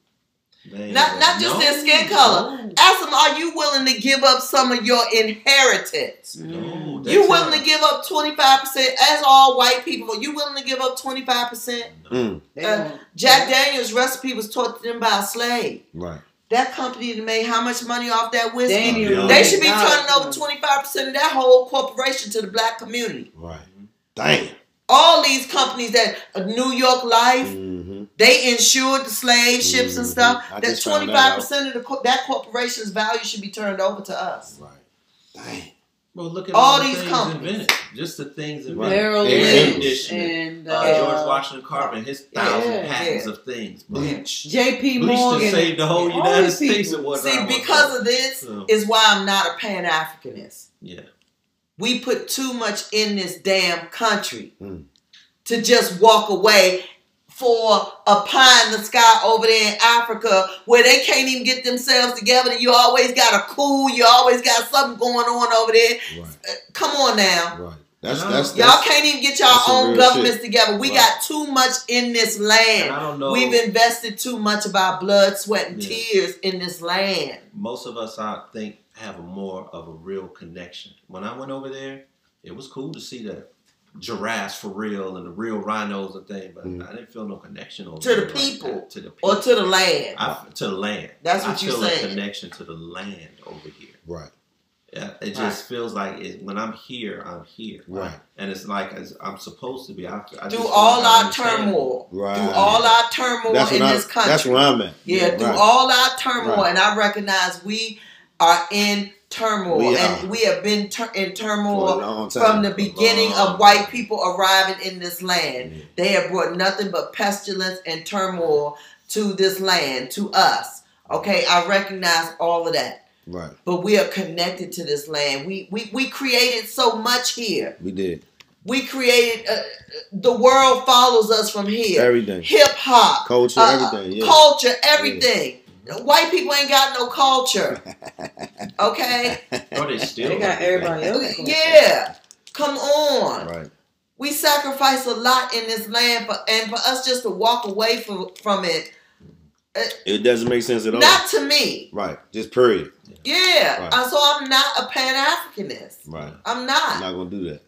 They Not not just No, their skin color. Ask them, are you willing to give up some of your inheritance? No, You tell- willing to give up 25%, as all white people, Are you willing to give up 25%? Mm. Uh, don't- Jack Daniels' recipe was taught to them by a slave. Right. That company made how much money off that whiskey? Daniel, They should be turning over 25% of that whole corporation to the black community. Right. Damn. All these companies that uh, New York Life, Mm-hmm. they insured the slave ships and Mhm. stuff. I That that 25% of the co- that corporation's value should be turned over to us. Right. Damn. Well, look at All all, the these things companies. invented. Just the things Right. invented. Merrill Air Lynch conditioning. and Uh, uh, George Washington Carver and his thousand Yeah, patents yeah. of things. Yeah. Bleach. J.P. Bleach Morgan. just saved the whole United States people. at one See, because of this So, is why I'm not a Pan Africanist. yeah. We put too much in this damn country Mm. to just walk away for a pie in the sky over there in Africa where they can't even get themselves together. You always got a coup. You always got something going on over there. Right. Uh, Come on now. Right. That's No. that's Y'all can't even get y'all own governments shit. together. We Right. got too much in this And land. I don't know. We've invested too much of our blood, sweat, and Yeah. tears in this land. most of us, I think, have a more of a real connection. When I went over there, it was cool to see the giraffes for real and the real rhinos and things, but Mm. I didn't feel no connection over To the there like people. that, to the people, Or to the land. I, to the land. That's what you feel saying. connection to the land over here. right. Yeah, it just feels like it, when I'm here, I'm here. Right. And it's like as I'm supposed to be. I, I Through feel all our turmoil. Right. Through all our turmoil That's in what I, this country. That's where I'm at. Yeah, through Right. all our turmoil, Right. and I recognize we are in turmoil, We and we have been tur- in turmoil from the beginning of white people arriving in this land. Yeah. They have brought nothing but pestilence and turmoil to this land, to us. Okay, I recognize all of that. Right. But we are connected to this land. We we, we created so much here. We did We created uh, the world follows us from here. everything. Hip hop, Culture, uh, everything. Yeah. culture, everything. White people ain't got no culture. <laughs> Okay? Or they still They got everybody else. Yeah. Come on. right. We sacrifice a lot in this land for and for us just to walk away from from it. It doesn't make sense at all. Not to me. right. Just period. Yeah. Right. Uh, so I'm not a Pan Africanist. Right. I'm not. I'm not. not gonna do that.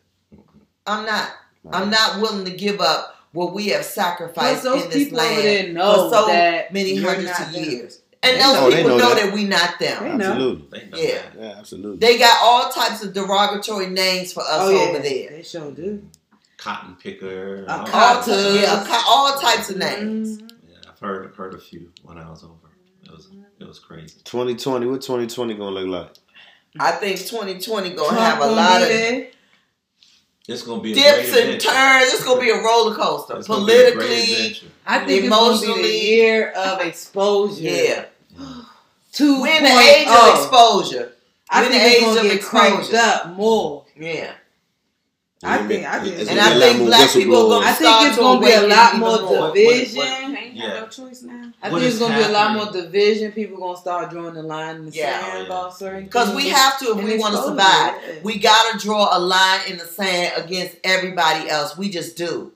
I'm not. I'm not willing to give up what we have sacrificed in this land for so many hundreds not of them. years. And They those know- people know know that. that we not them. They know. Absolutely. They know Yeah. Yeah, absolutely. They got all types of derogatory names for us Oh yeah, over there. they sure do. Cotton picker. A all All, cotton- that. yeah, ca- all types of names. Mhm. Yeah, I've heard heard a few when I was over. It was it was crazy. 2020. What 2020 gonna look like? I think 2020 gonna Trump have a lot of. It's gonna be a dips and adventure. turns. It's gonna be a roller coaster. It's gonna be a great Politically. I think it's gonna be the Emotionally- year of exposure. yeah. Two We're in the age of exposure. I We're think the it's age gonna of get cranked exposure. up more. Yeah. I think- I think- It's And I be a lot think black people are gonna I think it's gonna be a lot even more more. division. Ain't Yeah. no choice now. I What think it's gonna be a lot more division. People gonna start drawing the line in the Yeah. sand Oh, yeah. about certain Because we have to if And we want to survive. yeah. We gotta draw a line in the sand against everybody else. We just do.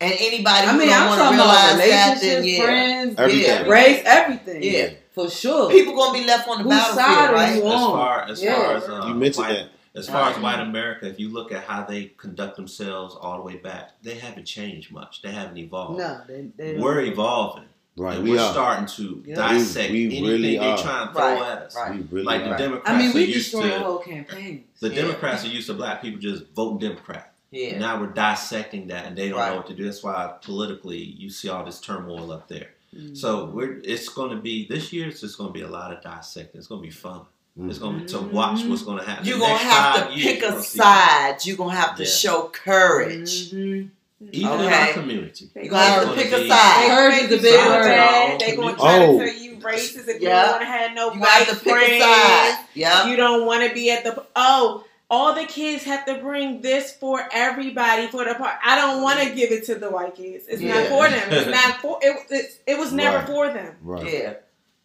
Yeah. And anybody I mean, don't I'm want to talking about relationships, then yeah. friends, Everything. Yeah. race, everything. Yeah. for sure. People gonna be left on the Whose battlefield, are right? you As far as Yeah. far as uh, You mentioned white, that. as far as white America, if you look at how they conduct themselves all the way back, they haven't changed much. They haven't evolved. no, they, they don't. We're evolving. Right. and We we're are. starting to Yeah. dissect We- we anything really they are. try and throw Right, at us. right. Really Like are. the Democrats I mean, we used destroying to whole campaigns. the Yeah. Democrats are used to black people just voting Democrat. Yeah. Now we're dissecting that, and they don't Right. know what to do. That's why politically you see all this turmoil up there. Mm. So we're it's going to be this year. It's just going to be a lot of dissecting. It's going to be fun. Mm. It's going to be to watch what's going to happen. You're gonna have to pick a side. You're gonna have to Yeah. show courage. Mhm. even in our community. You're gonna have to pick a side. Courage is a big Sides word. of our own They gonna community. try Oh. to tell you racist if you don't want to have no You white have to pick a side. Yeah. You don't want to be at the oh. All the kids have to bring this for everybody for the part. I don't want to give it to the white kids. It's not for them. It's <laughs> not for it. It, it was never Right. for them. Right. Yeah.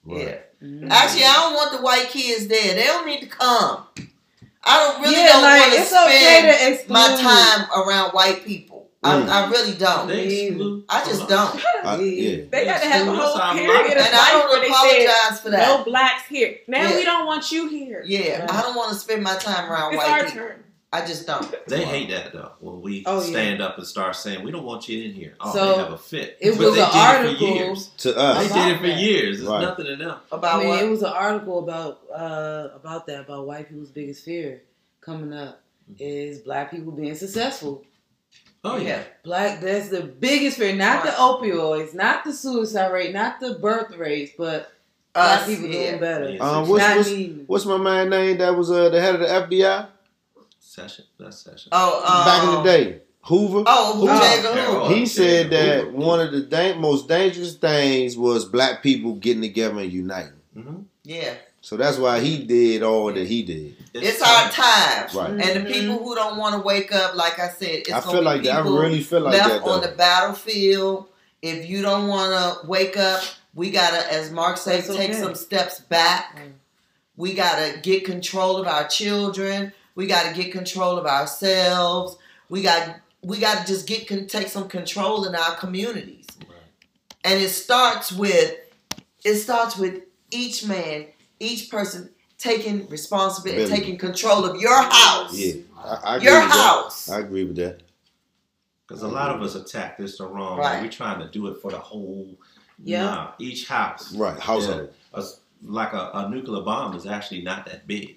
Right. Yeah. Mhm. Actually, I don't want the white kids there. They don't need to come. I don't really yeah, don't like want to it's okay spend to my time around white people. Mm. I, I really don't. They I just don't. I- yeah. They got to have a whole us of period of And I life don't where they said apologize for that. no blacks here. Now Yeah. we don't want you here. Yeah, Right. I don't want to spend my time around It's white our people. turn. I just don't. They hate that though. When we Oh, yeah. stand up and start saying we don't want you in here. Oh, So, they have a fit. it was an article- for years. To They did it for that. years. It's Right. nothing to them. About I mean, what? it was an article about uh, about that about white people's biggest fear coming up is black people being successful. Oh yeah. Black that's the biggest fear, not the opioids, not the suicide rate, not the birth rates, but black Us, people yeah. doing better. Yeah. Um, what's, what's, what's my man name that was uh, the head of the FBI Session. That's session. Oh, um, back in the day? Hoover. Oh, who Oh. Hoover. Oh, he said that Hoover. one of the da- most dangerous things was black people getting together and uniting. Mm-hmm. Yeah, So that's why he did all that he did. it's our time. Right. And the people who don't want to wake up, like I said, it's I gonna feel be like that. I really feel like left that on the battlefield. If you don't want to wake up, we gotta, as Mark says, That's take okay. some steps back. Mm. We gotta get control of our children. We gotta get control of ourselves. We got we gotta just get con- take some control in our communities. And it starts with it starts with each man, each person taking responsibility, Really? taking control of your house. yeah, I, I agree Your with that. I agree with that. Because a lot of us attack this the wrong Right. way. We're trying to do it for the whole. Yeah. Nah, each house. Right, household. Yeah. A s- like a, a nuclear bomb is actually not that big.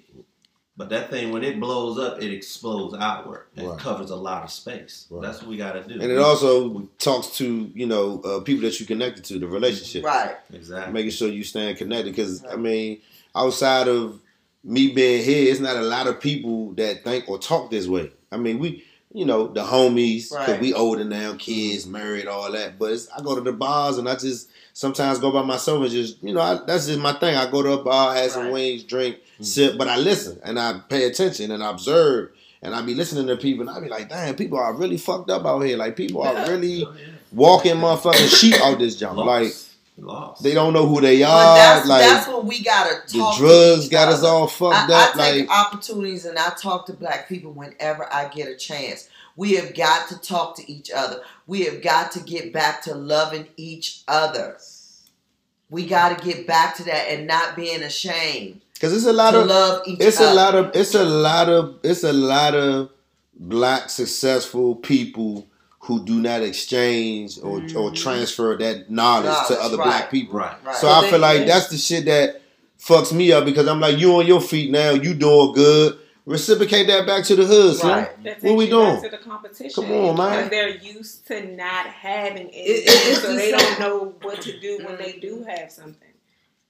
But that thing, when it blows up, it explodes outward and Right. covers a lot of space. Right. That's what we got to do. And it also talks to you know uh, people that you connected to the relationship, Right. exactly. making sure you stand connected. Because I mean, outside of me being here, it's not a lot of people that think or talk this way. I mean, we you know, the homies, because Right. we older now, kids, married, all that. But it's, I go to the bars and I just sometimes go by myself and just, you know, I, that's just my thing. I go to a bar, have some Right. wings, drink, mm. sip, but I listen and I pay attention and I observe. And I be listening to people and I be like, damn, people are really fucked up out here. Like, people are really oh, walking motherfucking sheep out this jump. Like, Lost. Lost. they don't know who they But are. that's like, that's what we gotta the talk. to drugs each got us all fucked I, up. I take like, opportunities and I talk to black people whenever I get a chance. We have got to talk to each other. We have got to get back to loving each other. We got to get back to that and not being ashamed because it's a lot of love each it's other. a lot of it's a lot of it's a lot of black successful people who do not exchange or or mm. transfer that knowledge, to other right. black people. Right. Right. So, So I they- feel like yeah. that's the shit that fucks me up because I'm like you on your feet now, you doing good. Reciprocate that back to the hood, son. Right. That What we takes you back doing? To the competition. Come on, man. Because they're used to not having anything, It- it- so the they same- don't know what to do when they do mm-hmm. have something.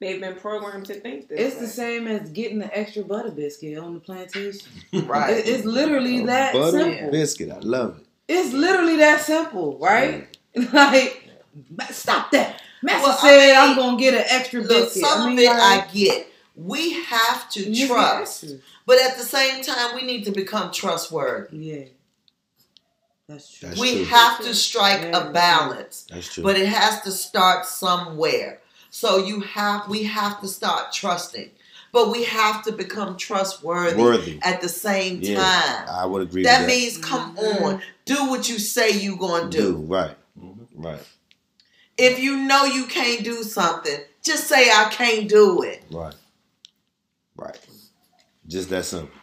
They've been programmed to think this. It's way. the same as getting the extra butter biscuit on the plantation. <laughs> right. It- It's literally that Butter simple. biscuit, I love it. It's literally that simple, right? Mm-hmm. <laughs> like, ma- stop that. Master Well, I said mean, I'm gonna get an extra Look, biscuit. some I mean, of it like, I get. We have to you get trust, but at the same time, we need to become trustworthy. Yeah, that's true. That's we true. have to strike Very a balance. That's true. but it has to start somewhere. So you have we have to start trusting, but we have to become trustworthy Worthy. at the same Yeah, time. I would agree That with that. means come Mhm. on, do what you say you gonna do. do. Right. Mhm. Right. If you know you can't do something, just say I can't do it. Right. Right. Just that simple.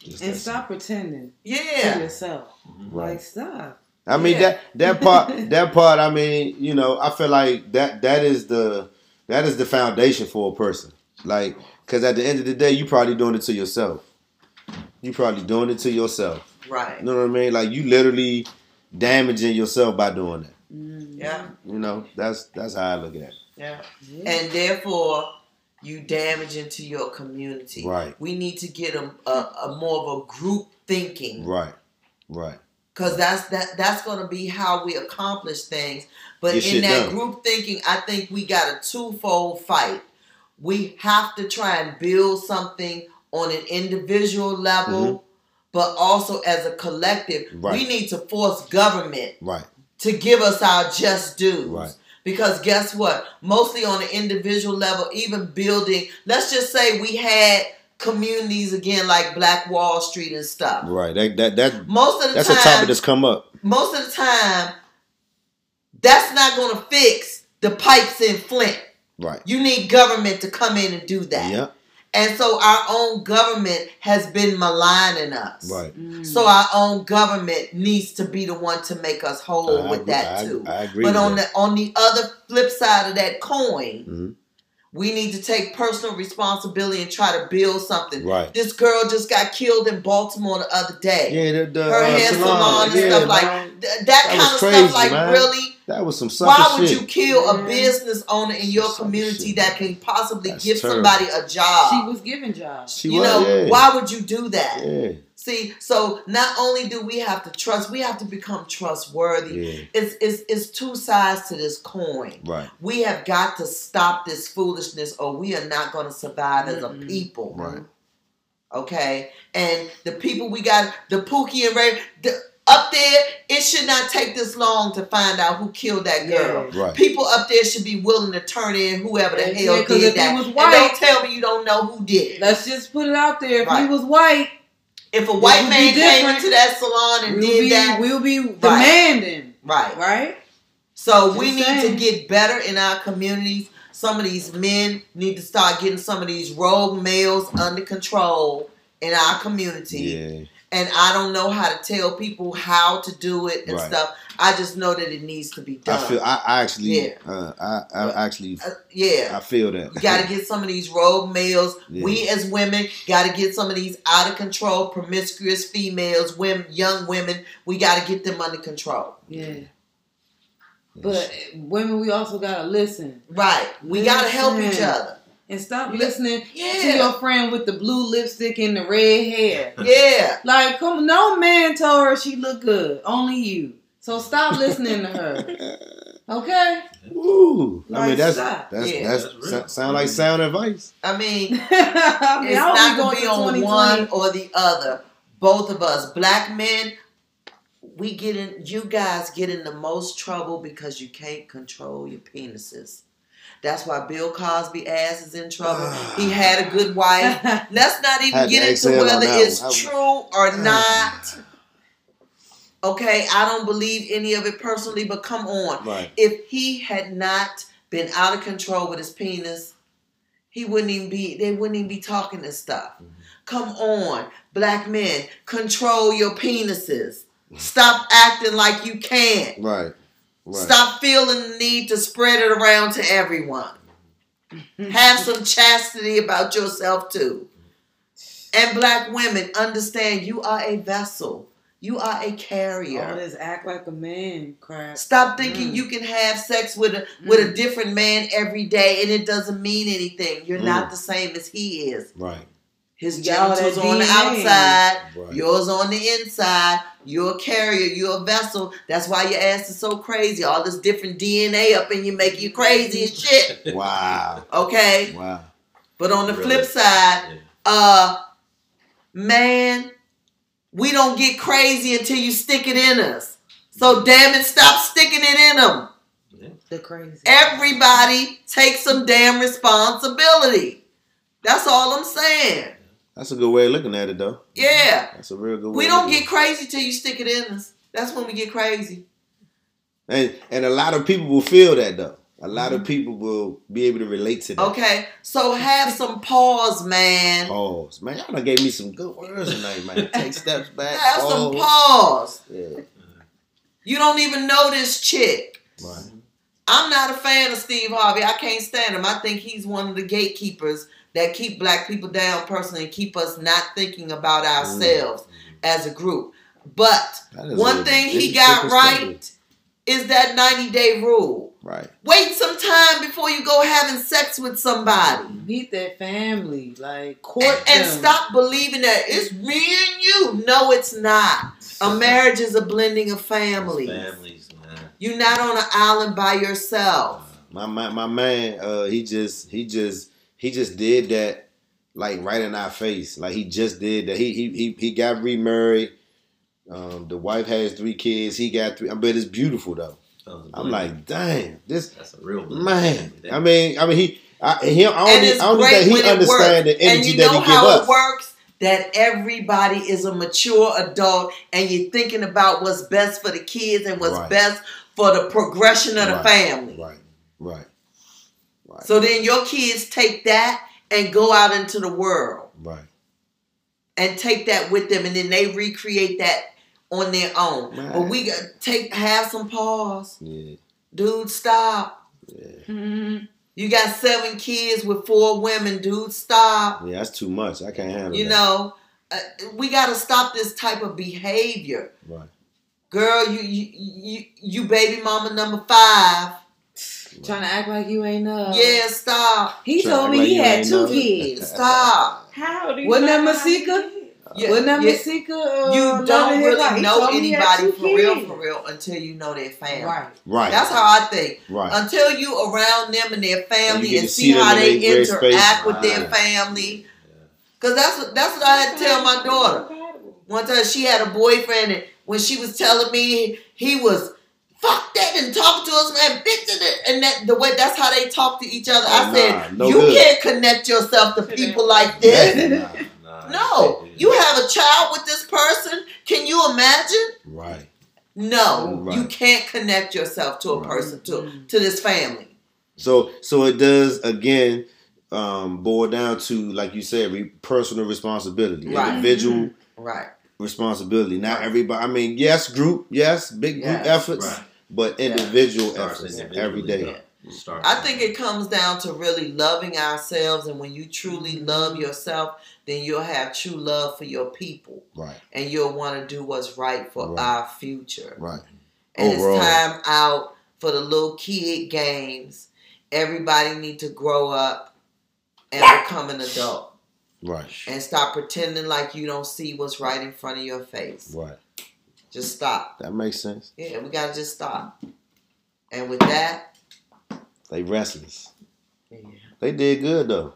Just and that stop pretending to Yeah, yourself. Right. Like, stop. I mean Yeah. that that part <laughs> that part I mean, you know, I feel like that that is the that is the foundation for a person. Like cuz at the end of the day you probably doing it to yourself. You probably doing it to yourself. right. You know what I mean? Like you literally damaging yourself by doing that. Mm, Yeah, You know, that's that's how I look at it. yeah. yeah. And therefore, you damage into your community. Right. We need to get a, a, a more of a group thinking. Right. Right. Cause that's that that's gonna be how we accomplish things. But Get in that done. group thinking, I think we got a twofold fight. We have to try and build something on an individual level, but also as a collective. Mm-hmm. Right. We need to force government Right. to give us our just dues. Right. Because guess what? Mostly on an individual level, even building, let's just say we had communities again like Black Wall Street and stuff. Right. That that that Most of the that's a topic that's come up. most of the time, that's not going to fix the pipes in Flint. Right. You need government to come in and do that. Yeah. And so our own government has been maligning us. Right. Mm. So our own government needs to be the one to make us whole I with agree- that I- too. I agree But with on that. the on the other flip side of that coin, Mhm. We need to take personal responsibility and try to build something. Right. This girl just got killed in Baltimore the other day. Yeah, the, the Her uh, hair salon and yeah, stuff like man. th- that, That kind of crazy, stuff. Like man. really, that was some sucker why would shit. you kill a business owner in your Sucker community shit. that can possibly That's give terrible. somebody a job? she was giving jobs. She you was, know, yeah. why would you do that? Yeah, See, so not only do we have to trust, we have to become trustworthy. yeah, It's, it's, it's two sides to this coin. right, We have got to stop this foolishness or we are not going to survive as a people. right. Okay? And the people we got, the Pookie and Ray, the, up there, it should not take this long to find out who killed that girl. Yeah. Right. People up there should be willing to turn in whoever the hell Yeah, hell 'cause did if he that. was and white- don't tell me you don't know who did it. Let's just put it out there. If he was white, If a white would man came into that salon and we'll did be that, we'll be demanding, right? right? So Just we need saying. to get better in our communities. Some of these men need to start getting some of these rogue males under control in our community. Yeah, And I don't know how to tell people how to do it and Right. stuff. I just know that it needs to be done. I done. feel. I, I actually. Yeah. Uh, I, I actually. Uh, yeah. I feel that. You got to get some of these rogue males. Yeah. We as women got to get some of these out of control, promiscuous females, women, young women. We got to get them under control. Yeah. But women, we also gotta listen. Right. We got to help each other. And stop Li- listening Yeah. to your friend with the blue lipstick and the red hair. <laughs> Yeah. Like, come no man told her she looked good. Only you. So stop listening to her. <laughs> Okay? Ooh, I mean that's stop. that's Yeah. that's, That's real. so- sound like sound advice. I mean, <laughs> I mean, it's how not we going to be on one or the other. Both of us, black men, we get in. You guys get in the most trouble because you can't control your penises. That's why Bill Cosby ass is in trouble. he ah. had a good wife. <laughs> Let's not even get into whether it's one. True or ah. not. Okay, I don't believe any of it personally, but come on. Right. If he had not been out of control with his penis, he wouldn't even be they wouldn't even be talking this stuff. Come on, black men, control your penises. Stop acting like you can't. Right. Right. Stop feeling the need to spread it around to everyone. <laughs> Have some chastity about yourself too. And black women, understand you are a vessel. You are a carrier. All carrier. this act like a man crap. Stop thinking Mm. you can have sex with a with a different man every day and it doesn't mean anything. You're not the same as he is. Right. His You got genitals on the outside, Right. yours on the inside. You're a carrier, you're a vessel. That's why your ass is so crazy. All this different DNA up in you make you crazy as shit. <laughs> Wow. Okay? Wow. But on the Really? flip side, Yeah. uh man, we don't get crazy until you stick it in us. So damn it, stop sticking it in them. The crazy. Everybody take some damn responsibility. That's all I'm saying. That's a good way of looking at it, though. Yeah. That's a real good way. We don't get crazy till you stick it in us. That's when we get crazy. And and a lot of people will feel that though. A lot of mm-hmm. people will be able to relate to that. Okay. So have some pause, man. Pause, man. Y'all done gave me some good words tonight, man. <laughs> Take steps back. Have some pause. pause. Yeah, You don't even know this chick. right. I'm not a fan of Steve Harvey. I can't stand him. I think he's one of the gatekeepers that keep black people down personally and keep us not thinking about ourselves as a group. But one thing he got perspective. right is that 90 day rule. Right. Wait some time before you go having sex with somebody. Meet their family. Like, court And, and stop believing that it's me and you. No, it's not. A marriage is a blending of families. Families, man. You're not on an island by yourself. My my my man, uh, he just he just he just did that like right in our face. Like he just did that. He he he, he got remarried. Um, the wife has three kids. He got three. But it's beautiful though. That was a I'm like, damn, this that's a real blessing. man. I mean, I mean, he, I, he, I don't, and it's I don't great think when he it understand works. the energy and you that know he give how us. it works. That everybody is a mature adult, and you're thinking about what's best for the kids and what's Right. best for the progression of the family. Right, right, right, So then your kids take that and go out into the world right. and take that with them, and then they recreate that on their own. Right. But we got take have some pause, Yeah, dude. Stop. yeah, Mhm. You got seven kids with four women, dude. Stop. yeah. That's too much. I can't handle You that. know, uh, we got to stop this type of behavior. Right. Girl, you you you, you baby mama number five. Trying to act like you ain't know. Yeah, stop. He Trying told me like he had two know. kids. <laughs> Stop. How do you Wasn't that know how many Masika? Yeah, Wasn't that yeah. Masika? Uh, You don't and Hip Hop? really He know told me he had anybody two for real, for real, until you know their family. Right. Right. That's how I think. Right. Until you around them and their family you get and see see how they their great space. interact with their family. Cause that's what that's what I had to tell my daughter. One time she had a boyfriend and when she was telling me he was fuck that and talk to us man bitch and that- that the way that's how they talk to each other. I said nah, no you good. can't connect yourself to people like this. <laughs> Nah. Nah, No, you have a child with this person. Can you imagine? Right. No, Right. you can't connect yourself to a Right. person to Mm. to this family. So so it does again um, boil down to like you said, re- personal responsibility, Right. individual Right. responsibility. Not Right. everybody. I mean, yes, group, yes, big group Yes. efforts, Right. But individual Starts efforts individually, every day. though. It starts I think it comes down to really loving ourselves, and when you truly love yourself, then you'll have true love for your people, Right. and you'll want to do what's right for Right. our future. Right. And Overall. it's time out for the little kid games. Everybody need to grow up and become an adult. Right. And stop pretending like you don't see what's right in front of your face. Right. Just stop. That makes sense. Yeah, we gotta just stop. And with that, They restless. yeah, They did good though.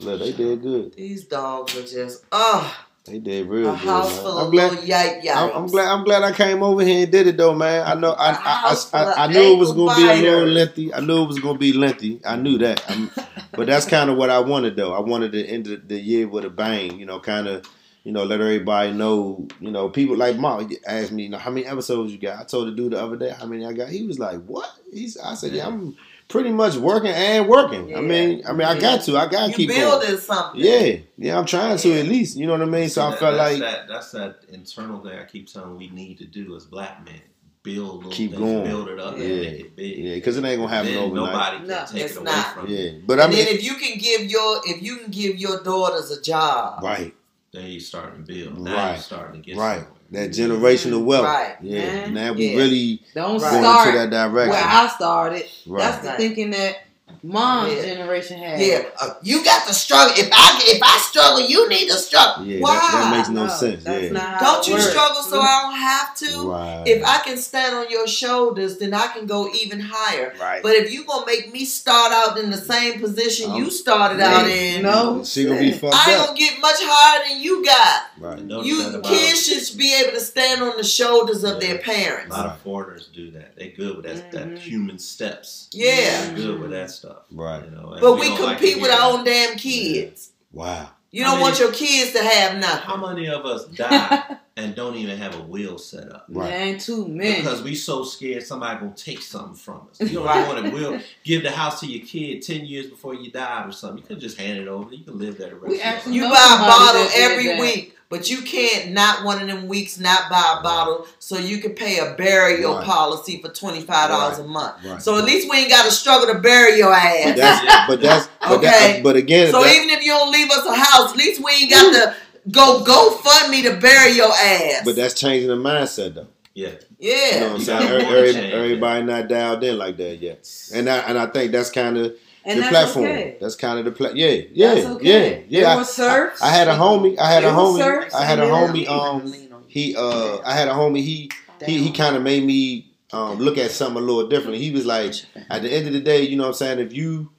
Look, they did good. these dogs are just oh They did real a good. house man. full I'm of glad. little yike yikes. I'm, I'm glad. I'm glad I came over here and did it though, man. I know. I I, I, I, I knew it was gonna be a little lengthy. I knew it was gonna be lengthy. I knew that. I'm, but that's <laughs> kind of what I wanted though. I wanted to end the, the year with a bang. You know, kind of. You know, let everybody know. You know, people like Mark asked me, you know, how many episodes you got. I told the dude the other day how many I got. He was like, "What?" He's. I said, "Yeah, I'm pretty much working and working. I mean, I mean, I got to. I got to you keep going. building something. Yeah, yeah, I'm trying to Yeah. at least. You know what I mean? So I That- felt that's like that, that's that internal thing I keep telling we need to do as black men. Build little Keep things, going. build it up, Yeah. and make it big. Yeah, because it ain't gonna happen Then overnight. Nobody can No, take it's it away not. from you. Yeah, but I and mean, then if you can give your if you can give your daughters a job, right, Then you starting to build. Now Right. you're starting to get right, somewhere. that generational wealth. Right. Yeah, Man. now we Yeah. really Don't going start into that direction. where I started. Right. That's the Right. thinking that mom's Yeah. generation had. Yeah, uh, you got to struggle. If I if I struggle, you need to struggle. Yeah, Why? that, that makes no, No, sense. that's Yeah, not Don't you works. struggle so I don't have to? right. If I can stand on your shoulders, then I can go even higher. right, But if you gonna make me start out in the same position Um, you started yeah. out in, No. she gonna be fucked I ain't up. gonna get much higher than you got. Right, And notice You kids should be able to stand on the shoulders of their parents. A lot of foreigners do that. They good with that, that Mhm. human steps. Yeah. They're good with that stuff. Right. You know, and But we don't like compete with our own damn kids. wow. You don't mean- want your kids to have nothing. How many of us <laughs> die and don't even have a will set up? Right. Man, too many. Because we so scared somebody gonna take something from us. You don't Right. <laughs> want to will give the house to your kid ten years before you died or something. You could just hand it over. You can live there the rest We of your actually- life. You buy a bottle that did every that. week, but you can't not one of them weeks not buy a bottle so you can pay a burial Right. policy for twenty five dollars a month. Right. So at least we ain't got to struggle to bury your But ass. that's, <laughs> but that's, but, Okay. that, but again, So that- even if you don't leave us a house, at least we ain't got to go go fund me to bury your ass. but that's changing the mindset though. Yeah. yeah. You know what I'm saying? gotta Every- wanna every- change, everybody not dialed in like that yet, and I and I think that's kind of and the that's platform. okay. That's kind of the pla- yeah, yeah, That's okay. yeah, yeah. It was serfs. I, I had a homie. I had a It was homie. serfs I had a homie. Um, he uh, I had a homie. He he he kind of made me um look at something a little differently. He was like, at the end of the day, you know what I'm saying? If you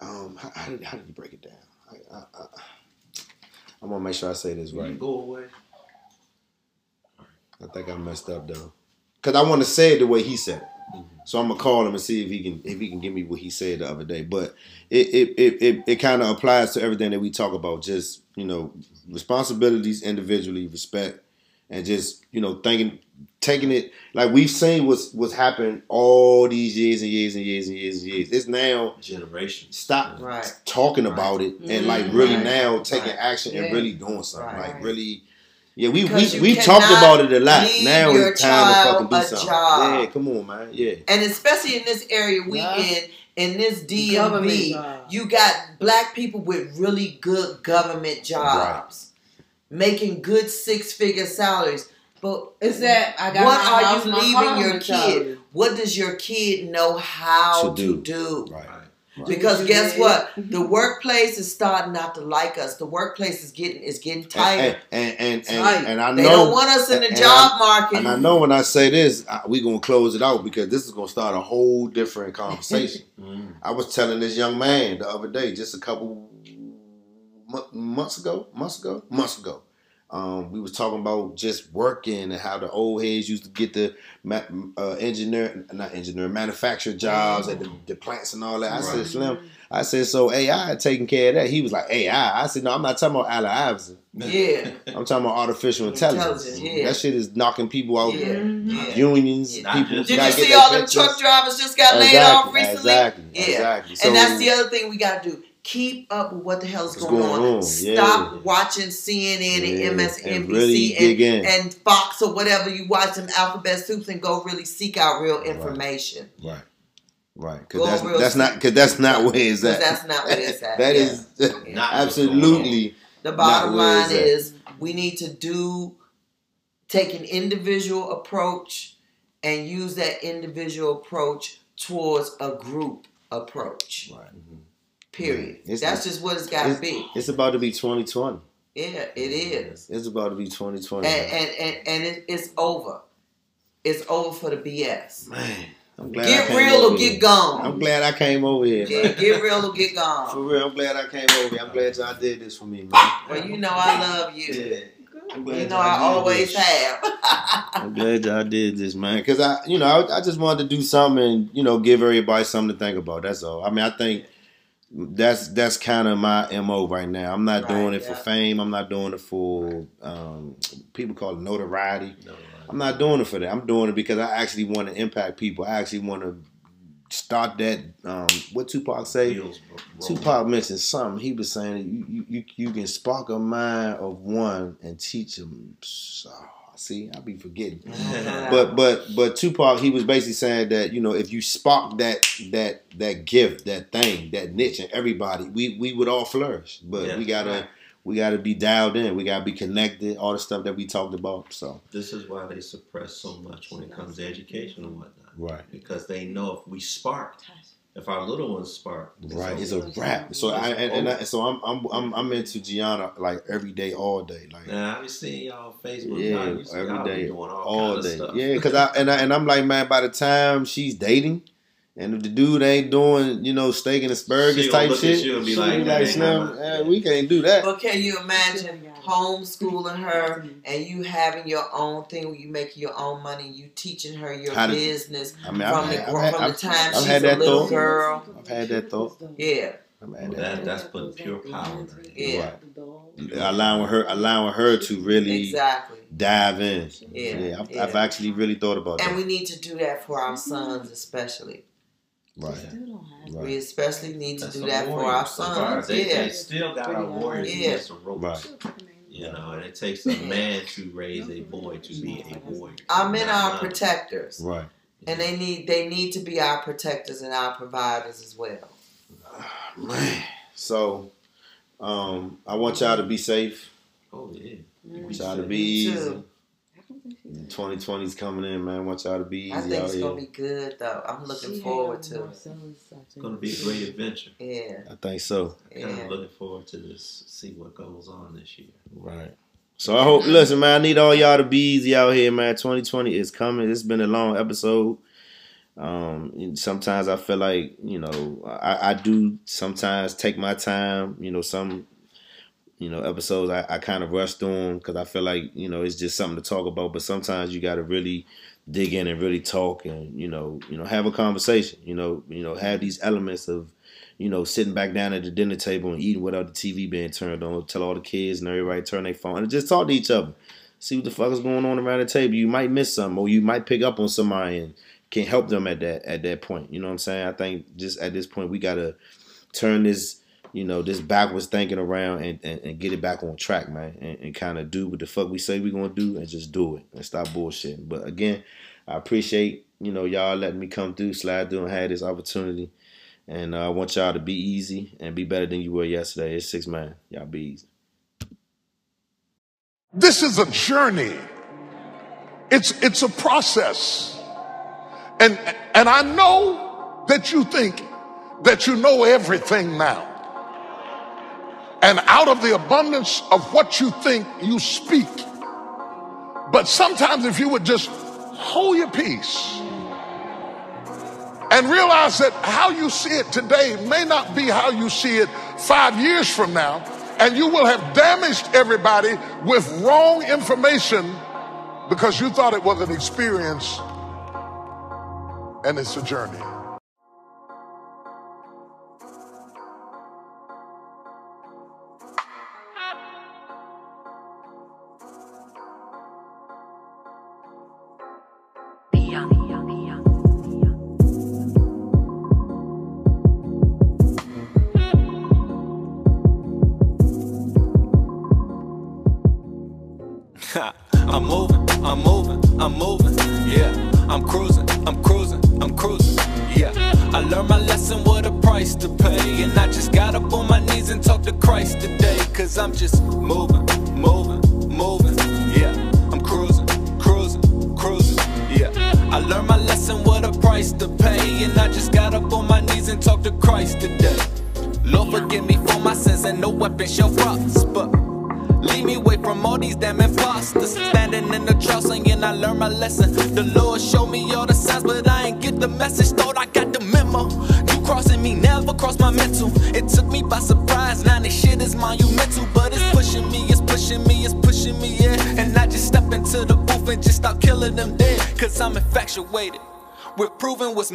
um, how, how did how did he break it down? I, I, I, I'm gonna make sure I say this Right. right. Go away. I think I messed up though, cause I want to say it the way he said it. So I'm gonna call him and see if he can if he can give me what he said the other day. But it it it it, it kind of applies to everything that we talk about. Just you know, responsibilities individually, respect, and just you know thinking taking it like we've seen what's what's happened all these years and years and years and years and years. It's now generation. stop Right. talking Right. about it and like mm-hmm. really Right. now taking Right. action and Yeah. really doing something. Right. Like really. Yeah, we Because we, we talked about it a lot. Now your it's time to fucking do a something. job. Yeah, come on, man. Yeah. And especially in this area we Yeah. in, in this Government DMV, you got black people with really good government jobs, making good six figure salaries. But is that I got what my are you leaving your mentality. kid? What does your kid know how To to do. do? Right. Right. Because You guess what? The workplace is starting not to like us. The workplace is getting is getting tighter. And and and, and, Tight. and I know They don't want us in the and job market. and I know when I say this, I- we gonna close it out because this is gonna start a whole different conversation. <laughs> Mm. I was telling this young man the other day, just a couple months ago, months ago, months ago. Um, we was talking about just working and how the old heads used to get the ma- uh, engineer, not engineer, manufacturer jobs at the, the plants and all that. I said, Slim, I said, so AI taking care of that. He was like, AI. I said, no, I'm not talking about Allen Iverson. yeah, <laughs> I'm talking about artificial intelligence. Intelligence, yeah. That shit is knocking people out. yeah, Mhm. yeah. Unions, Not people. Did you see all them pictures. truck drivers just got laid off recently? Exactly. Yeah. Exactly. and that's the other thing we got to do. Keep up with what the hell is going, going on. on, Stop yeah. watching CNN Yeah, and MSNBC and really and, and Fox or whatever you watch them alphabet soups and go really seek out real information. Right. Right. Go Because that's, that's not because that's not where it's at. that's not where it's <laughs> at. That yeah. is <laughs> Not absolutely The bottom line is we need to do take an individual approach and use that individual approach towards a group approach. right. Mm-hmm. Period. It's- That's just what it's got to be. It's about to be 2020. Yeah, it is. It's about to be 2020. And and and, and it, it's over. It's over for the BS. man, I'm glad I Get came real over or here. get gone. I'm glad I came over here. Yeah, man. get real or get <laughs> gone. For real, I'm glad I came over here. I'm glad y'all did this for me, man. Well, you know I love you. Yeah. You know I always this. have. <laughs> I'm glad y'all did this, man. Cause I, you know, I, I just wanted to do something and you know give everybody something to think about. That's all. I mean, I think that's that's kind of my mo right now. I'm not Right, doing it for fame. I'm not doing it for um, people call it notoriety. No, I'm not doing it for that. I'm doing it because I actually want to impact people. I actually want to start that. Um, what Tupac say? rolling. Tupac mentioned something. He was saying you, you, you, you can spark a mind of one and teach them. So, see, I'll be forgetting. <laughs> But but but Tupac, he was basically saying that you know if you spark that that that gift, that thing, that niche in everybody, we we would all flourish. But Yeah. we gotta Right. we gotta be dialed in. We gotta be connected. All the stuff that we talked about. So This is why they suppress so much when it comes to education and whatnot. right. Because they know if we spark, if our little ones spark, Right, it's over. a wrap. So I and, and I, so I'm, I'm I'm I'm into Gianna like every day, all day, like Now I be seeing y'all on Facebook. Yeah, y'all, every y'all day, doing all, all kind of stuff. Yeah, because I and I and I'm like, man, by the time she's dating, and if the dude ain't doing, you know, steak and asparagus She'll type shit, you and be she'll like, "That ain't Slim, how I-" eh, we can't do that. But can you imagine homeschooling her mm-hmm. and you having your own thing where you making your own money, you teaching her your How business I mean, from I've, the had- from I've, had- the I've, time I've she's had a that little thought. girl. I've had that thought. Yeah, I've that. That, that's putting pure power in her. yeah, Allowing her, allowing her to really exactly. dive in. Yeah, I've, yeah. I've actually really thought about And that. And we need to do that for our sons, especially. right, We especially need to That's do the that for our warriors of ours. sons. They, Yeah, they still got our warriors Yeah. against the ropes. right. You know, and it takes <laughs> a man to raise a boy to be a warrior. our men Not are mine. protectors, right. and they need they need to be our protectors and our providers as well. <sighs> Man. So, um, I want y'all to be safe. Oh yeah. I want y'all to be Me easy. Too. 2020 is coming in, man. I want y'all to be easy I think it's gonna be good though. I'm looking forward to it. It's gonna be a great adventure. Yeah, I think so. Kind yeah. of looking forward to this. See what goes on this year. Right. So I hope. Listen, man. I need all y'all to be easy out here, man. 2020 is coming. It's been a long episode. Um, and sometimes I feel like you know I, I do sometimes take my time. You know, some you know episodes I, I kind of rush through them because I feel like you know it's just something to talk about. But sometimes you got to really dig in and really talk and you know you know have a conversation. You know you know have these elements of you know, sitting back down at the dinner table and eating without the TV being turned on. Tell all the kids and everybody turn their phone and just talk to each other. See what the fuck is going on around the table. You might miss something, or you might pick up on somebody and can help them at that at that point. You know what I'm saying? I think just at this point we gotta turn this, you know, this backwards thinking around and, and, and get it back on track, man, and, and kind of do what the fuck we say we're gonna do and just do it and stop bullshitting. But again, I appreciate you know y'all letting me come through, slide through, and have this opportunity. And uh, I want y'all to be easy and be better than you were yesterday. It's six man. Y'all be easy. This is a journey. It's it's a process. And and I know that you think that you know everything now. And out of the abundance of what you think, you speak. But sometimes if you would just hold your peace and realize that how you see it today may not be how you see it five years from now, and you will have damaged everybody with wrong information because you thought it was an experience and it's a journey.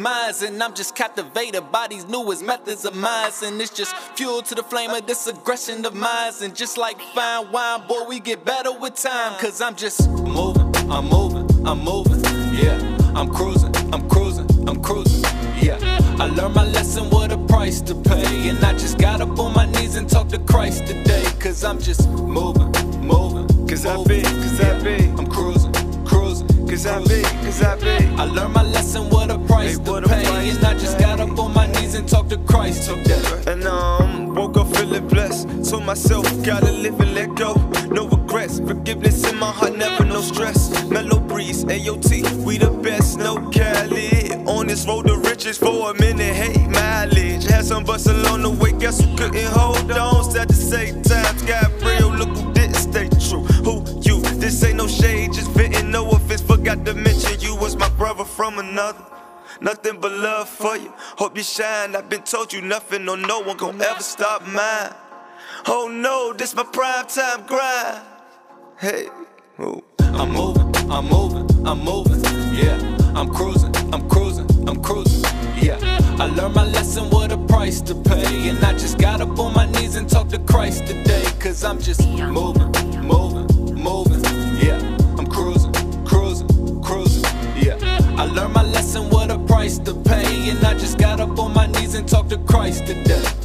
And I'm just captivated by these newest methods of mine. And it's just fuel to the flame of this aggression of mine. And just like fine wine, boy, we get better with time. Cause I'm just moving, I'm moving, I'm moving. Yeah, I'm cruising, I'm cruising, I'm cruising. Yeah, I learned my lesson, what a price to pay. And I just got up on my knees and talked to Christ today. Cause I'm just moving, moving. Cause I be, cause I be. I'm cruising. Cause I be, cause I be. I learned my lesson, what a price Hey, to a pay. price and I just got up on my knees and talked to Christ today. And um, woke up feeling blessed. Told myself, gotta live and let go. No regrets, forgiveness in my heart, never no stress. Mellow breeze, AOT, we the best, no Cali. On this road to riches for a minute, hey, mileage. Had some bust along the way, guess who couldn't hold on? Sad to say, Forgot to mention you was my brother from another. Nothing but love for you. Hope you shine. I've been told you nothing, no, no one gon' ever stop mine. Oh no, this my prime time grind. Hey, oh. I'm moving, I'm moving, I'm moving. Yeah, I'm cruising, I'm cruising, I'm cruising. Yeah, I learned my lesson, what a price to pay. And I just got up on my knees and talked to Christ today. Cause I'm just moving, moving, moving. I learned my lesson, what a price to pay. And I just got up on my knees and talked to Christ today.